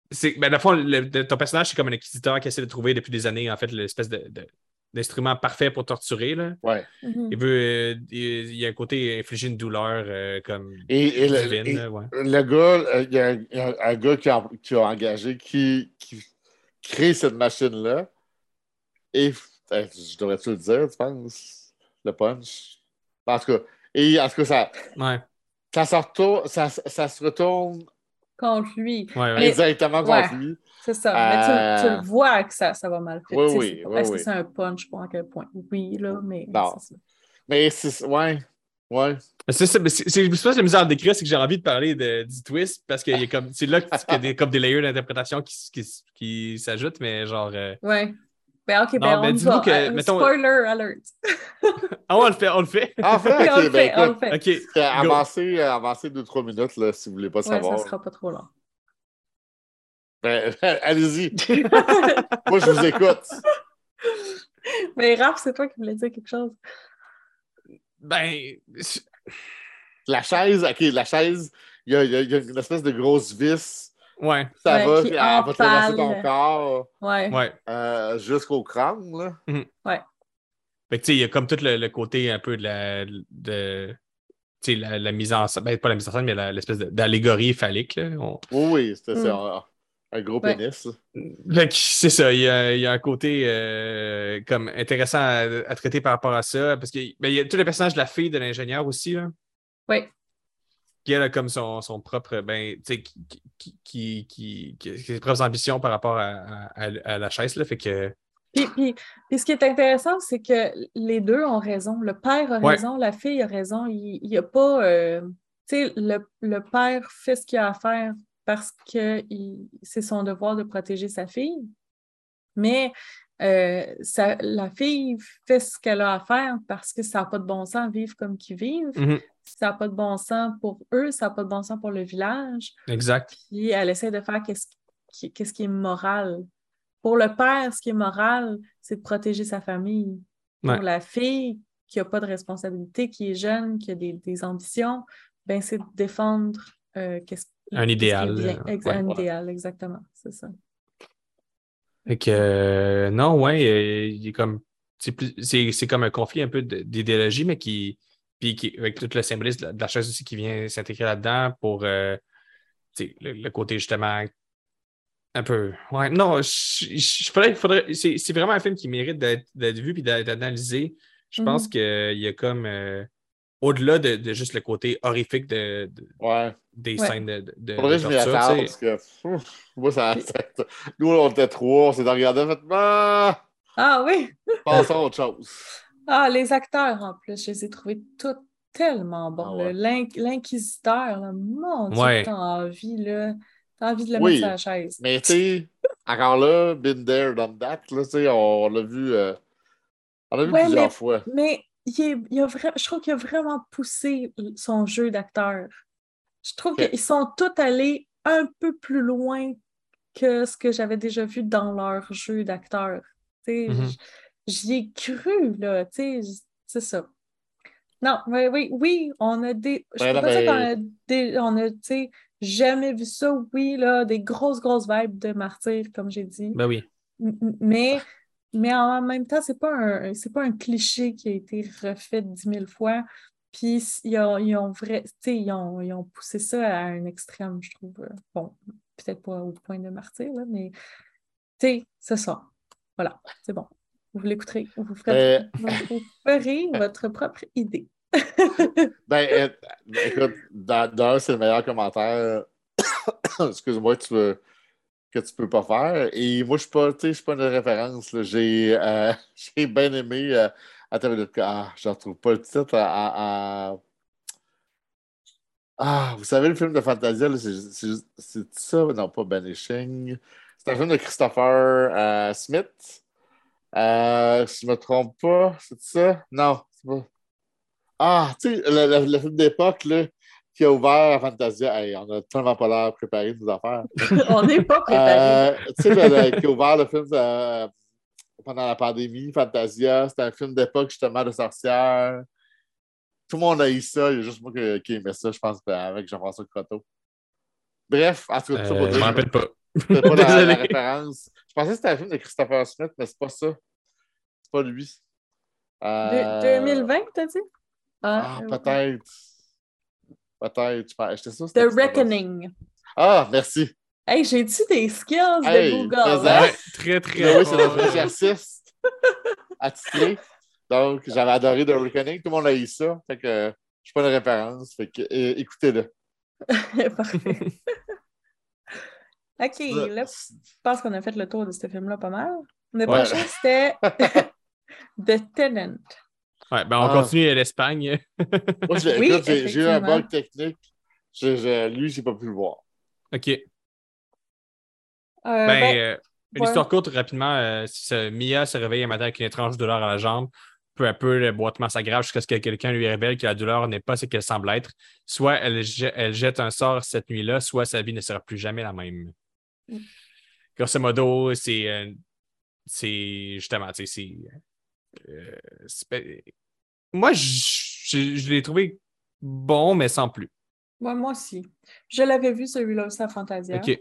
c'est, ben, dans le fond, le- ton personnage, c'est comme un inquisiteur qui essaie de trouver depuis des années, en fait, l'espèce de, de- d'instrument parfait pour torturer. Là. Ouais. Mhm. Il veut. euh, il, il y a un côté infliger une douleur euh, comme Et, et le, divine. et là, ouais. le gars, euh, il y a, un- il y a un gars qui a, qui a engagé qui, qui crée cette machine-là. Et euh, je devrais-tu le dire, tu penses? Le punch? En tout cas, et en tout cas, ça, Ouais, ça, se retourne, ça, ça se retourne Contre lui. ouais, ouais. Mais- indirectement ouais. contre lui. C'est ça. Mais tu, Euh, tu le vois que ça, ça va mal faire. Oui, Tu sais, oui, Est-ce oui. que c'est un punch? Pour à quel point? Oui, là, mais. Non. c'est ça. Mais c'est. Ouais. Ouais. Mais C'est ça, mais c'est, c'est, je que la misère à décrire, c'est que j'ai envie de parler de, du twist parce que y a comme, c'est là qu'il y a des, comme des layers d'interprétation qui, qui s'ajoutent, mais genre. euh, Ouais. Ben, ok, Non, ben, mais on dis-vous va. que, Euh, mettons- Spoiler alert. <laughs> Ah, on le fait, on le fait. En fait, Oui, <laughs> on le ben, fait, on le fait. OK. euh, avancez, euh, avancez deux, trois minutes là, si vous voulez pas Ouais, savoir. ça sera pas trop long. Ben, <laughs> allez-y. Moi, je vous écoute. Mais Raph, c'est toi qui voulais dire quelque chose. Ben. La chaise, OK, la chaise, y y il y a une espèce de grosse vis. Ouais, Ça Ouais, va, qui puis elle va traverser ton empale. corps Ouais. ouais. euh, jusqu'au crâne. Là. Fait que, tu sais, il y a comme tout le, le côté un peu de la. De, tu sais, la, la mise en scène. Ben, pas la mise en scène, mais l'espèce d'allégorie phallique. Là. On- Oui, oui, c'était Mm. c'est un, un gros Ouais. pénis. Fait c'est ça, il y a, il y a un côté euh, comme intéressant à, à traiter par rapport à ça. Parce qu'il ben, il y a tout le personnage de la fille de l'ingénieur aussi, là, Oui. Qui elle a comme son, son propre. Ben, tu sais, qui, qui, qui, qui- a ses propres ambitions par rapport à, à- la chaise. Là, fait que. Puis, puis- puis ce qui est intéressant, c'est que les deux ont raison. Le père a Ouais. raison, la fille a raison. Il n'y a pas. euh, tu sais, le, le père fait ce qu'il a à faire parce que c'est son devoir de protéger sa fille. Mais euh, ça- la fille fait ce qu'elle a à faire parce que ça n'a pas de bon sens vivre comme qu'ils vivent. Mhm, Ça n'a pas de bon sens pour eux, ça n'a pas de bon sens pour le village. exact. Puis elle essaie de faire qu'est-ce qui, est moral. Pour le père, ce qui est moral, c'est de protéger sa famille. Pour la fille qui n'a pas de responsabilité, qui est jeune, qui a des, des ambitions, ben c'est de défendre euh, qu'est-ce Un idéal, bien. Ex- ouais. un Ouais. idéal, exactement. C'est ça. Fait que, euh, non, ouais, euh, il est comme. C'est comme un conflit un peu d'idéologie, mais qui. Puis qui, avec tout le symbolisme de la, de la chaise aussi qui vient s'intégrer là-dedans pour euh, le, le côté justement un peu. Ouais, non, je, je- faudrait, faudrait, c'est c'est vraiment un film qui mérite d'être vu et d'être analysé. Je pense Mhm. qu'il y a comme. euh, au-delà de, de juste le côté horrifique de, de- Ouais. des Ouais. scènes de, de, de Faudrait que je m'y torture, tu parce que moi, ça, ça- nous, on était trois, on s'est regardé, en fait, ah, Ah oui! passons à autre chose. Ah, les acteurs en plus, je les ai trouvés tous tellement bons. Ah ouais. L'inquisiteur, mon Dieu, Ouais. t'as envie, là. T'as envie de le Oui. mettre sur la chaise. Mais tu sais, encore là, been there, done that, là, tu sais, on, l'a vu, euh, on l'a vu Ouais, plusieurs mais- fois. Mais il est- il a vra- je trouve qu'il a vraiment poussé son jeu d'acteur. Je trouve qu'ils sont tous allés un peu plus loin que ce que j'avais déjà vu dans leur jeu d'acteur. Tu sais, Mhm. j- J'y ai cru, là. tu sais, C'est ça. Non, oui, oui, oui, on a des. Je Ouais, peux pas dire mais- qu'on a des. On a, tu sais, jamais vu ça, oui, là, des grosses, grosses vibes de martyr, comme j'ai dit. Ben oui. M- Mais, mais en même temps, c'est pas un, c'est pas un cliché qui a été refait dix mille fois. Puis ils ont, ils ont vrai, tu sais, ils ont, ils ont poussé ça à un extrême, je trouve. Bon, peut-être pas au point de martyr, là, mais tu sais, c'est ça. Voilà, c'est bon. Vous l'écouterez. Vous, ferez, <laughs> vous ferez votre propre idée. <laughs> Ben, euh, ben, écoute, d'un, c'est le meilleur commentaire, <coughs> excuse-moi, que tu que tu peux pas faire. Et moi, je suis pas, tu sais, je suis pas une référence. J'ai euh, <laughs> j'ai bien aimé. Euh, attends ah, je ne retrouve pas le titre. à- à- Ah, vous savez, le film de Fantasia, là, c'est- c'est c'est ça? Non, pas Banishing. C'est un film de Christopher euh, Smith. Euh, si je me trompe pas, c'est ça? Non, c'est pas. Ah, tu sais, le, le- le film d'époque là, qui a ouvert à Fantasia. Hey, on a tellement pas l'air préparé de nos affaires. <laughs> On n'est pas préparé. Euh, tu sais, qui a ouvert le film de- pendant la pandémie, Fantasia. C'était un film d'époque, justement, de sorcières. Tout le monde a eu ça. Il y a juste moi qui, qui aimais ça, je pense, avec Jean-François Croteau. Bref, en tout cas, tout ça pour Euh, je m'en rappelle pas. C'était pas <laughs> la, référence. Je pensais que c'était un film de Christopher Smith, mais c'est pas ça. C'est pas lui. Euh, De- 2020, t'as dit? Ah, euh, peut-être. Peut-être. J'étais sûr The Reckoning. Ah, merci. Hey, j'ai-tu des skills Hey, de Google? hein? Très, très. Oui, c'est notre exercice <laughs> attitré. Donc, j'avais adoré The Reckoning. Tout le monde a eu ça. Fait que euh, je suis pas une référence. Fait que euh, écoutez-le. <laughs> Parfait. OK, là, je pense qu'on a fait le tour de ce film-là pas mal. Le Ouais. prochain, c'était <laughs> The Tenant. Ouais, ben on Ah. continue à l'Espagne. Moi, <laughs> Oui, j'ai eu un bug technique. Je, je, lui, j'ai pas pu le voir. OK. Euh, Ben, ben, euh, une ouais. histoire courte, rapidement. euh, Mia se réveille un matin avec une étrange douleur à la jambe. Peu à peu, le boitement s'aggrave jusqu'à ce que quelqu'un lui révèle que la douleur n'est pas ce qu'elle semble être. Soit elle, je- elle jette un sort cette nuit-là, soit sa vie ne sera plus jamais la même. Grosso modo, c'est euh, justement, c'est. euh, moi, je, je- je l'ai trouvé bon, mais sans plus. ouais, moi aussi. Je l'avais vu celui-là aussi à Fantasia. OK.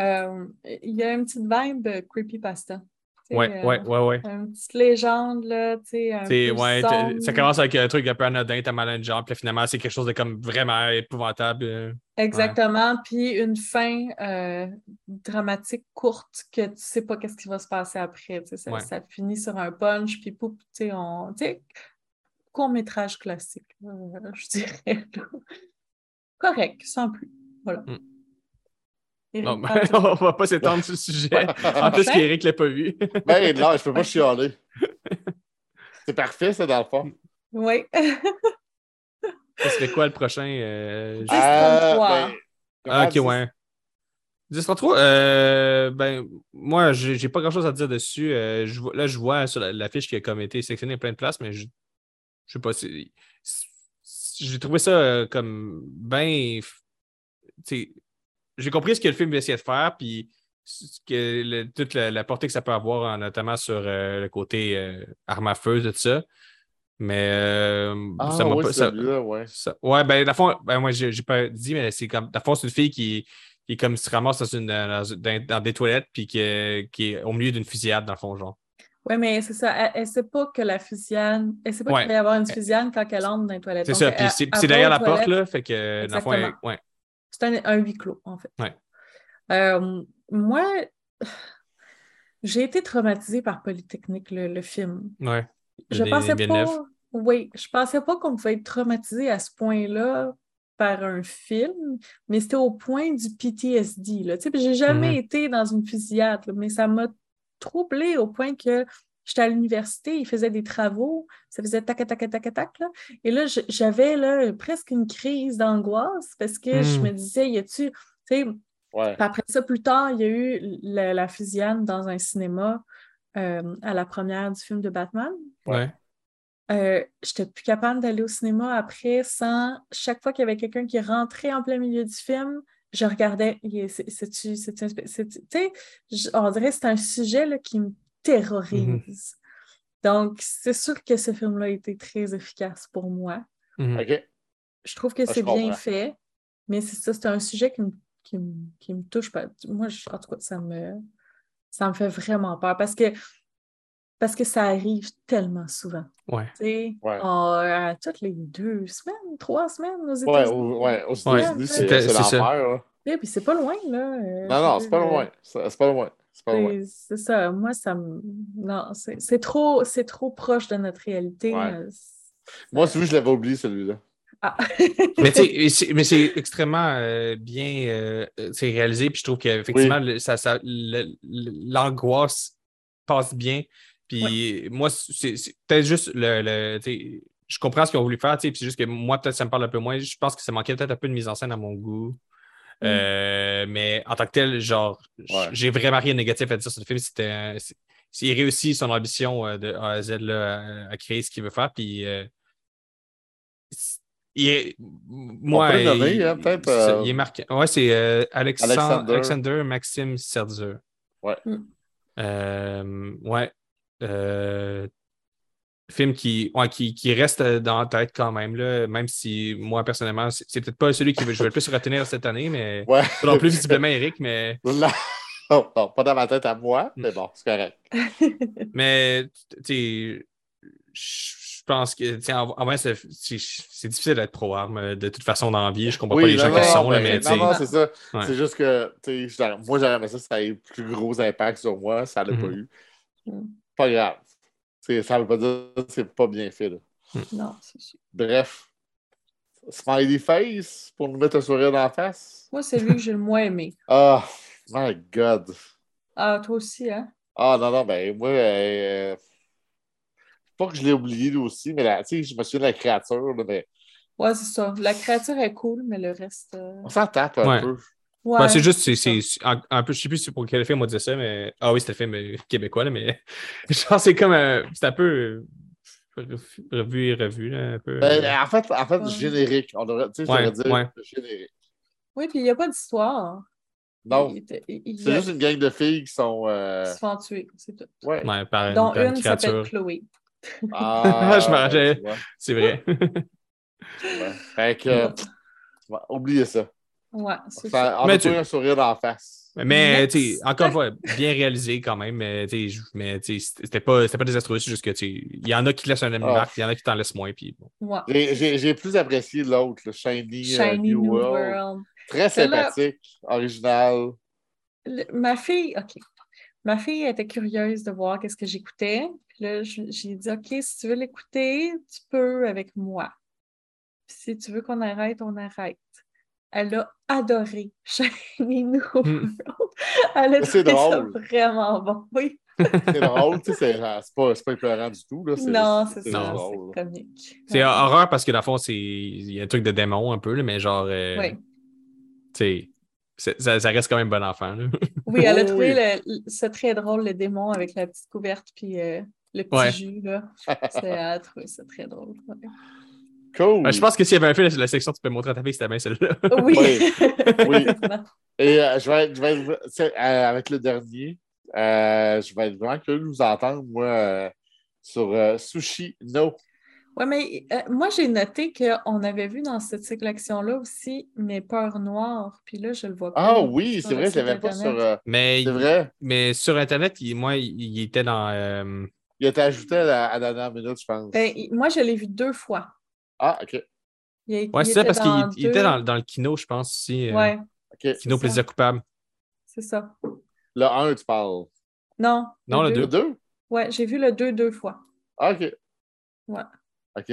Euh, il y a une petite vibe creepypasta. Euh, ouais, ouais, ouais. Une petite légende, là, tu sais, ouais, ça commence avec un truc un peu anodin, t'as mal à une jambe, puis finalement, c'est quelque chose de comme vraiment épouvantable. euh. Exactement. Puis une fin euh, dramatique courte que tu sais pas qu'est-ce qui va se passer après. tu sais, Ça, Ouais. ça finit sur un punch, puis pouf, tu sais, on. Tu sais, court-métrage classique, là, <laughs> je dirais. Correct, sans plus. Voilà. Mm. Non, mais on va pas s'étendre sur le sujet. En plus Enfin. qu'Éric l'a pas vu. Ben, là, je peux pas <laughs> chialer. C'est parfait, ça, dans le fond. Oui. Ce serait quoi le prochain? euh, juste- Ah, 33. ben, Ah, ok, ouais. 10-33, euh, ben, moi, j'ai pas grand chose à dire dessus. Euh, je là, je vois sur la, la fiche qui a comme été sélectionnée à plein de places, mais je, je sais pas si. si- J'ai trouvé ça euh, comme ben. J'ai compris ce que le film essayait de faire, puis ce que le- toute la, la portée que ça peut avoir, hein, notamment sur euh, le côté euh, arme à feu, tout ça. Mais euh, Ah, ça m'a oui, pas. ça- ouais. ça- ouais, ben, dans le fond, ben, moi, j'ai pas dit, mais c'est comme. Dans le fond, c'est une fille qui, qui est comme se ramasse dans, une, dans, dans- dans des toilettes, puis qui, est- qui est au milieu d'une fusillade, dans le fond, genre. Oui, mais c'est ça. Elle, elle sait pas que la fusillade. Elle sait pas Ouais. qu'il va y avoir une fusillade quand elle entre dans les toilettes. C'est ça, puis c'est derrière la porte, là, fait que, dans le fond, elle- Exactement. ouais. C'est un, un huis clos, en fait. Ouais. Euh, moi, j'ai été traumatisée par Polytechnique, le, le film. Ouais. Je Des- pensais pas. Oui, je pensais pas qu'on pouvait être traumatisé à ce point-là par un film, mais c'était au point du PTSD. Là. Tu sais, j'ai jamais Mhm. été dans une fusillade, là, mais ça m'a troublée au point que j'étais à l'université, ils faisaient des travaux, ça faisait tac, tac, tac, tac, là. Et là, j'avais là, presque une crise d'angoisse parce que je Mhm. me disais, y a-tu. Tu sais, Ouais. après ça, plus tard, il y a eu la, la fusillade dans un cinéma euh, à la première du film de Batman. Ouais. Euh, j'étais plus capable d'aller au cinéma après sans chaque fois qu'il y avait quelqu'un qui rentrait en plein milieu du film, je regardais. c'est- Tu sais, on dirait que c'est un sujet là, qui me terrorise. Donc, c'est sûr que ce film-là a été très efficace pour moi. Mhm. OK. Je trouve que Ah, c'est bien fait, mais c'est ça, c'est un sujet qui me, qui me, qui me touche pas. Moi, je- en tout cas, ça me, ça me fait vraiment peur parce que, parce que ça arrive tellement souvent. Ouais. Tu sais, Ouais. à toutes les deux semaines, trois semaines aux Ouais, États-Unis. ouais, aux Ouais, États-Unis, c'est l'enfer. Et puis c'est pas loin, là. euh, Non, non, je c'est pas loin. C'est pas loin. C'est ça. Moi, ça me. Non, c'est c'est trop, c'est trop proche de notre réalité. Ouais. euh, Moi, celui, je l'avais oublié, celui-là. Ah. <laughs> Mais tu sais, et c'est- mais c'est extrêmement euh, bien euh, c'est réalisé, puis je trouve qu'effectivement, ça, ça- le- l'angoisse passe bien. Puis moi, c'est c'est peut-être juste le. le- tu sais, je comprends ce qu'ils ont voulu faire, tu sais, puis c'est juste que moi, peut-être ça me parle un peu moins. Je pense que ça manquait peut-être un peu de mise en scène à mon goût. Mm. Euh, mais en tant que tel, genre, Ouais. j'ai vraiment rien de négatif à dire sur le film. C'était, il réussit son ambition euh, de A à Z là, à, à créer ce qu'il veut faire. Puis, euh, il est, moi, peut le nommer, il, hein, peut-être, il est marqué. Ouais, c'est Alexandre, Alexander. Alexander Maxime Serzer. Ouais. Mm. Ouais. Euh, film qui, ouais, qui, qui reste dans la tête quand même, là, même si moi, personnellement, c'est peut-être pas celui qui je vais le plus retenir cette année, mais <laughs> Ouais. pas non plus visiblement Eric, mais Non, non, pas dans ma tête à moi, mais bon, c'est correct. <laughs> Mais, tu sais, je pense que, tu en, en vrai, c'est difficile d'être pro-arme de toute façon dans la vie. Je comprends pas les gens non, qui sont, là, mais- mais, tu non, sais. non, c'est ça. Ouais. C'est juste que, tu moi, j'aurais aimé ça, ça a eu plus gros impact sur moi, ça l'a pas Mhm. eu. Pas grave. C'est- ça veut pas dire que c'est pas bien fait, là. non, c'est sûr. Bref. Smiley face pour nous mettre un sourire dans la face. Moi, c'est lui que j'ai le moins aimé. Ah, my God. Ah, toi aussi, hein? Ah, non, non, ben, moi, euh, pas que je l'ai oublié, lui aussi, mais là, tu sais, je me souviens de la créature, là, mais Ouais, c'est ça. La créature est cool, mais le reste. euh, on s'en tape un Ouais. peu. Ouais. Ben, c'est juste, c'est, un, un peu, je sais plus c'est pour quel film on disait ça, mais. Ah oui, c'était le film euh, québécois, là, mais. <laughs> Genre, c'est comme. un- c'est un peu. euh, revu- et revu, là, un peu. Ben, euh, en fait, en fait Ouais. générique. On devrait, tu sais, Ouais, dire ouais. générique. Oui, puis il n'y a pas d'histoire. Non, c'est juste une gang de filles qui sont. euh, Ils se font tuer, c'est tout. Ouais. ouais, par, Dont par une une s'appelle. Chloé. Ah, <laughs> Je tu vois, C'est vrai. ouais. Fait que, euh, ouais, oubliez ça. Ouais, c'est Ça- ça. on Mais a tu- un sourire d'en face. Mais, tu sais, encore une fois, bien réalisé quand même. Mais, tu mais, tu sais, c'était pas, c'était pas désastreux. C'est juste que, tu sais, il y en a qui laissent un ami Ah. marque, il y en a qui t'en laissent moins. Puis, bon. Ouais. J'ai- J'ai j'ai plus apprécié l'autre, le Shiny, euh, New New World. World. Très sympathique, original. Le- ma fille, OK. Ma fille était curieuse de voir qu'est-ce que j'écoutais. Puis là, je- j'ai dit, OK, si tu veux l'écouter, tu peux avec moi. Puis si tu veux qu'on arrête, on arrête. Elle a adoré Shiny <laughs> New World. Elle a C'est trouvé ça vraiment bon. Oui. C'est drôle, tu sais, c'est c'est pas, c'est pas épeurant du tout. Là. Non, c'est ça, drôle. c'est comique. C'est Ouais. horreur parce que, dans le fond, c'est, il y a un truc de démon un peu, là, mais genre, euh, Oui. tu sais, c'est- ça, ça reste quand même bon enfant. là. Oui, elle a trouvé oui. très drôle, le démon avec la petite couverte puis euh, le petit Ouais. jus. Là. <laughs> C'est- Elle a trouvé ça très drôle. ouais. Cool. Ben, je pense que s'il y avait un film, la section, tu peux montrer à ta fille, c'était bien celle-là. <laughs> Oui. Oui. Oui. Et euh, je vais être, je vais être- euh, avec le dernier, euh, je vais être vraiment curieux de vous entendre, moi, euh, sur euh, Sushi No. Ouais, mais euh, moi, j'ai noté qu'on avait vu dans cette sélection-là aussi Mes peurs noires. Puis là, je le vois pas. Ah oui, c'est vrai, je l'avais pas sur. euh, Mais, c'est vrai. mais sur Internet, il- moi, il, il était dans. euh, Il a été ajouté à la, à la dernière minute, je pense. Ben, moi, je l'ai vu deux fois. Ah, OK. Il, a- Ouais, il c'est ça, parce qu'il était dans, dans le kino, je pense, aussi. euh, Ouais, OK. Kino ça. Plaisir Coupable. c'est ça. Le 1, tu parles. Non. Non, le Le 2? Ouais, j'ai vu le 2 deux fois. Ah, OK. Ouais. OK.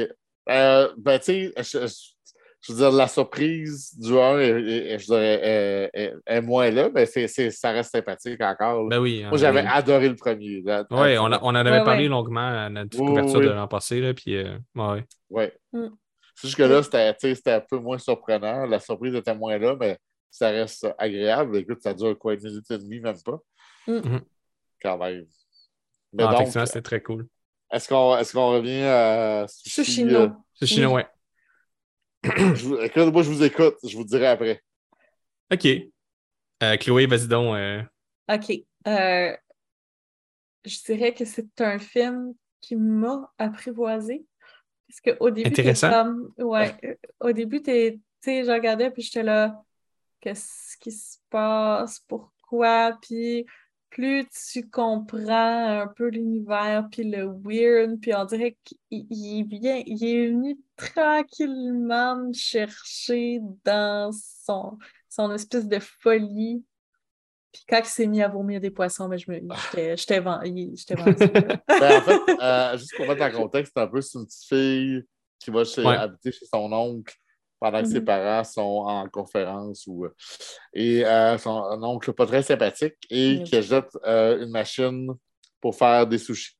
Euh, ben, tu sais, je, veux dire, la surprise du 1, est- est- je dirais, est, est- est moins là, mais ça reste sympathique encore. Ben oui. Moi, j'avais Oui, adoré le premier. là. Ouais, on, a- on en avait Ouais, parlé ouais. longuement à notre Oui, couverture oui. de l'an passé, là, puis euh, ouais. Ouais. Mm. C'est juste que là, c'était, un peu moins surprenant. La surprise était moins là, mais ça reste agréable. Écoute, ça dure quoi, une minute et demie, même pas? Mm. Mhm. Quand même. Mais Ah, donc, effectivement, c'était très cool. est-ce qu'on, est-ce qu'on revient à Sushi, Sushino. euh, C'est chinois, ouais. <clears throat> je écoute, moi, je vous écoute. Je vous dirai après. OK. Euh, Chloé, vas-y donc. euh, OK. Euh, je dirais que c'est un film qui m'a apprivoisé. Parce qu'au début, Intéressant. comme- ouais, au début, t'es- tu sais, je regardais, puis j'étais là, qu'est-ce qui se passe? Pourquoi? Puis plus tu comprends un peu l'univers, puis le weird, puis on dirait qu'il il vient, il est venu tranquillement me chercher dans son, son espèce de folie. Puis quand il s'est mis à vomir des poissons, ben, je me, j'étais, j'étais, j'étais <laughs> vendue, là. Ben, en fait, euh, juste pour mettre en contexte, c'est un peu c'est une petite fille qui va chez- Ouais. habiter chez son oncle pendant que ses Mhm. parents sont en conférence. Ou, euh, et euh, son un oncle pas très sympathique et qui achète euh, une machine pour faire des sushis.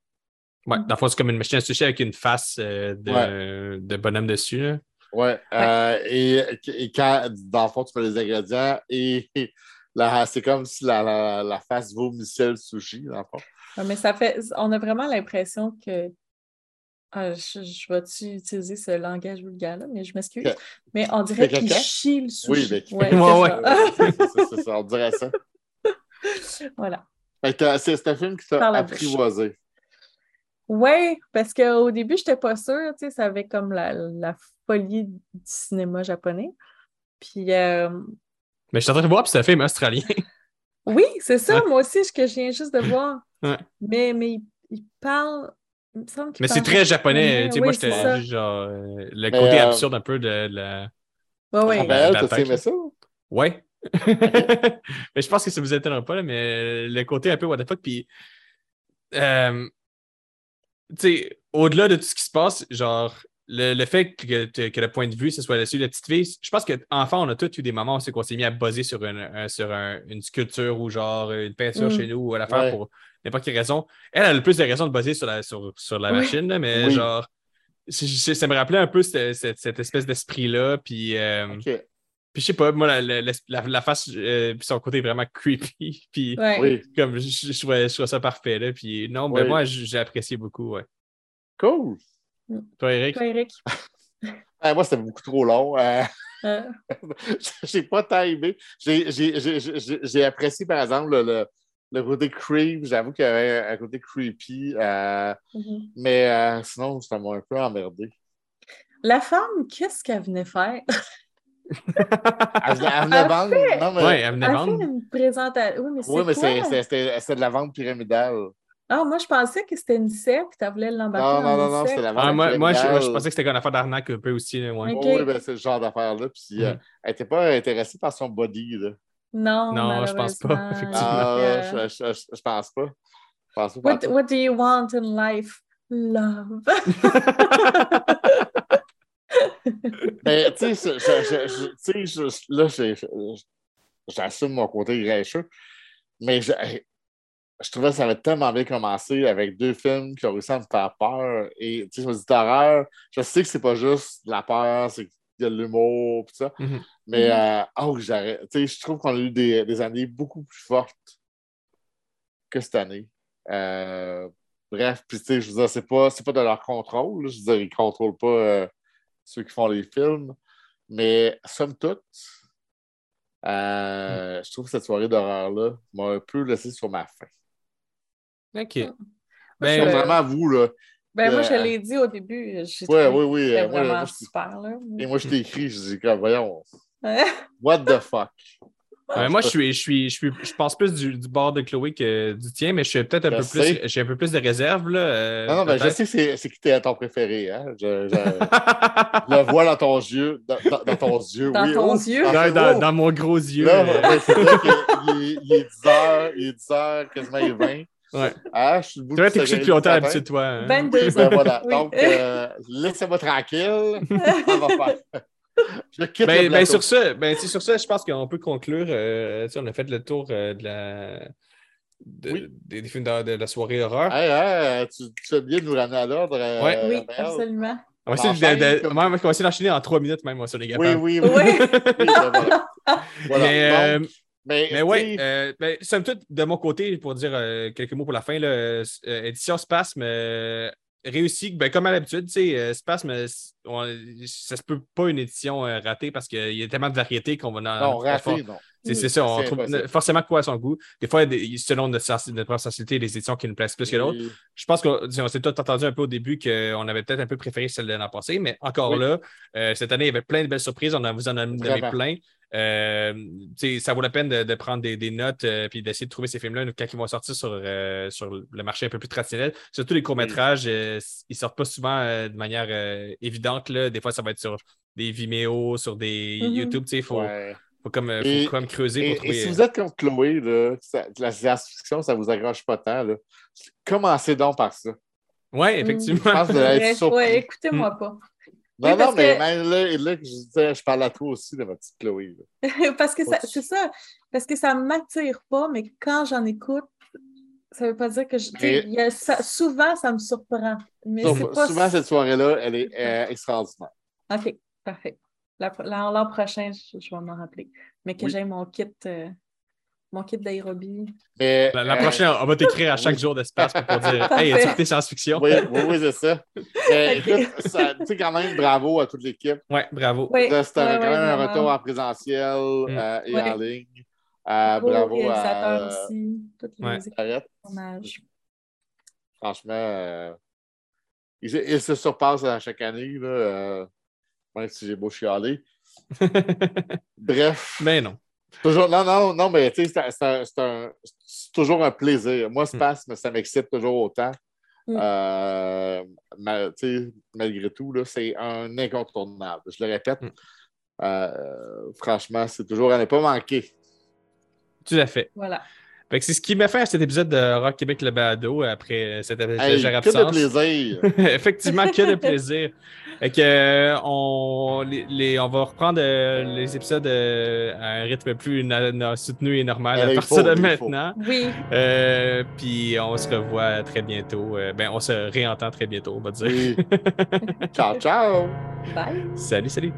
Ouais, dans le fond, c'est comme une machine à sushi avec une face euh, de, de bonhomme dessus. là. Ouais. euh, et, et quand, dans le fond, tu fais les ingrédients et <laughs> c'est comme si la, la, la face vomissait le sushi, dans le fond. Ouais, mais ça fait. On a vraiment l'impression que. Ah, je, je vais-tu utiliser ce langage vulgaire-là, mais je m'excuse. Que- Mais on dirait qu'il chie le sushi. Oui, mais qui- Ouais, Ouais, <laughs> c'est ouais. ça. <laughs> C'est- on dirait ça. <laughs> Voilà. Que c'est c'est un film qui t'a apprivoisé. Oui, parce qu'au début, je n'étais pas sûre, tu sais, ça avait comme la, la folie du cinéma japonais. Puis, euh, Mais je suis en train de voir, puis c'est un film australien. Oui, c'est ça, moi aussi, ce que je viens juste de voir. Ouais. Mais, mais il, il parle. Il me semble qu'il Mais c'est très japonais. Tu sais, moi, Oui, j'étais ça. genre. euh, le Mais, côté euh, absurde un peu de la. Ouais, ouais. Ah, ben, Raphaël, la t'as aimé ça? Ouais. <laughs> mais je pense que ça vous étonnera pas, là, mais le côté un peu what the fuck, puis. euh, tu sais, au-delà de tout ce qui se passe, genre, le, le fait que, que le point de vue, ce soit celui de la petite fille, je pense qu'enfant, on a tous eu des moments où c'est qu'on s'est mis à buzzer sur, une, un- sur un- une sculpture ou genre une peinture Mm. chez nous ou à l'affaire Ouais. pour n'importe quelle raison. Elle, a le plus de raisons de buzzer sur la, sur, sur la Oui. machine, mais Oui. genre, ça me rappelait un peu cette, cette- cette espèce d'esprit-là, puis. euh, puis je sais pas, moi, la, la, la- la face, euh, puis son côté vraiment creepy. <laughs> Puis. Oui. comme je, je, je trouvais, je trouvais ça parfait. Là. Puis non, ben Oui. moi, j'ai apprécié beaucoup. Ouais. Cool. Toi, Eric? Toi, Eric? <laughs> Ah, moi, c'était beaucoup trop long. Euh, Euh, <laughs> j'ai pas tant aimé. J'ai- J'ai j'ai- j'ai- j'ai apprécié, par exemple, le, le, le côté creep. J'avoue qu'il y avait un côté creepy. euh, mhm. mais euh, sinon, ça m'a un peu emmerdé. La femme, qu'est-ce qu'elle venait faire? <laughs> Elle venait, elle venait Elle vendre. fait- Non, mais, ouais, elle venait Elle vendre. fait une présentation. Oui, mais c'est oui, mais c'est- quoi? c'est- c'était de la vente pyramidale. Ah, moi, je pensais que c'était une secte. Tu voulais l'embarquer Non, non, non, non, c'était la vente Ah, moi, moi, je, pyramidale. moi, je pensais que c'était une affaire d'arnaque un peu aussi. là, ouais. Ok. Oui, oui, ben, c'est le genre d'affaire-là. Puis euh, Mhm. elle n'était pas intéressée par son body. Là. Non, Non, je pense pas, effectivement. Ah, Euh, je, je, je, je pense pas. Je pense pas. what, what do you want in life? Love. Mais <laughs> tu sais, je- je- je- tu sais, je- là, j'assume mon côté grincheux, mais je, je trouvais que ça avait tellement bien commencé avec deux films qui ont réussi à me faire peur. Et tu sais, je me dis d'horreur, je sais que c'est pas juste de la peur, c'est qu'il y a de l'humour, tout ça, Mhm. mais Mhm. euh, oh, j'arrête. Tu sais, je trouve qu'on a eu des, des années beaucoup plus fortes que cette année. Euh, bref, puis tu sais, je veux dire, c'est pas, c'est pas de leur contrôle. là. Je veux dire, ils contrôlent pas euh, ceux qui font les films. Mais somme toute, euh, je trouve que cette soirée d'horreur-là m'a un peu laissé sur ma faim. OK. Moi, Ben, je- Contrairement à vous, là. Ben, moi, je Euh, l'ai dit au début. Ouais, oui, oui. que c'était euh, moi, vraiment moi, je- super, là. et moi, je t'ai écrit, je dis, comme, voyons, Ouais. <laughs> what the fuck? ben, moi, je suis, je suis, je suis, je pense plus du, du bord de Chloé que du tien, mais je suis peut-être un Je peu sais. plus, j'ai un peu plus de réserve là. euh, Non, non, mais je sais que c'est- c'est qui t'es ton préféré, hein? <laughs> Je, le vois dans ton yeux, dans, dans- ton yeux, Dans oui. ton oh, yeux. dans- dans, dans- dans mon gros yeux. Là, euh, ouais, c'est vrai qu'il est, il est 10 heures, il est 10 heures, quasiment il est 20. Ouais. Ah, je suis debout Tu vois, depuis t'es couché depuis longtemps d'habitude, toi. hein. 22 Oui, ben ans. voilà. <laughs> Oui. Donc, euh, laissez-moi tranquille. Ça va faire. <laughs> Je quitte le Ben, ben, sur ça, ben, sur ça, je pense qu'on peut conclure. euh, on a fait le tour euh, de la. de- Oui. des, des films de, de la soirée horreur. Hey, hey, tu, tu fais bien de nous ramener à l'ordre. euh, Ouais. Oui, Raphaël. absolument. on va essayer enchaîne de, de- comme- on va essayer d'enchaîner en trois minutes, même, on sur les Oui, capable. oui, oui. Oui. Oui, ben voilà. Voilà. Mais, euh, Donc, mais, Mais sais, euh, ben, somme toute, de mon côté, pour dire euh, quelques mots pour la fin, là, euh, édition Spasme euh, réussi, ben, comme à l'habitude, Spasme, on- ça se peut pas une édition ratée parce qu'il y a tellement de variétés qu'on va en. non, raté, non. C'est c'est ça, on trouve impossible. forcément quoi à son goût. Des fois, a selon notre, notre propre sensibilité, des éditions qui nous plaisent plus que d'autres. Oui. Je pense qu'on on s'est tous entendu un peu au début qu'on avait peut-être un peu préféré celle de l'an passé, mais encore Oui. là, euh, cette année, il y avait plein de belles surprises. On en- vous en a donné plein. Euh, tu sais, ça vaut la peine de, de prendre des, des notes et puis d'essayer de trouver ces films-là quand ils vont sortir sur, euh, sur le marché un peu plus traditionnel. Surtout les courts-métrages, euh, ils sortent pas souvent euh, de manière euh, évidente. Là. Des fois, ça va être sur des Vimeo, sur des Mhm. YouTube. Tu sais, Il faut, Ouais. faut, comme, euh, faut Et- comme creuser Et, pour trouver. et si euh, vous êtes comme Chloé, là, ça- la science-fiction, ça vous accroche pas tant, là, commencez donc par ça. Ouais, Je effectivement. pense que vous allez Ouais, être surpris. ouais, écoutez-moi pas. Non, Oui, non, mais que- même là, là, je, disais, je parle à toi aussi de ma petite Chloé. <laughs> parce que c'est ça. Parce que ça ne m'attire pas, mais quand j'en écoute, ça ne veut pas dire que je. tu sais, Mais- il y a ça- souvent, ça me surprend. Mais pas. souvent, cette soirée-là, elle est euh, extraordinaire. OK, parfait. La- la- L'an prochain, je, je vais m'en rappeler. Mais que Oui. j'ai mon kit, euh, mon kit d'aérobie. Mais, La, la euh, prochaine, on va t'écrire à chaque oui. jour d'espace pour dire. <laughs> Hey, as-tu écouté science-fiction? Oui, oui, oui, c'est ça. Mais <laughs> écoute, tu sais, quand même, bravo à toute l'équipe. Ouais, bravo. Oui, Là, C'était ouais, quand ouais, même un retour en présentiel Mm. euh, et Ouais. en ligne. Euh, bravo à aussi. Toutes les. Franchement, euh, il, il se surpasse à chaque année, là, euh, même si j'ai beau chialer. <laughs> Bref, Mais non. Toujours, non, non, non, mais tu sais, c'est- toujours un plaisir. Moi, Spasme, ça m'excite toujours autant. Mm. Euh, ma- tu sais, malgré tout, là, c'est un incontournable. Je le répète. Mm. Euh, franchement, c'est toujours à ne pas manquer. Tout à fait. Voilà. Fait que c'est ce qui m'a fait à cet épisode de Rock Québec le balado après cette Hey, légère que de absence. plaisir. <laughs> Effectivement, que de plaisir. Fait que, euh, on, les, les- on va reprendre euh, les épisodes euh, à un rythme plus na- na- soutenu et normal à partir faut, de faut. maintenant. Oui. Euh, puis on se revoit très bientôt. Ben, on se réentend très bientôt, on va dire. Oui. <laughs> ciao, ciao. Bye. Salut, salut.